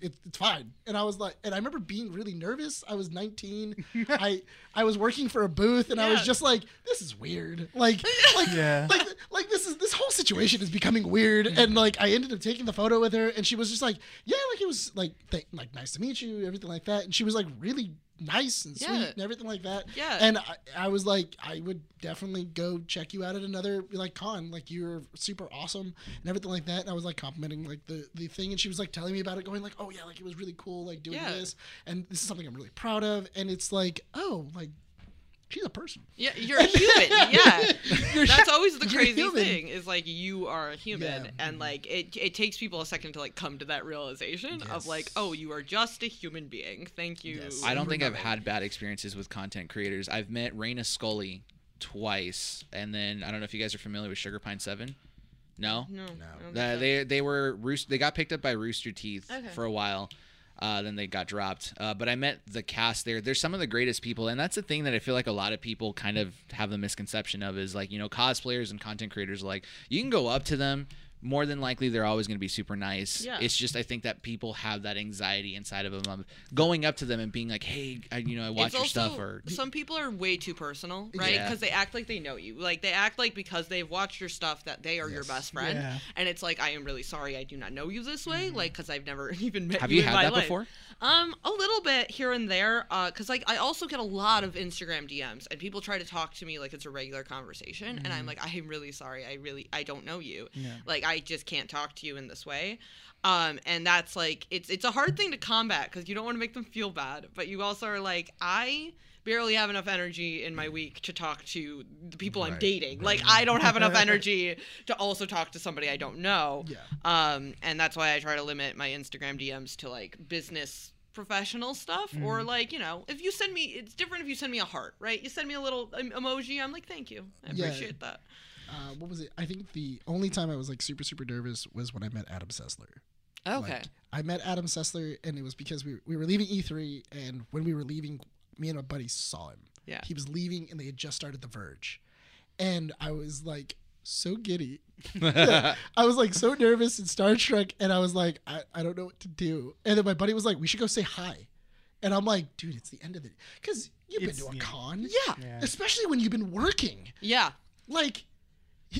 it's it's fine. And I was like, and I remember being really nervous. I was 19. I I was working for a booth, and I was just like, this is weird. Like like Yeah. like like this is this whole situation is becoming weird. And like I ended up taking the photo with her, and she was just like, yeah, like it was like th- like nice to meet you, everything like that. And she was like really nice and sweet Yeah. and everything like that. Yeah. And I, I was like, I would definitely go check you out at another like con. Like you're super awesome and everything like that. And I was like complimenting like the the thing, and she was like telling me about it, going like, oh yeah, like it was really cool, like doing Yeah. this, and this is something I'm really proud of. And it's like, oh, like she's a person. Yeah, you're a human. Yeah, You're- that's always the you're crazy thing. Is like you are a human, Yeah. and like it. It takes people a second to like come to that realization of like, oh, you are just a human being. Thank you. Yes. I don't think I've had bad experiences with content creators. I've met Raina Scully twice, and then I don't know if you guys are familiar with Sugar Pine Seven. No, No, No. Uh, they they were roost. They got picked up by Rooster Teeth Okay. for a while. Uh, then they got dropped. Uh, but I met the cast there. There's some of the greatest people, and that's the thing that I feel like a lot of people kind of have the misconception of is like you know cosplayers and content creators. Like you can go up to them. More than likely, they're always going to be super nice. Yeah. It's just I think that people have that anxiety inside of them of going up to them and being like, "Hey, I, you know, I watch It's your also, stuff," or some people are way too personal, right? Yeah. Because they act like they know you. Like they act like because they've watched your stuff that they are your best friend. Yeah. And it's like I am really sorry I do not know you this way, like because I've never even met have you you in had my that life. before? Um, a little bit here and there, uh, cause like I also get a lot of Instagram DMs, and people try to talk to me like it's a regular conversation, and I'm like, I'm really sorry, I really, I don't know you, Yeah. like I just can't talk to you in this way, um, and that's like it's it's a hard thing to combat because you don't want to make them feel bad, but you also are like, I barely have enough energy in my week to talk to the people I'm dating, right. like I don't have enough energy to also talk to somebody I don't know, Yeah. um, and that's why I try to limit my Instagram DMs to like business professional stuff or like you know if you send me it's different if you send me a heart right? You send me a little emoji i'm like thank you. I Yeah. appreciate that Uh, what was it? I think the only time I was like super super nervous was when I met Adam Sessler. okay Like, I met Adam Sessler, and it was because we, we were leaving E3, and when we were leaving, me and my buddy saw him. Yeah. He was leaving, and they had just started The Verge. And I was like so giddy. I was like so nervous and starstruck, and I was like, I, I don't know what to do. And then my buddy was like, we should go say hi. And I'm like, dude, it's the end of the because you've It's- been to a yeah. con, Yeah. Yeah. especially when you've been working. Yeah. Like, he-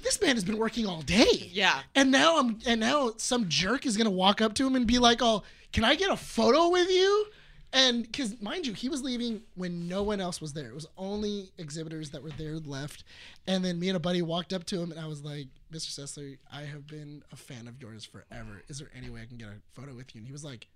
this man has been working all day. Yeah. And now I'm and now some jerk is gonna walk up to him and be like, "Oh, can I get a photo with you?" And because mind you, he was leaving when no one else was there. It was only exhibitors that were there left. And then me and a buddy walked up to him, and I was like, "Mr. Sessler, I have been a fan of yours forever. Is there any way I can get a photo with you?" And he was like.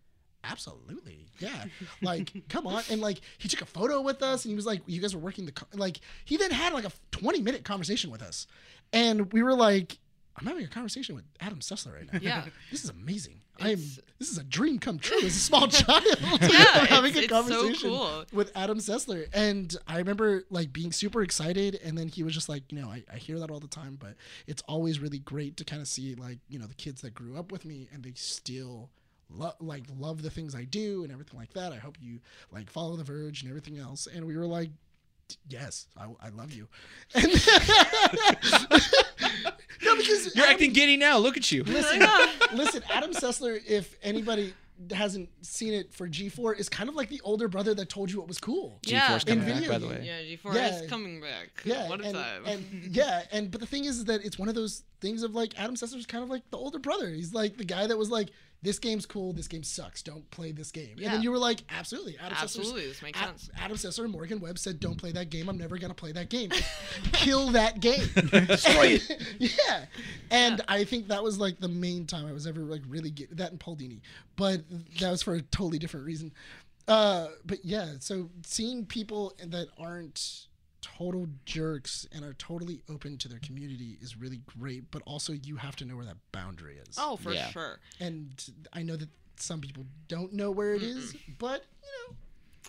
Absolutely, yeah. Like, come on, and like he took a photo with us, and he was like, "You guys were working the co-. like." He then had like a twenty minute conversation with us, and we were like, "I'm having a conversation with Adam Sessler right now." Yeah. this is amazing. I am. This is a dream come true as a small child. Yeah, having it's- a it's so conversation cool. with Adam Sessler, and I remember like being super excited, and then he was just like, you know, I, I hear that all the time, but it's always really great to kind of see like you know the kids that grew up with me, and they still. Lo- like love the things I do and everything like that. I hope you like follow the Verge and everything else. And we were like, yes, I, I love you. And no, because You're Adam- acting giddy now. Look at you. Listen, listen, Adam Sessler, if anybody hasn't seen it for G4, is kind of like the older brother that told you what was cool. Yeah. G4's coming back, by the way. Yeah, G4 Yeah. is coming back. Yeah, What a and, time. and yeah, and but the thing is, is that it's one of those things of like Adam Sessler's kind of like the older brother. He's like the guy that was like, "This game's cool. This game sucks. Don't play this game." Yeah. And then you were like, "Absolutely, Adam Absolutely, Sessler's- this makes A- sense. Adam Sessler and Morgan Webb said, "Don't play that game. I'm never gonna play that game. Kill that game. Destroy it. yeah, and I think that was like the main time I was ever like really get that and Paul Dini, but that was for a totally different reason. Uh, but yeah, so seeing people that aren't total jerks and are totally open to their community is really great. But also, you have to know where that boundary is. oh, for Yeah. sure. and I know that some people don't know where it is, but you know,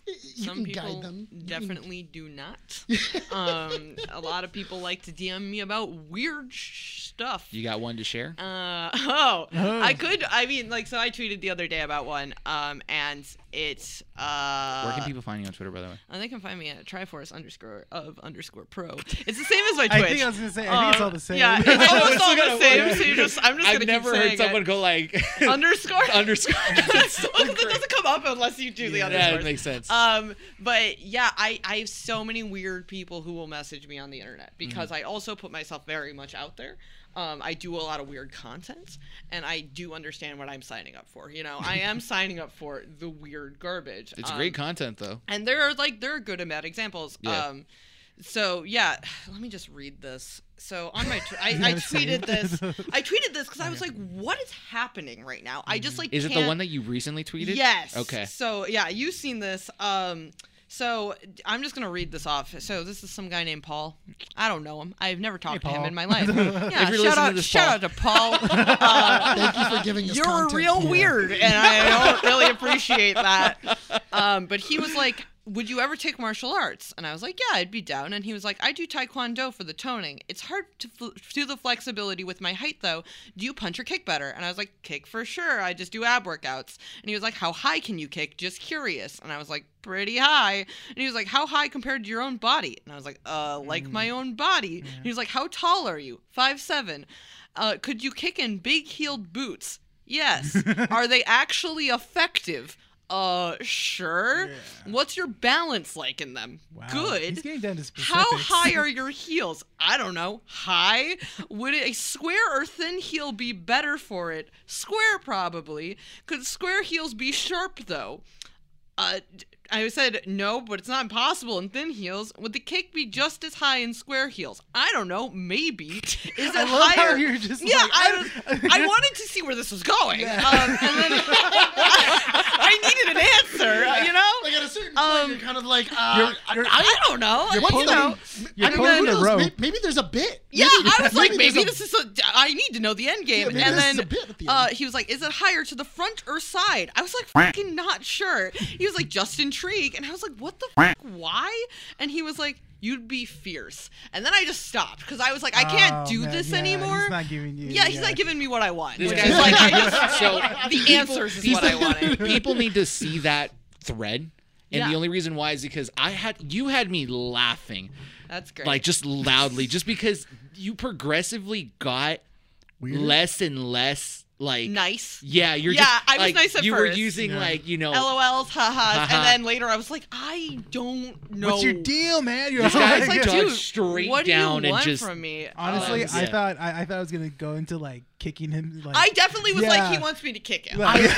you Some can people guide them. You can- definitely do not. um, a lot of people like to DM me about weird sh- stuff. You got one to share? Uh, oh, Oh. I could. I mean, like, so I tweeted the other day about one, um, and it's uh, Where can people find you on Twitter, by the way? uh, they can find me at Triforce underscore of underscore pro. It's the same as my Twitch. I think I was gonna say. I think it's all Um, the same. Yeah, it's almost all the same. So you just, I'm just I've gonna never keep heard someone it. go like underscore. underscore. So- 'cause it doesn't come up unless you do the underscore. yeah, it makes sense. Um, but yeah, I, I have so many weird people who will message me on the internet because I also put myself very much out there. Um, I do a lot of weird content, and I do understand what I'm signing up for. You know, I am signing up for the weird garbage. it's Um, great content, though. and there are like there are good and bad examples. Yeah. Um, so yeah, let me just read this. So on my, tw- I, I tweeted this. I tweeted this because I was like, "What is happening right now?" I just like Is it the one that you recently tweeted? Yes. Okay. So yeah, you've seen this. Um, so I'm just gonna read this off. So this is some guy named Paul. I don't know him. I've never talked Hey, to him in my life. Yeah. Shout out, this, shout out to Paul. Uh, Thank you for giving us you're content. real Yeah. weird, and I don't really appreciate that. Um, but he was like, "Would you ever take martial arts?" And I was like, "Yeah, I'd be down." And he was like, "I do taekwondo for the toning. It's hard to fl- do the flexibility with my height, though. Do you punch or kick better?" And I was like, "Kick for sure. I just do ab workouts." And he was like, "How high can you kick? Just curious." And I was like, "Pretty high." And he was like, "How high compared to your own body?" And I was like, "Uh, like my own body." And he was like, "How tall are you? Five seven. Uh, could you kick in big heeled boots?" Yes. Are they actually effective? Uh, sure. What's your balance like in them? Wow. Good. He's getting down to specifics. How high are your heels? I don't know. High? Would a square or thin heel be better for it? Square, probably. Could square heels be sharp, though? Uh, I said no, but it's not impossible in thin heels. Would the kick be just as high in square heels? I don't know. Maybe. Is it I love how higher? you're just yeah, like, I, I- was- I wanted to see where this was going, um, and then I, needed an answer. You know, Like at a certain point, Um, you're kind of like, uh, You're- you're- I, I don't know. You're what's you know. You're I mean, pulling who the rope. Maybe, maybe there's a bit. Yeah, Maybe- I was like, there's maybe a- this is a. I need to know the end game. Yeah, maybe and then a bit at the uh, he was like, "Is it higher to the front or side?" I was like, "Fucking not sure." He was like, "Just intrigued," and I was like, "What the fuck? Why?" And he was like, "You'd be fierce." And then I just stopped because I was like, "I oh, can't Oh, do man, this yeah, anymore." He's not giving you. yeah, he's not giving me what I want. This guy's like, I just, so the answers is what I wanted. people need to see that thread. And Yeah. the only reason why is because I had you had me laughing That's great. like just loudly just because you progressively got Weirder? less and less like nice. Yeah, you're Yeah, just I was like, nice at you were using Yeah. like you know LOLs, haha, Haha. and then later I was like, I don't know. What's your deal, man? You're This guy's like, It's dude, straight what do down you and want just- from me? Honestly, Um, I Yeah. thought I, I thought I was gonna go into like kicking him. Like I definitely was like, he wants me to kick him. Like- I, like,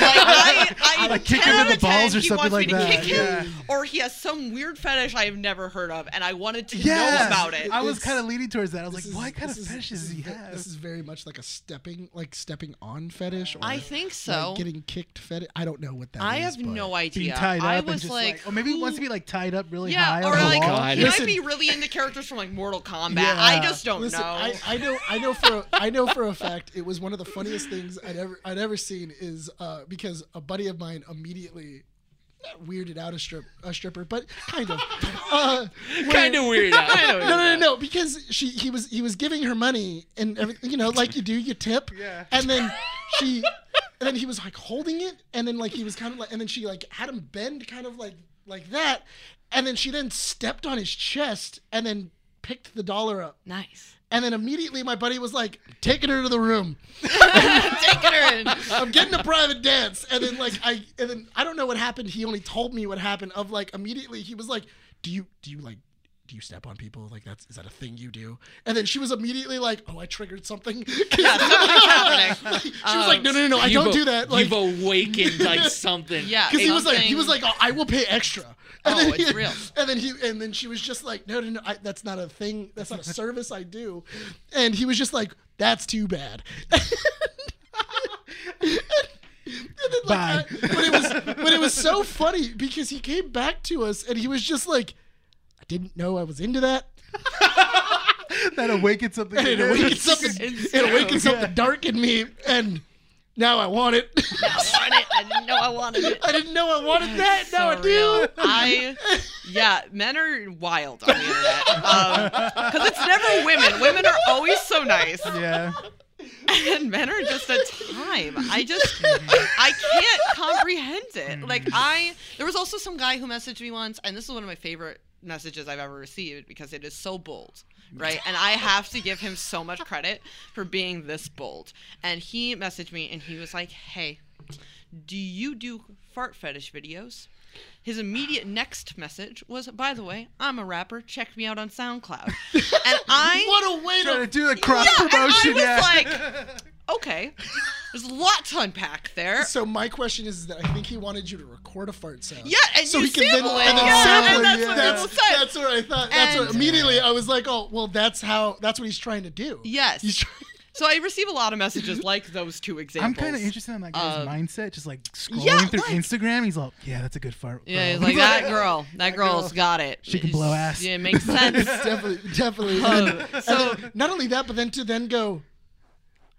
I, I, Like kick him in the of 10, balls or he something wants like me to that, kick him, or he has some weird fetish I have never heard of, and I wanted to yeah, know about it. I was kind of leaning towards that. I was like, This is- what kind of this is- fetishes does he is have? This is very much like a stepping, like stepping on fetish. Or I think so. Like getting kicked fetish. I don't know what that I is, have but- no being idea. tied up I and was just like, like, or maybe he wants to be like tied up really yeah, high or on like. God. he Listen- might be really into characters from like Mortal Kombat. Yeah. I just don't Listen, know. I, I know, I know for, a, I know for a fact, it was one of the funniest things I'd ever, I'd ever seen. Is uh, because a buddy of mine immediately not weirded out a strip, a stripper, but kind of, uh, kind of weird. I know no, no, no, no, because she, he was, he was giving her money and everything, you know, like you do, you tip, Yeah. and then she, and then he was like holding it, and then like he was kind of like, and then she like had him bend kind of like, like that, and then she then stepped on his chest and then picked the dollar up. nice. And then immediately my buddy was like, taking her to the room. Taking her in. I'm getting a private dance. And then like I and then I don't know what happened. He only told me what happened of like immediately he was like, Do you do you like do you step on people? Like that's is that a thing you do? And then she was immediately like, Oh, I triggered something. Yeah, something's happening. she was like, No, no, no, no, I don't a- do that. Like you've awakened like something. Yeah, because he was like he was like, oh, I will pay extra. And Oh, then it's he, real. And then he and then she was just like, no, no, no, I, that's not a thing. That's not a service I do. And he was just like, that's too bad. And then, like, Bye. I- but it was but it was so funny because he came back to us and he was just like, I didn't know I was into that. that awakened something. And it in awakened something It's it awakened true. something dark in me and now I want it. I want it. I didn't know I wanted it. I didn't know I wanted that. Now I do. I, yeah, men are wild on the internet um, because it's never women. Women are always so nice, Yeah. and men are just a time. I just, mm-hmm. I can't comprehend it. Like mm. I, there was also some guy who messaged me once, and this is one of my favorite messages I've ever received because it is so bold. Mm. Right, and I have to give him so much credit for being this bold. And he messaged me, and he was like, "Hey, do you do fart fetish videos? His immediate next message was, by the way, I'm a rapper. Check me out on SoundCloud. And I What a way to to do the cross yeah, and promotion. I was yeah. like, okay, there's a lot to unpack there. So my question is that I think he wanted you to record a fart sound. Yeah, and so you he can then, it. and then Yeah, sample and it. that's what that's, people said. That's what I thought. That's what immediately I was like, oh, well, that's how. That's what he's trying to do. Yes. He's trying, So I receive a lot of messages like those two examples. I'm kind of interested in that guy's Um, mindset, just like scrolling yeah, through like- Instagram. He's like, "Yeah, that's a good fart." Yeah, he's like that girl. That, That girl's girl. got it. She can blow ass. Yeah, it makes sense. definitely, definitely. Uh, And so- then not only that, but then to then go.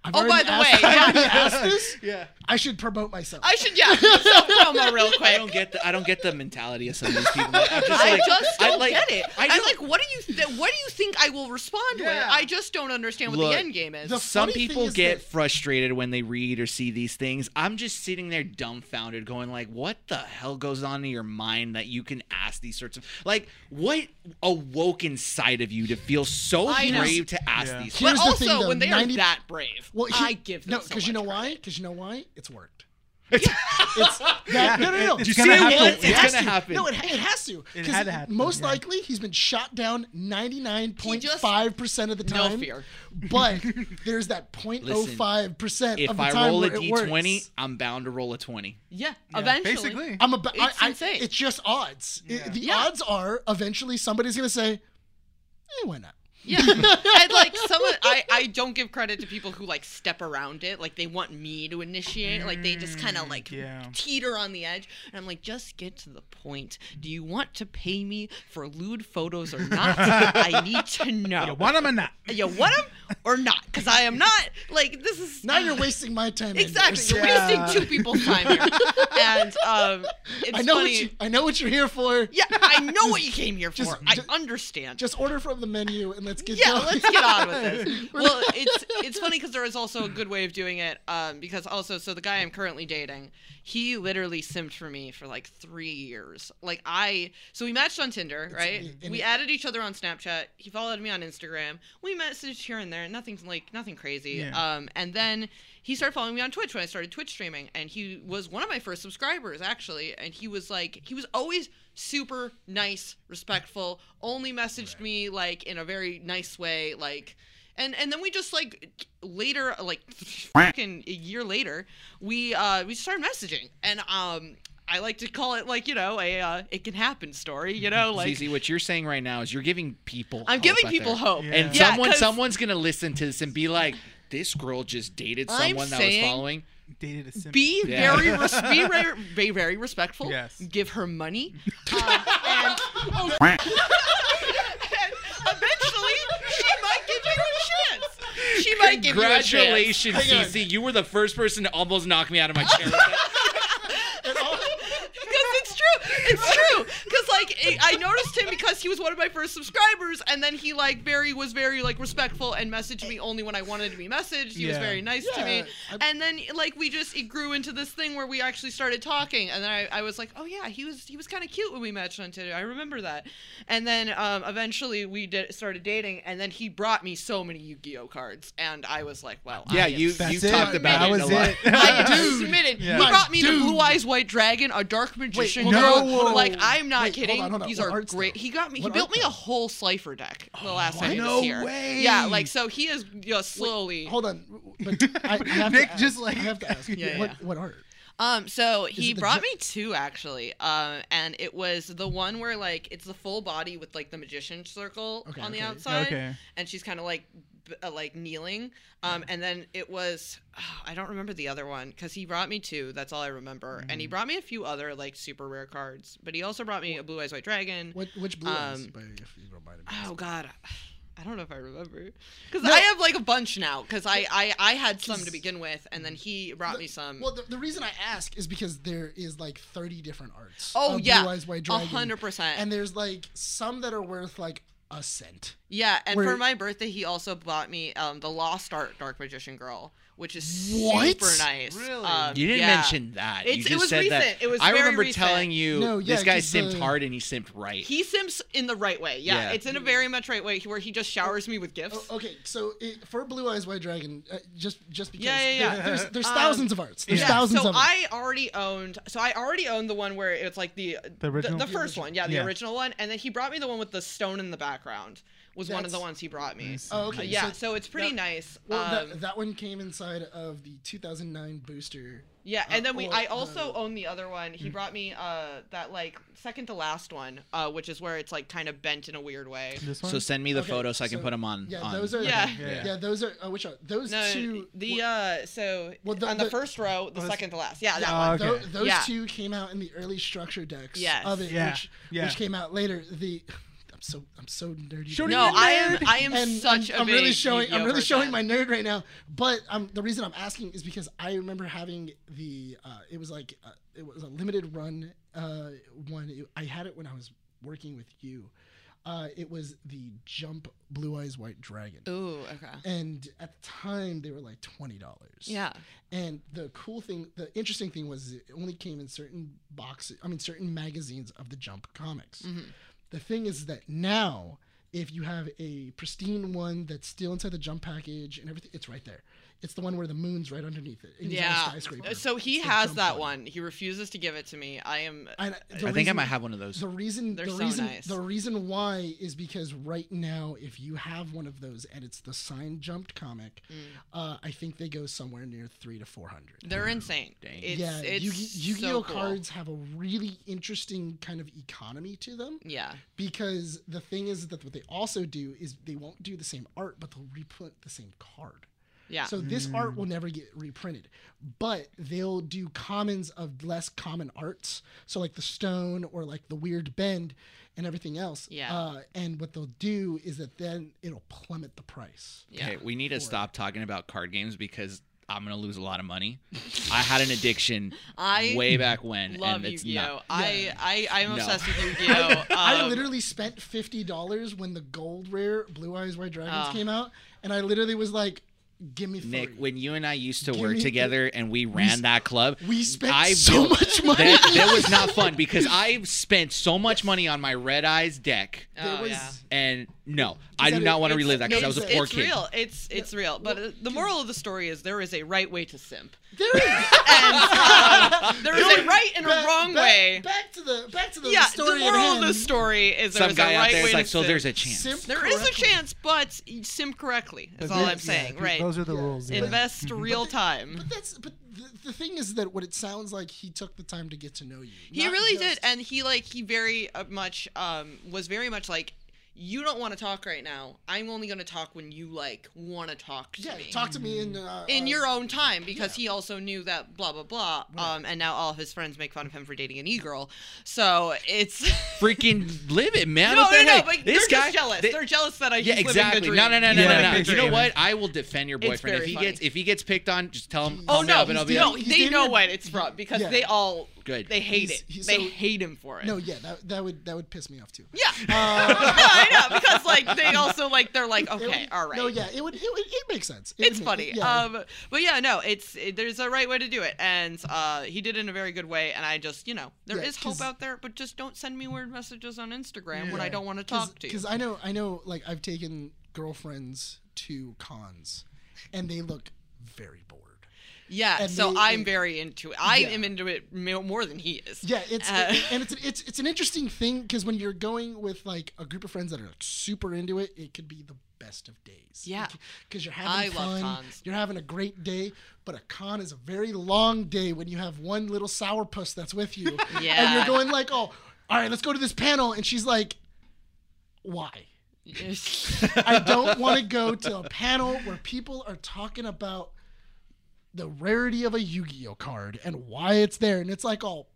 I've Oh, by the asked- way, I've yeah. asked this. yeah. I should promote myself. I should yeah self promo real quick. I don't get the I don't get the mentality of some of these people. Like, I'm just I like, just don't like- get it. I I'm like, what do you th- what do you think I will respond with? I just don't understand what Look, the end game is. some people is get that- frustrated when they read or see these things. I'm just sitting there dumbfounded, going like, "What the hell goes on in your mind that you can ask these sorts of like what awoke inside of you to feel so I know. brave to ask Yeah. these?" Here's but the also, thing, though, when they 90 are that brave, Well, he- I give them no, so because you know much why? Because you know why? It's worked. it's that, no, no, no. It's gonna see have it's It has gonna to. happen. No, it, it has to. It 'Cause had to happen, Most yeah. likely, he's been shot down ninety nine point five percent of the time. No time. fear. But there's that 0.05 percent If of the I time roll a where it works. d20, I'm bound to roll a 20. Yeah, Yeah, eventually. basically. I'm about. I, It's I, insane. it's just odds. It- the Yeah. odds are eventually somebody's gonna say, "Hey, why not?" Yeah, and like some, of, I I don't give credit to people who like step around it. Like they want me to initiate. Like they just kind of like Mm, yeah. teeter on the edge, and I'm like, just get to the point. Do you want to pay me for lewd photos or not? I need to know. You want them or not? You want them or not? Because I am not like this is Now you're wasting my time. exactly. Anders. You're Yeah. wasting two people's time here, and um, it's I know funny. what you. I know what you're here for. yeah, I know what you came here for. Just- I understand. Just order from the menu and let's get yeah, going. let's get on with this. Well, it's it's funny because there is also a good way of doing it. Um, because also, so the guy I'm currently dating, he literally simped for me for like three years. Like I, so we matched on Tinder, right? we added each other on Snapchat. He followed me on Instagram. We messaged here and there. Nothing like nothing crazy. Yeah. Um, and then he started following me on Twitch when I started Twitch streaming, and he was one of my first subscribers actually. And he was like, he was always super nice, respectful. Only messaged me like in a very nice way, like. And, and then we just like later like fucking a year later we uh we started messaging and um I like to call it like you know a uh, it can happen story you know like Zizi, what you're saying right now is you're giving people. I'm hope giving out people there. hope Yeah. And Yeah, someone, 'cause someone's gonna listen to this and be like, "This girl just dated I'm someone that was following." Dated a simp. be Yeah. very res- be, very, be very respectful. Yes. Give her money. Um, and, and eventually, she might give you a chance. She might give you a chance. Congratulations, Hang. Cece. You were the first person to almost knock me out of my chair. Because it's true. It's true. Because like I I noticed him because he was one of my first subscribers, and then he like very was very like respectful and messaged me only when I wanted to be messaged. He was very nice to me, I- and then like we just it grew into this thing where we actually started talking, and then I, I was like, oh yeah, he was he was kind of cute when we matched on Tinder. I remember that, and then um, eventually we did started dating, and then he brought me so many Yu-Gi-Oh cards, and I was like, well, Yeah, I you you it. talked about that it was a lot. it. I am Dude, submitted. Yeah. He brought me the. Blue Eyes White Dragon, a Dark Magician hold on, girl. hold. Like I'm not Wait, hold kidding. on, hold on. These What are art's great. though? He got me. He What built art me a whole cipher deck the last time he No was here. way. Yeah, like so he is just slowly. Hold on, but I, I have Nick to just like- I have to ask. Yeah, what yeah. what art? Um, so he brought ju- me two actually, uh, and it was the one where like it's the full body with like the magician circle Okay, on the okay. outside, Okay. and she's kind of like b- uh, like kneeling. Um, and then it was I don't remember the other one because he brought me two. That's all I remember, and he Mm. brought me a few other like super rare cards. But he also brought me a blue eyes white dragon. What which blue eyes? Um, By, if you don't mind Oh. God. I don't know if I remember because No. I have like a bunch now because I, I I had some to begin with and then he brought me some. Well, the, the reason I ask is because there is like 30 different arts. Oh, yeah. Blue Eyes White Dragon. hundred percent. And there's like some that are worth like a cent. Yeah, and Where- for my birthday, he also bought me um, the Lost Art Dark Magician Girl, which is What? super nice. Really? Um, You didn't yeah. mention that. you It's- it just was said that. recent. It was I very remember recent. telling you No, yeah, this guy simped the- hard and he simped right. He sims in the right way. Yeah, Yeah. it's in a very much right way where he just showers me with gifts. Oh, okay, so it, for Blue Eyes White Dragon, uh, just just because Yeah, yeah, yeah. there- there's there's Um, thousands of arts. There's yeah, thousands so of them. I already owned. So I already owned the one where it's like the The original? the, first one, yeah, the Yeah. original one, and then he brought me the one with the stone in the background. Was one of the ones he brought me. Oh, okay. Uh, yeah, so so, it's pretty that- nice. well, um, that, that one came inside of the 2009 booster. Yeah, and then we or I the- also own the other one. Mm. He brought me uh that like second to last one, uh which is where it's like kind of bent in a weird way. This one. so send me the Okay, photo so I can so- put them on. Yeah, on- those are. Yeah. yeah, Yeah. those are. Uh, which are those No, two? the uh so Well, the- on the, the- first row, the Oh, second to last. Yeah, that Yeah, one. Oh, okay. tho- those Yeah. two came out in the early structure decks Yes. of it, Yeah, which, yeah. which came out later. The I'm so I'm so nerdy. Show today. me No, your I am. I am and such I'm, a I'm big really showing I'm really showing person. my nerd right now. But um, the reason I'm asking is because I remember having the uh, it was like uh, it was a limited run uh, one. It- I had it when I was working with you. Uh, it was the Jump Blue Eyes White Dragon. Ooh, okay. And at the time, they were like twenty dollars. Yeah. And the cool thing, the interesting thing was it only came in certain boxes, I mean, certain magazines of the Jump comics. Mm-hmm. The thing is that now, if you have a pristine one that's still inside the Jump package and everything, it's right there. It's the one where the moon's right underneath it. and he's on a Yeah. skyscraper. So he It's has that one. He refuses to give it to me. I am And the I think I might have one of those. The reason, They're the so reason, nice. the reason why is because right now, if you have one of those and it's the signed jumped comic, Mm. uh, I think they go somewhere near three to four hundred. they're insane. Dang. It's, yeah, it's Yu-Gi- Yu-Gi-Oh so cool. cards have a really interesting kind of economy to them Yeah. because the thing is that what they also do is they won't do the same art, but they'll reprint the same card. Yeah. So this art will never get reprinted, but they'll do commons of less common arts. So like the stone or like the weird bend and everything else. Yeah. Uh, and what they'll do is that then it'll plummet the price. yeah. Okay, we need to stop talking about card games because I'm gonna lose a lot of money. I had an addiction I way back when, Love and it's Yu-Gi-Oh. not. I I I'm No. obsessed with Yu-Gi-Oh. I Um, literally spent fifty dollars when the gold rare Blue Eyes White Dragons Oh. came out, and I literally was like, Give me three. Nick, when you and I used to Give work me together and we ran s- that club, we spent I so built- much money. That, that was not fun because I spent so much money on my Red Eyes deck, There Oh, was- yeah. and no, I do not want to relive that because I was a it's- poor it's kid. real. It's it's real. But well, uh, the moral of the story is there is a right way to simp. There is. And um, there is a right and a Back- wrong back- way. Back to the back to the yeah, story the at moral of hand. the story is Some there's guy a out right there way is to like, so simp. there's a chance. Simp There is a correctly. chance, but simp correctly. is all I'm saying. right. Those are the rules. Yeah. Invest real time. But that's but the, the thing is that what it sounds like he took the time to get to know you. He Not really just- did, and he like he very uh, much um was very much like. You don't want to talk right now. I'm only going to talk when you like want to talk to yeah, me. talk to me in uh, in uh, your own time because yeah. he also knew that blah blah blah Right. um and now all of his friends make fun of him for dating an e-girl so it's Freaking live it, man. no What the no no but this they're guy, just jealous they- they're jealous that I yeah, he's the exactly. No, dream. no, no, He's no, no, no. You know what? I will defend your boyfriend if he funny. gets if he gets picked on. Just tell him. Oh call no, up and I'll be no, like, they know what it's from because Yeah. they all Good. They hate He's- it. he's they so- hate him for it. No, yeah, that, that would that would piss me off too. Yeah. Uh, yeah, I know because like they also like they're like It would- okay, all right. No, yeah, it would it, would, it makes sense. It it's would make- funny. yeah. Um, but yeah, no, it's it, there's a right way to do it, and uh, he did it in a very good way. And I just, you know, there Yeah, is hope 'cause- out there, but just don't send me weird messages on Instagram when I don't want to talk to you. Because I know, I know, like I've taken girlfriends to cons, and they look very bored. Yeah, and so they- I'm very into it. I Yeah. am into it more than he is. Yeah, it's Uh, and it's it's it's an interesting thing because when you're going with like a group of friends that are like super into it, it could be the best of days. Yeah. because you're I having love fun, cons. you're having a great day. But a con is a very long day when you have one little sourpuss that's with you, yeah. and you're going like, oh, all right, let's go to this panel, and she's like, why? I don't want to go to a panel where people are talking about the rarity of a Yu-Gi-Oh card and why it's there, and it's like, oh,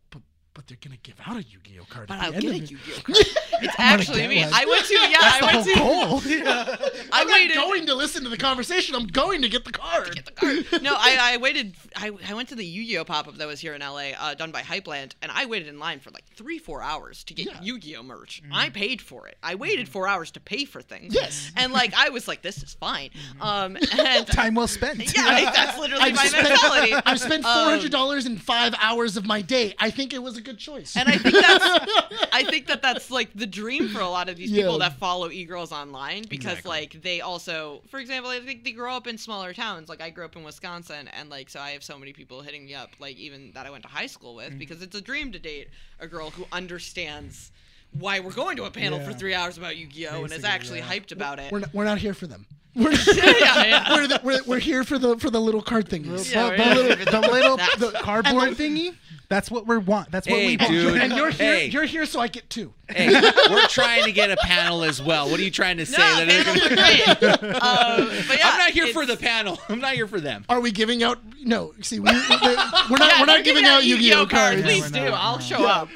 but but they're gonna give out a Yu-Gi-Oh card. but at I'll the end get a. Yu-Gi-Oh card. It's actually me. one. I went to yeah, I the went to whole goal. Yeah. I I'm waited. not going to listen to the conversation. I'm going to get the card. Get the card. no, I, I waited. I, I went to the Yu-Gi-Oh pop up that was here in LA, uh, done by Hypeland, and I waited in line for like three, four hours to get Yeah. Yu-Gi-Oh merch. I paid for it. I waited four hours to pay for things. Yes. and like I was like, this is fine. Um, and Time well spent. yeah, that's literally I've my spent, mentality. I've spent four Um, hundred dollars in five hours of my day. I think it was a good choice. And I think that's I think that that's like the dream for a lot of these people that follow e-girls online because like they also for example I think they grow up in smaller towns like I grew up in Wisconsin and like so I have so many people hitting me up like even that I went to high school with Mm-hmm. because it's a dream to date a girl who understands why we're going to a panel for three hours about Yu-Gi-Oh and is actually yeah. hyped about it. we're not, we're not here for them. We're, yeah, yeah. we're, the, we're, we're here for the for the little card thingies. Yeah, the, the little, the little the cardboard the- thingy. That's what we want. That's what Hey, we want. dude. And you're here. Hey. You're here so I get two. Hey, we're trying to get a panel as well. What are you trying to say? No, That they're panels gonna- are great. Um, but yeah, I'm not here for it's- the panel. I'm not here for them. Are we giving out? No. See, we, we're not. Yeah, we're if not you're giving out Yu-Gi-Oh cards. Yeah, Please we're do. not. I'll show up.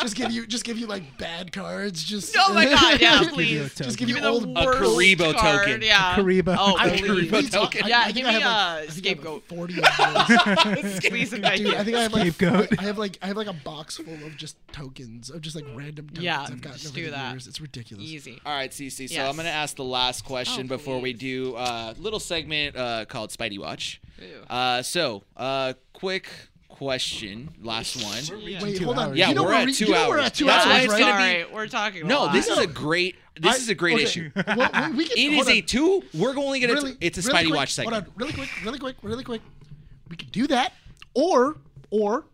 Just give you, just give you like bad cards. Just. Oh my god, yeah, Just give you a please. Just give Give you the old. A worst Kuriboh card, token. Yeah. Kuriboh. Oh, A. Kuriboh token. Yeah, I think give me have like- a I think I have like scapegoat. Forty of those. Squeeze it Dude. I think I have like Scapegoat. I have like I have like a box full of just tokens of just like random tokens Yeah, I've gotten just over do the that. years. It's ridiculous. Easy. All right, CC. So Yes. I'm going to ask the last question Oh, before we do a little segment uh, called Spidey Watch. Ew. Uh, so, uh, quick question. Last one. Yeah. Wait, hold on. Yeah, you know we're we're at two you know We're hours. at two That's hours, why I'm it's right? gonna sorry. We're talking a No, lot. this is a great. This I- is a great okay, issue. Well, we, we can, It hold is a two. We're only gonna. Really, it's a really Spidey quick, Watch segment. Hold on, really quick, really quick, really quick. We could do that, or or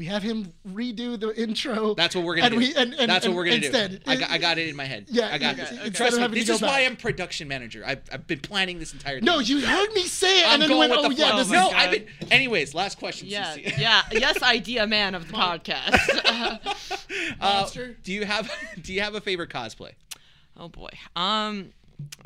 we have him redo the intro. That's what we're gonna and do. We, and, and, That's what we're gonna instead, do. I got, I got it in my head. Yeah, I got okay, it. okay. Trust me. This go is why. I'm production manager. I've, I've been planning this entire. Thing. No, you heard me say it, I'm and then going went, with "Oh the yeah, flow. this is no, God. I've been. Anyways, last question. Yeah, CC. yeah. Yes, idea man of the podcast. Uh, Monster. do you have Do you have a favorite cosplay? oh boy. Um,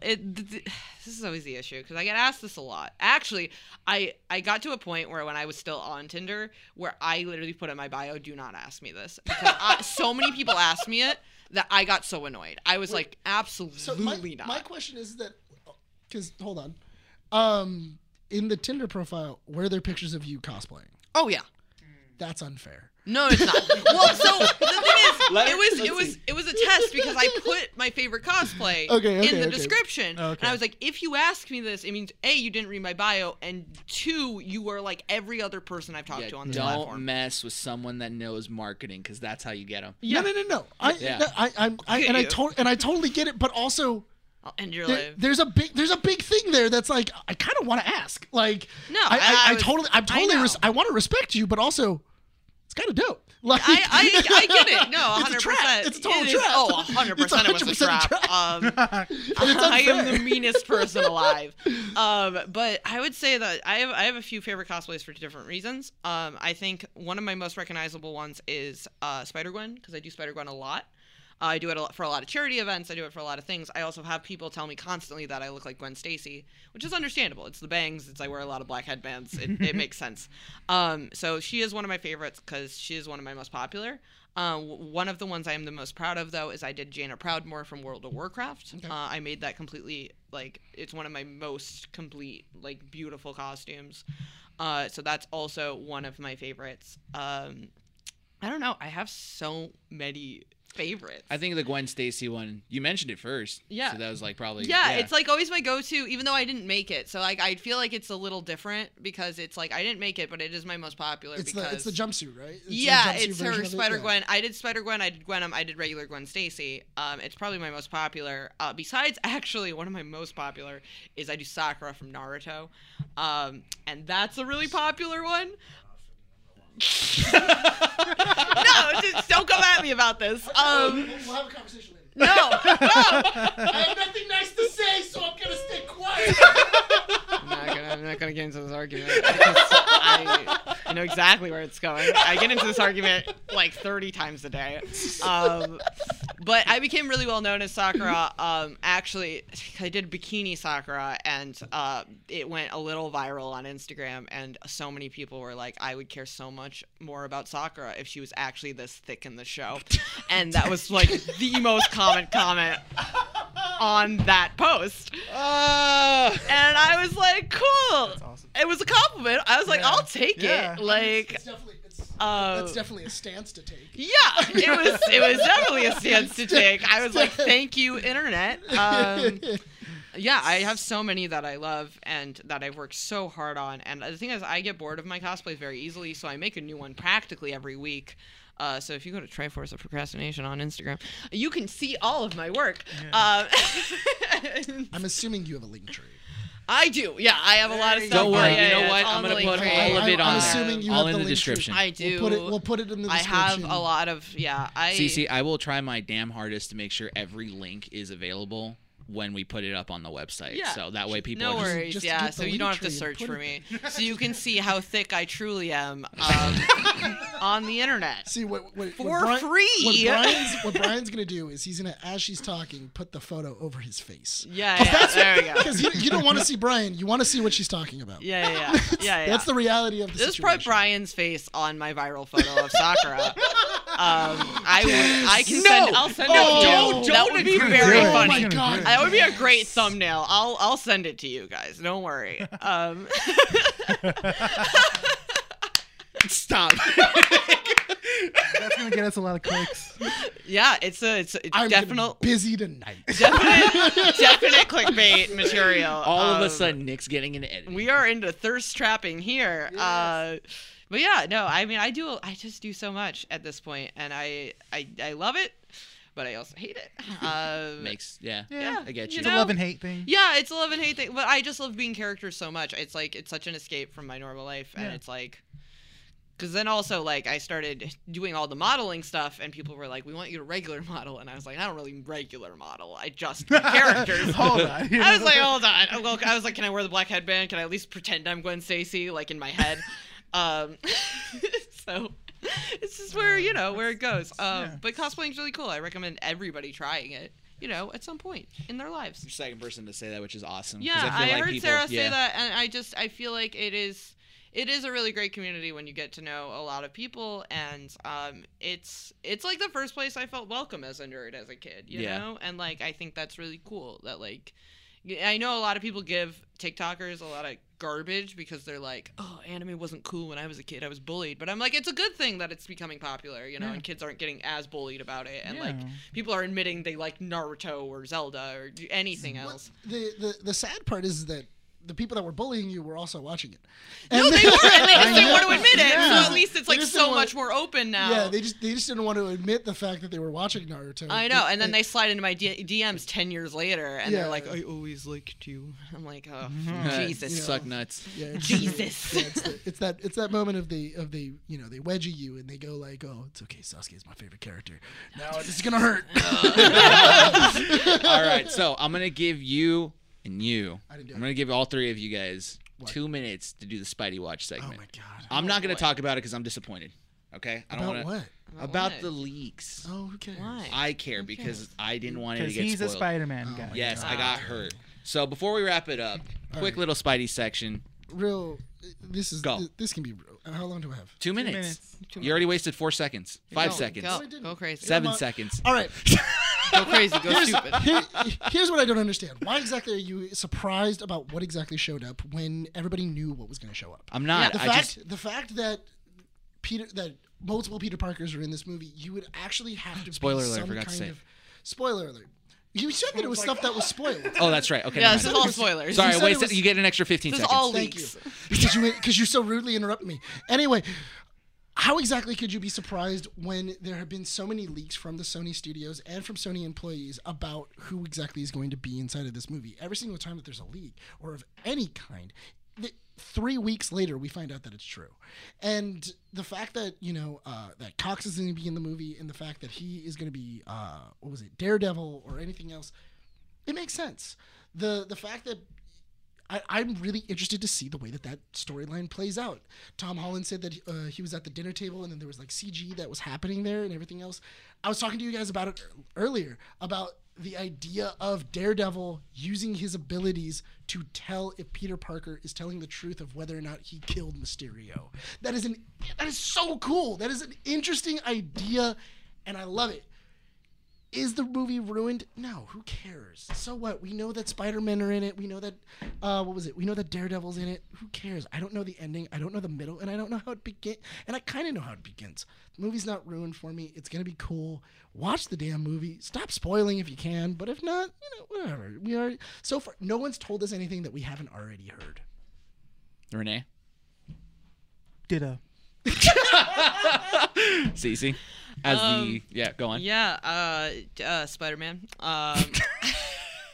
it. th- th- this is always the issue because I get asked this a lot. Actually, I I got to a point where when I was still on Tinder, where I literally put in my bio, "Do not ask me this," because I, so many people asked me it that I got so annoyed. I was like, absolutely So my, not. my question is that because hold on, um, in the Tinder profile, were there pictures of you cosplaying? oh yeah. That's unfair. No, it's not. well, so the thing is, Let- it was it was see. it was a test because I put my favorite cosplay Okay, okay, in the okay. description, Okay. and I was like, if you ask me this, it means a you didn't read my bio, and two you are like every other person I've talked Yeah, to on this don't platform. mess with someone that knows marketing because that's how you get them. Yeah. No, no, no, no. I, Yeah. no, I, I'm, I, and at I you. to- and I totally get it, but also I'll end your there- life. there's a big, there's a big thing there that's like I kind of want to ask. Like, No, I, I, I- I I was- totally, I'm I totally, res- I want to respect you, but also, it's kind of dope. Like, I, I, I get it. No, It's a 100%. trap. It's a total It is- trap. Oh, 100% It's it was a trap. trap. Um, it's I am the meanest person alive. Um, but I would say that I have I have a few favorite cosplays for different reasons. Um, I think one of my most recognizable ones is uh, Spider Gwen because I do Spider Gwen a lot. I do it a lot for a lot of charity events. I do it for a lot of things. I also have people tell me constantly that I look like Gwen Stacy, which is understandable. It's the bangs. It's I wear a lot of black headbands. It, it makes sense. Um, so she is one of my favorites because she is one of my most popular. Uh, one of the ones I am the most proud of, though, is I did Jaina Proudmoore from World of Warcraft. Okay. Uh, I made that completely like it's one of my most complete, like beautiful costumes. Uh, so that's also one of my favorites. Um, I don't know. I have so many favorites. I think the Gwen Stacy one. You mentioned it first. Yeah. So that was like probably. yeah, it's like always my go-to, even though I didn't make it. So like I feel like it's a little different because it's like I didn't make it, but it is my most popular it's because the, it's the jumpsuit, right? It's yeah, jumpsuit it's her of it, Spider yeah. Gwen. I did Spider Gwen. I did Gwenom. I did regular Gwen Stacy. Um, it's probably my most popular. Uh, besides, actually, one of my most popular is I do Sakura from Naruto, um, and that's a really popular one. no, just don't come at me about this. Um, We'll, we'll have a conversation. No, no. I have nothing nice to say, so I'm gonna stay quiet. I'm not gonna. I'm not gonna get into this argument I, I know exactly where it's going. I get into this argument like 30 times a day. Um, but I became really well known as Sakura. Um, actually, I did Bikini Sakura, and uh, it went a little viral on Instagram, and so many people were like, "I would care so much more about Sakura if she was actually this thick in the show," and that was like the most common comment on that post. Ah! And I was like, cool. It was a compliment. I was like, Yeah. I'll take Yeah. it. Like, it's definitely, it's, uh, that's definitely a stance to take. yeah, it was. It was definitely a stance to take. I was like, thank you, internet. Um, yeah, I have so many that I love and that I've worked so hard on. And the thing is, I get bored of my cosplays very easily, so I make a new one practically every week. Uh, so if you go to Triforce of Procrastination on Instagram, you can see all of my work. Um, I'm assuming you have a link tree. I do. Yeah, I have a lot of stuff. Don't worry. Yeah, you know yeah, what? I'm gonna the put link all tree. of it I'm on assuming there. you all have in the the link tree. I do. We'll put it. We'll put it in the description. I have a lot of yeah. I see, see, I will try my damn hardest to make sure every link is available when we put it up on the website. Yeah. So that way people no are just, worries. just yeah, so you don't have to search for me, so you can see how thick I truly am um, on the internet. See what, what For what Brian, free. What Brian's, what Brian's gonna do is he's gonna, as she's talking, put the photo over his face. Yeah, yeah. There we go. Because you, you don't want to see Brian, you want to see what she's talking about. Yeah, yeah, yeah. yeah, yeah. That's the reality of the This is probably Brian's face on my viral photo of Sakura. Um, I would, I can send. No! I'll send Oh, it to you. don't- don't would be very it. Oh funny. my God. That would be a great thumbnail. I'll I'll send it to you guys. Don't worry. Um, stop. That's gonna get us a lot of clicks. yeah, it's a it's, it's I'm gonna definite busy tonight. definite definite clickbait material. all of a Um, sudden, Nick's getting an edit. we are into thirst trapping here. Uh, but yeah, no, I mean, I do, I just do so much at this point, and I, I, I love it, but I also hate it. Um, Makes yeah. yeah, I get you you. It's a love and hate thing. yeah, it's a love and hate thing, but I just love being characters so much. It's like it's such an escape from my normal life, and Yeah. it's like. Because then also, like, I started doing all the modeling stuff, and people were like, "We want you to regular model," and I was like, "I don't really regular model. I just do characters." Hold on. I was like, hold on. I I was like, can I wear the black headband? Can I at least pretend I'm Gwen Stacy, like in my head? Um, so it's just where you know where it goes. Um, Yeah. But cosplaying's really cool. I recommend everybody trying it. You know, at some point in their lives. You're second person to say that, which is awesome. Yeah, I, I, like heard people, Sarah yeah. say that, and I just I feel like it is it is a really great community when you get to know a lot of people, and um, it's it's like the first place I felt welcome as a nerd as a kid, you Yeah. know, and like I think that's really cool that like. I know a lot of people give TikTokers a lot of garbage because they're like, oh, anime wasn't cool when I was a kid. I was bullied. But I'm like, it's a good thing that it's becoming popular, you know, Yeah. and kids aren't getting as bullied about it. And like people are admitting they like Naruto or Zelda or anything What- else. the, the the sad part is that the people that were bullying you were also watching it. No, And they were, and they just didn't want to admit it. Yeah. So at least it's like so want- much more open now. Yeah, they just they just didn't want to admit the fact that they were watching Naruto. I know, and then they slide into my D- DMs ten years later, and Yeah. they're like, "I always liked you." I'm like, "Oh, Uh, Jesus, suck nuts. yeah, it's- Jesus." Yeah, it's, the, it's that it's that moment of the of the you know they wedge you and they go like oh it's okay Sasuke is my favorite character now this is gonna hurt All right, so I'm gonna give you and you. I didn't do I'm it. gonna give all three of you guys What? two minutes to do the Spidey Watch oh segment. oh segment. my god I'm not gonna boy. talk about it because I'm disappointed. Okay, I don't about want to. what About what? the leaks. oh who cares Why? I care because I didn't want it to Because get he's a. Spider-Man Oh guy. my Yes, I got hurt. So before we wrap it up, quick right. little Spidey section. real this is Go. this can be real. Uh, how long do I have Two minutes. minutes. Two You already wasted four seconds. Five Go, seconds. Go, go crazy. Seven Come on. seconds. all right Go crazy. Go stupid. Here, here's what I don't understand why exactly are you surprised about what exactly showed up when everybody knew what was going to show up I'm not. the I fact just the fact that Peter that multiple Peter Parkers are in this movie, you would actually have to Spoiler be alert, some forgot to kind say. of spoiler alert. You said that it was stuff that was spoiled. Oh, that's right. Okay. Yeah, never this is mind. all spoilers. Sorry, You said wait. it was- you get an extra 15 This is seconds. all Thank leaks. you, because you because you so rudely interrupted me. Anyway, how exactly could you be surprised when there have been so many leaks from the Sony studios and from Sony employees about who exactly is going to be inside of this movie? Every single time that there's a leak or of any kind, th- three weeks later we find out that it's true, and the fact that you know uh, that Cox is going to be in the movie and the fact that he is going to be uh, what was it Daredevil or anything else, it makes sense. The the fact that I, I'm really interested to see the way that that storyline plays out. Tom Holland said that uh, he was at the dinner table and then there was like CG that was happening there and everything else. I was talking to you guys about it earlier about the idea of Daredevil using his abilities to tell if Peter Parker is telling the truth of whether or not he killed Mysterio. That is an that is so cool. That is an interesting idea and I love it. Is the movie ruined? No, who cares? So what? We know that Spider Men are in it. We know that, uh, what was it? We know that Daredevil's in it. Who cares? I don't know the ending. I don't know the middle, and I don't know how it begins. And I kind of know how it begins. The movie's not ruined for me. It's gonna be cool. Watch the damn movie. Stop spoiling if you can, but if not, you know, whatever. We are so far. No one's told us anything that we haven't already heard. Renee. Ditto. Cece. As the Um, yeah, go on. Yeah, uh, uh, Spider Man. Um,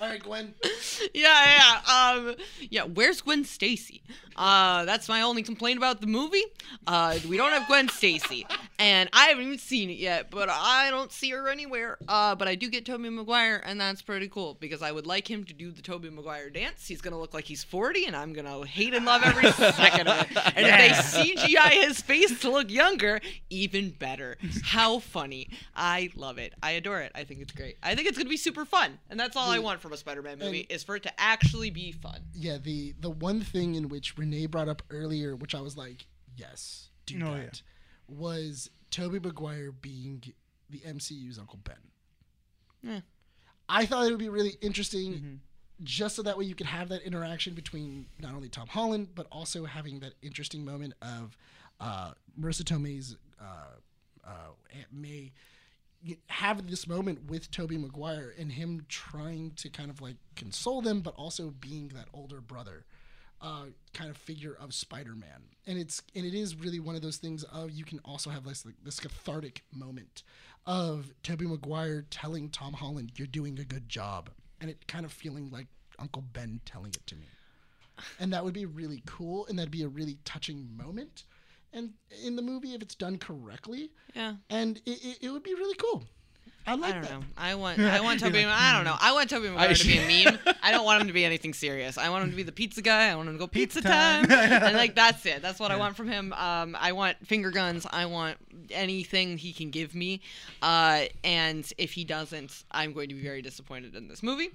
All right, Gwen. yeah, yeah, um, yeah. Where's Gwen Stacy? Uh, that's my only complaint about the movie. Uh, we don't have Gwen Stacy, and I haven't even seen it yet. But I don't see her anywhere. Uh, but I do get Tobey Maguire, and that's pretty cool because I would like him to do the Tobey Maguire dance. He's gonna look like he's 40, and I'm gonna hate and love every second of it. And if they CGI his face to look younger, even better. How funny! I love it. I adore it. I think it's great. I think it's gonna be super fun, and that's all I want from a Spider-Man movie and- is for it to actually be fun. Yeah, the the one thing in which Renee brought up earlier, which I was like, yes, do Oh, yeah. that, was Tobey Maguire being the MCU's Uncle Ben. Yeah. I thought it would be really interesting, Mm-hmm. just so that way you could have that interaction between not only Tom Holland but also having that interesting moment of uh, Marisa Tomei's uh, uh, Aunt May y- have this moment with Tobey Maguire and him trying to kind of like console them, but also being that older brother uh, kind of figure of Spider-Man. And it's and it is really one of those things of you can also have this like, this cathartic moment of Tobey Maguire telling Tom Holland, "You're doing a good job," and it kind of feeling like Uncle Ben telling it to me. And that would be really cool, and that'd be a really touching moment. And in the movie, if it's done correctly, Yeah. and it, it, it would be really cool. I like I don't that. know. I want I want Tobey. I don't know. I want Tobey Maguire to be a meme. I don't want him to be anything serious. I want him to be the pizza guy. I want him to go pizza, Pizza time. time. and like that's it. That's what I want from him. Um, I want finger guns. I want anything he can give me. Uh, and if he doesn't, I'm going to be very disappointed in this movie.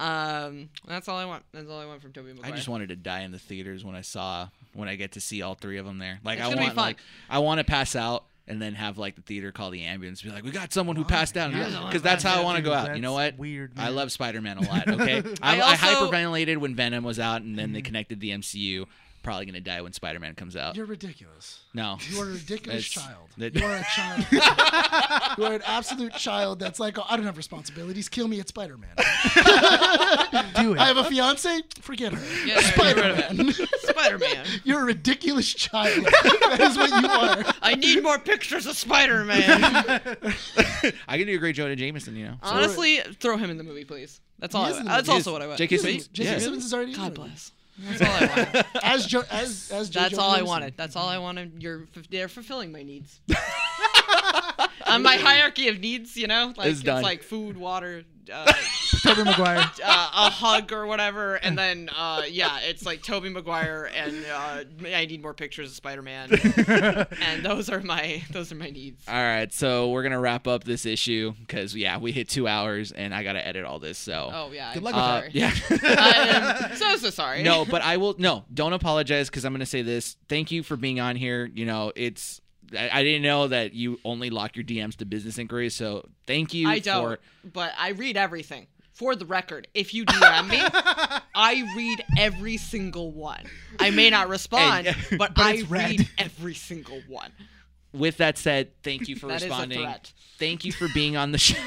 Um, that's all I want. That's all I want from Tobey I just wanted to die in the theaters when I saw when I get to see all three of them there. Like It's I gonna be want fun. like I want to pass out and then have like the theater call the ambulance, be like, "We got someone who passed out," Yeah. because that's how I want to go out. You know what? weird, I man. love Spider-Man a lot. Okay, I, I I also- hyperventilated when Venom was out, and then Mm-hmm. they connected the MCU. Probably gonna die when Spider-Man comes out. You're ridiculous. no, You are a ridiculous It's- child. that- You are a child. you are an absolute child that's like, oh, I don't have responsibilities. Kill me at Spider Man. Do it. I have a fiance. Forget her. Yeah, Spider get rid of Man. Spider Man. You're a ridiculous child. that is what you are. I need more pictures of Spider Man. I can do a great Jonah Jameson. You know, So- Honestly, throw him in the movie, please. That's all. He I, is in the that's movie. also what I want. J.K. Simmons- J.K. Yeah. Simmons is already in God it. bless. That's all I wanted. As jo- as as J. That's Jonah all I Jameson. wanted. That's all I wanted. You're f- they're fulfilling my needs. On my hierarchy of needs, you know, like It's it's, done. like food, water, uh, Tobey Maguire. uh, a hug or whatever, and then uh, yeah, it's like Tobey Maguire, and uh, I need more pictures of Spider-Man, and those are my those are my needs. All right, so we're gonna wrap up this issue because yeah, we hit two hours, and I gotta edit all this. So Oh yeah, Good I'm luck with uh, sorry. yeah. I am so so sorry. no, but I will no. Don't apologize because I'm gonna say this. Thank you for being on here. You know, it's I, I didn't know that you only lock your DMs to business inquiries. So thank you I don't. But I read everything. For the record, if you DM me, I read every single one. I may not respond, Hey, but, but I read. read every single one. with that said, thank you for That is a responding. threat. Thank you for being on the show.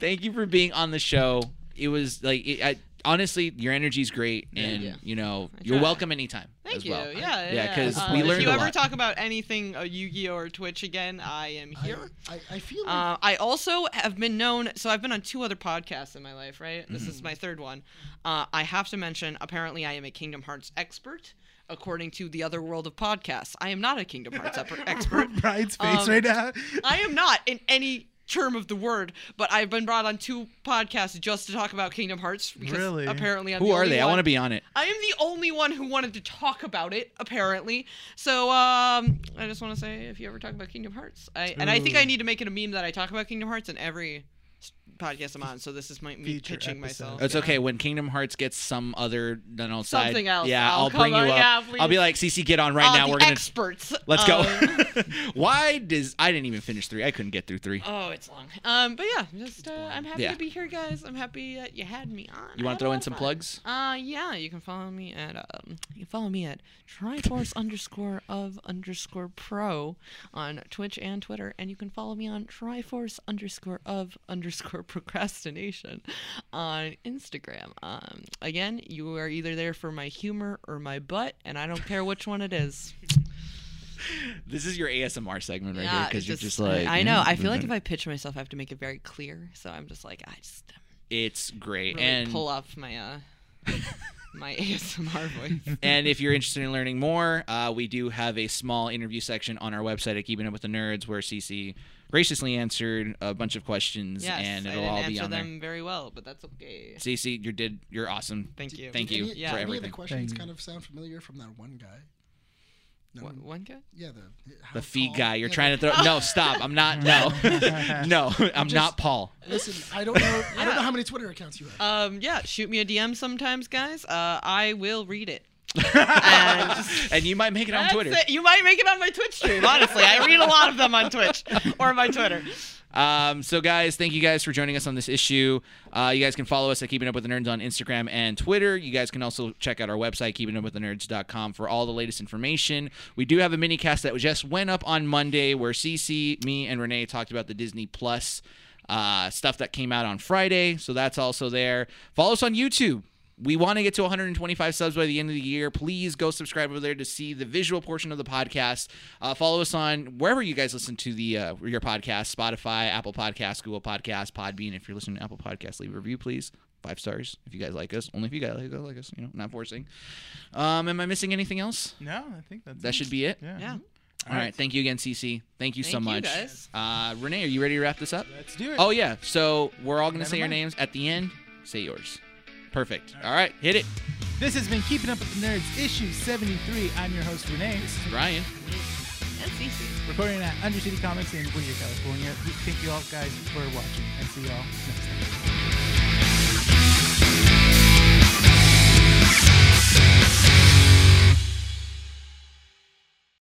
thank you for being on the show. It was like it, I, honestly, your energy's great, and you. you know I you're try. welcome anytime. Thank as you. well. Yeah, Yeah, yeah. 'cause Uh, we if you a ever lot. talk about anything uh, Yu-Gi-Oh or Twitch again, I am here. I, I feel like Uh, I also have been known, so I've been on two other podcasts in my life, right? This Mm-hmm. is my third one. Uh, I have to mention, apparently, I am a Kingdom Hearts expert, according to the other world of podcasts. I am not a Kingdom Hearts expert. Bride's face Um, right now. I am not in any term of the word, but I've been brought on two podcasts just to talk about Kingdom Hearts because Really? apparently I'm Who the are only they? I want to be on it. I am the only one who wanted to talk about it, apparently. So, um, I just want to say, if you ever talk about Kingdom Hearts, I and I think I need to make it a meme that I talk about Kingdom Hearts in every s- podcast I'm on. So this is my me Feature pitching episode. myself. It's yeah. okay when Kingdom Hearts gets some other you know, side. Something else. Yeah, I'll I'll, come bring you up. yeah, I'll be like, CC, get on right Uh, now. We're gonna experts. let's go. Um, Why does I didn't even finish three? I couldn't get through three. Oh, it's long. Um, but yeah, just uh, I'm happy Yeah. to be here, guys. I'm happy that you had me on. You want to throw in some fun. plugs? Uh, yeah, you can follow me at um, you can follow me at Triforce underscore of underscore pro on Twitch and Twitter, and you can follow me on Triforce underscore of underscore procrastination on Instagram. Um, again, you are either there for my humor or my butt, and I don't care which one it is. This is your ASMR segment right here because you're just like. I, know. I feel like mm, if I pitch myself, I have to make it very clear. So I'm just like, I just it's great really and pull up my uh my ASMR voice. and if you're interested in learning more, uh, we do have a small interview section on our website at Keeping Up with the Nerds where CC graciously answered a bunch of questions Yes, and it'll I didn't all be answer on them very well, but that's okay. there. CC, you did. You're awesome. Thank you. Thank you any, Yeah. for any of the everything. questions Thank kind of sound familiar from that one guy? No, What, one guy? yeah, the how The feet tall- guy. You're yeah, trying to throw. No, stop. I'm not. No, no. I'm just- not Paul. Listen, I don't know. I don't know how many Twitter accounts you have. Um, yeah, shoot me a DM sometimes, guys. Uh, I will read it. And And you might make it on Twitter. it. You might make it on my Twitch stream. Honestly, I read a lot of them on Twitch or my Twitter. Um, so, guys, thank you guys for joining us on this issue. Uh, you guys can follow us at Keeping Up with the Nerds on Instagram and Twitter. You guys can also check out our website, keepingupwiththenerds.com, for all the latest information. We do have a mini cast that just went up on Monday where CC, me, and Renee talked about the Disney Plus uh, stuff that came out on Friday. So, that's also there. Follow us on YouTube. We want to get to 125 subs by the end of the year. Please go subscribe over there to see the visual portion of the podcast. Uh, follow us on wherever you guys listen to the uh, your podcast: Spotify, Apple Podcasts, Google Podcasts, Podbean. If you're listening to Apple Podcasts, leave a review, please. Five stars if you guys like us. Only if you guys like, like us. You know, not forcing. Um, am I missing anything else? No, I think that's That it. should be it. Yeah. Yeah. All right. Thank you again, CC. Thank you so Thank you, much. guys. Uh, Renee, are you ready to wrap this up? Let's do it. Oh yeah. So we're all gonna Never say your names at the end. Say yours. Perfect. All right, hit it. This has been Keeping Up with the Nerds, issue 73. I'm your host, Renee. Ryan. And CC. Recording at Undercity Comics in Whittier, California. Thank you all guys for watching and see you all next time.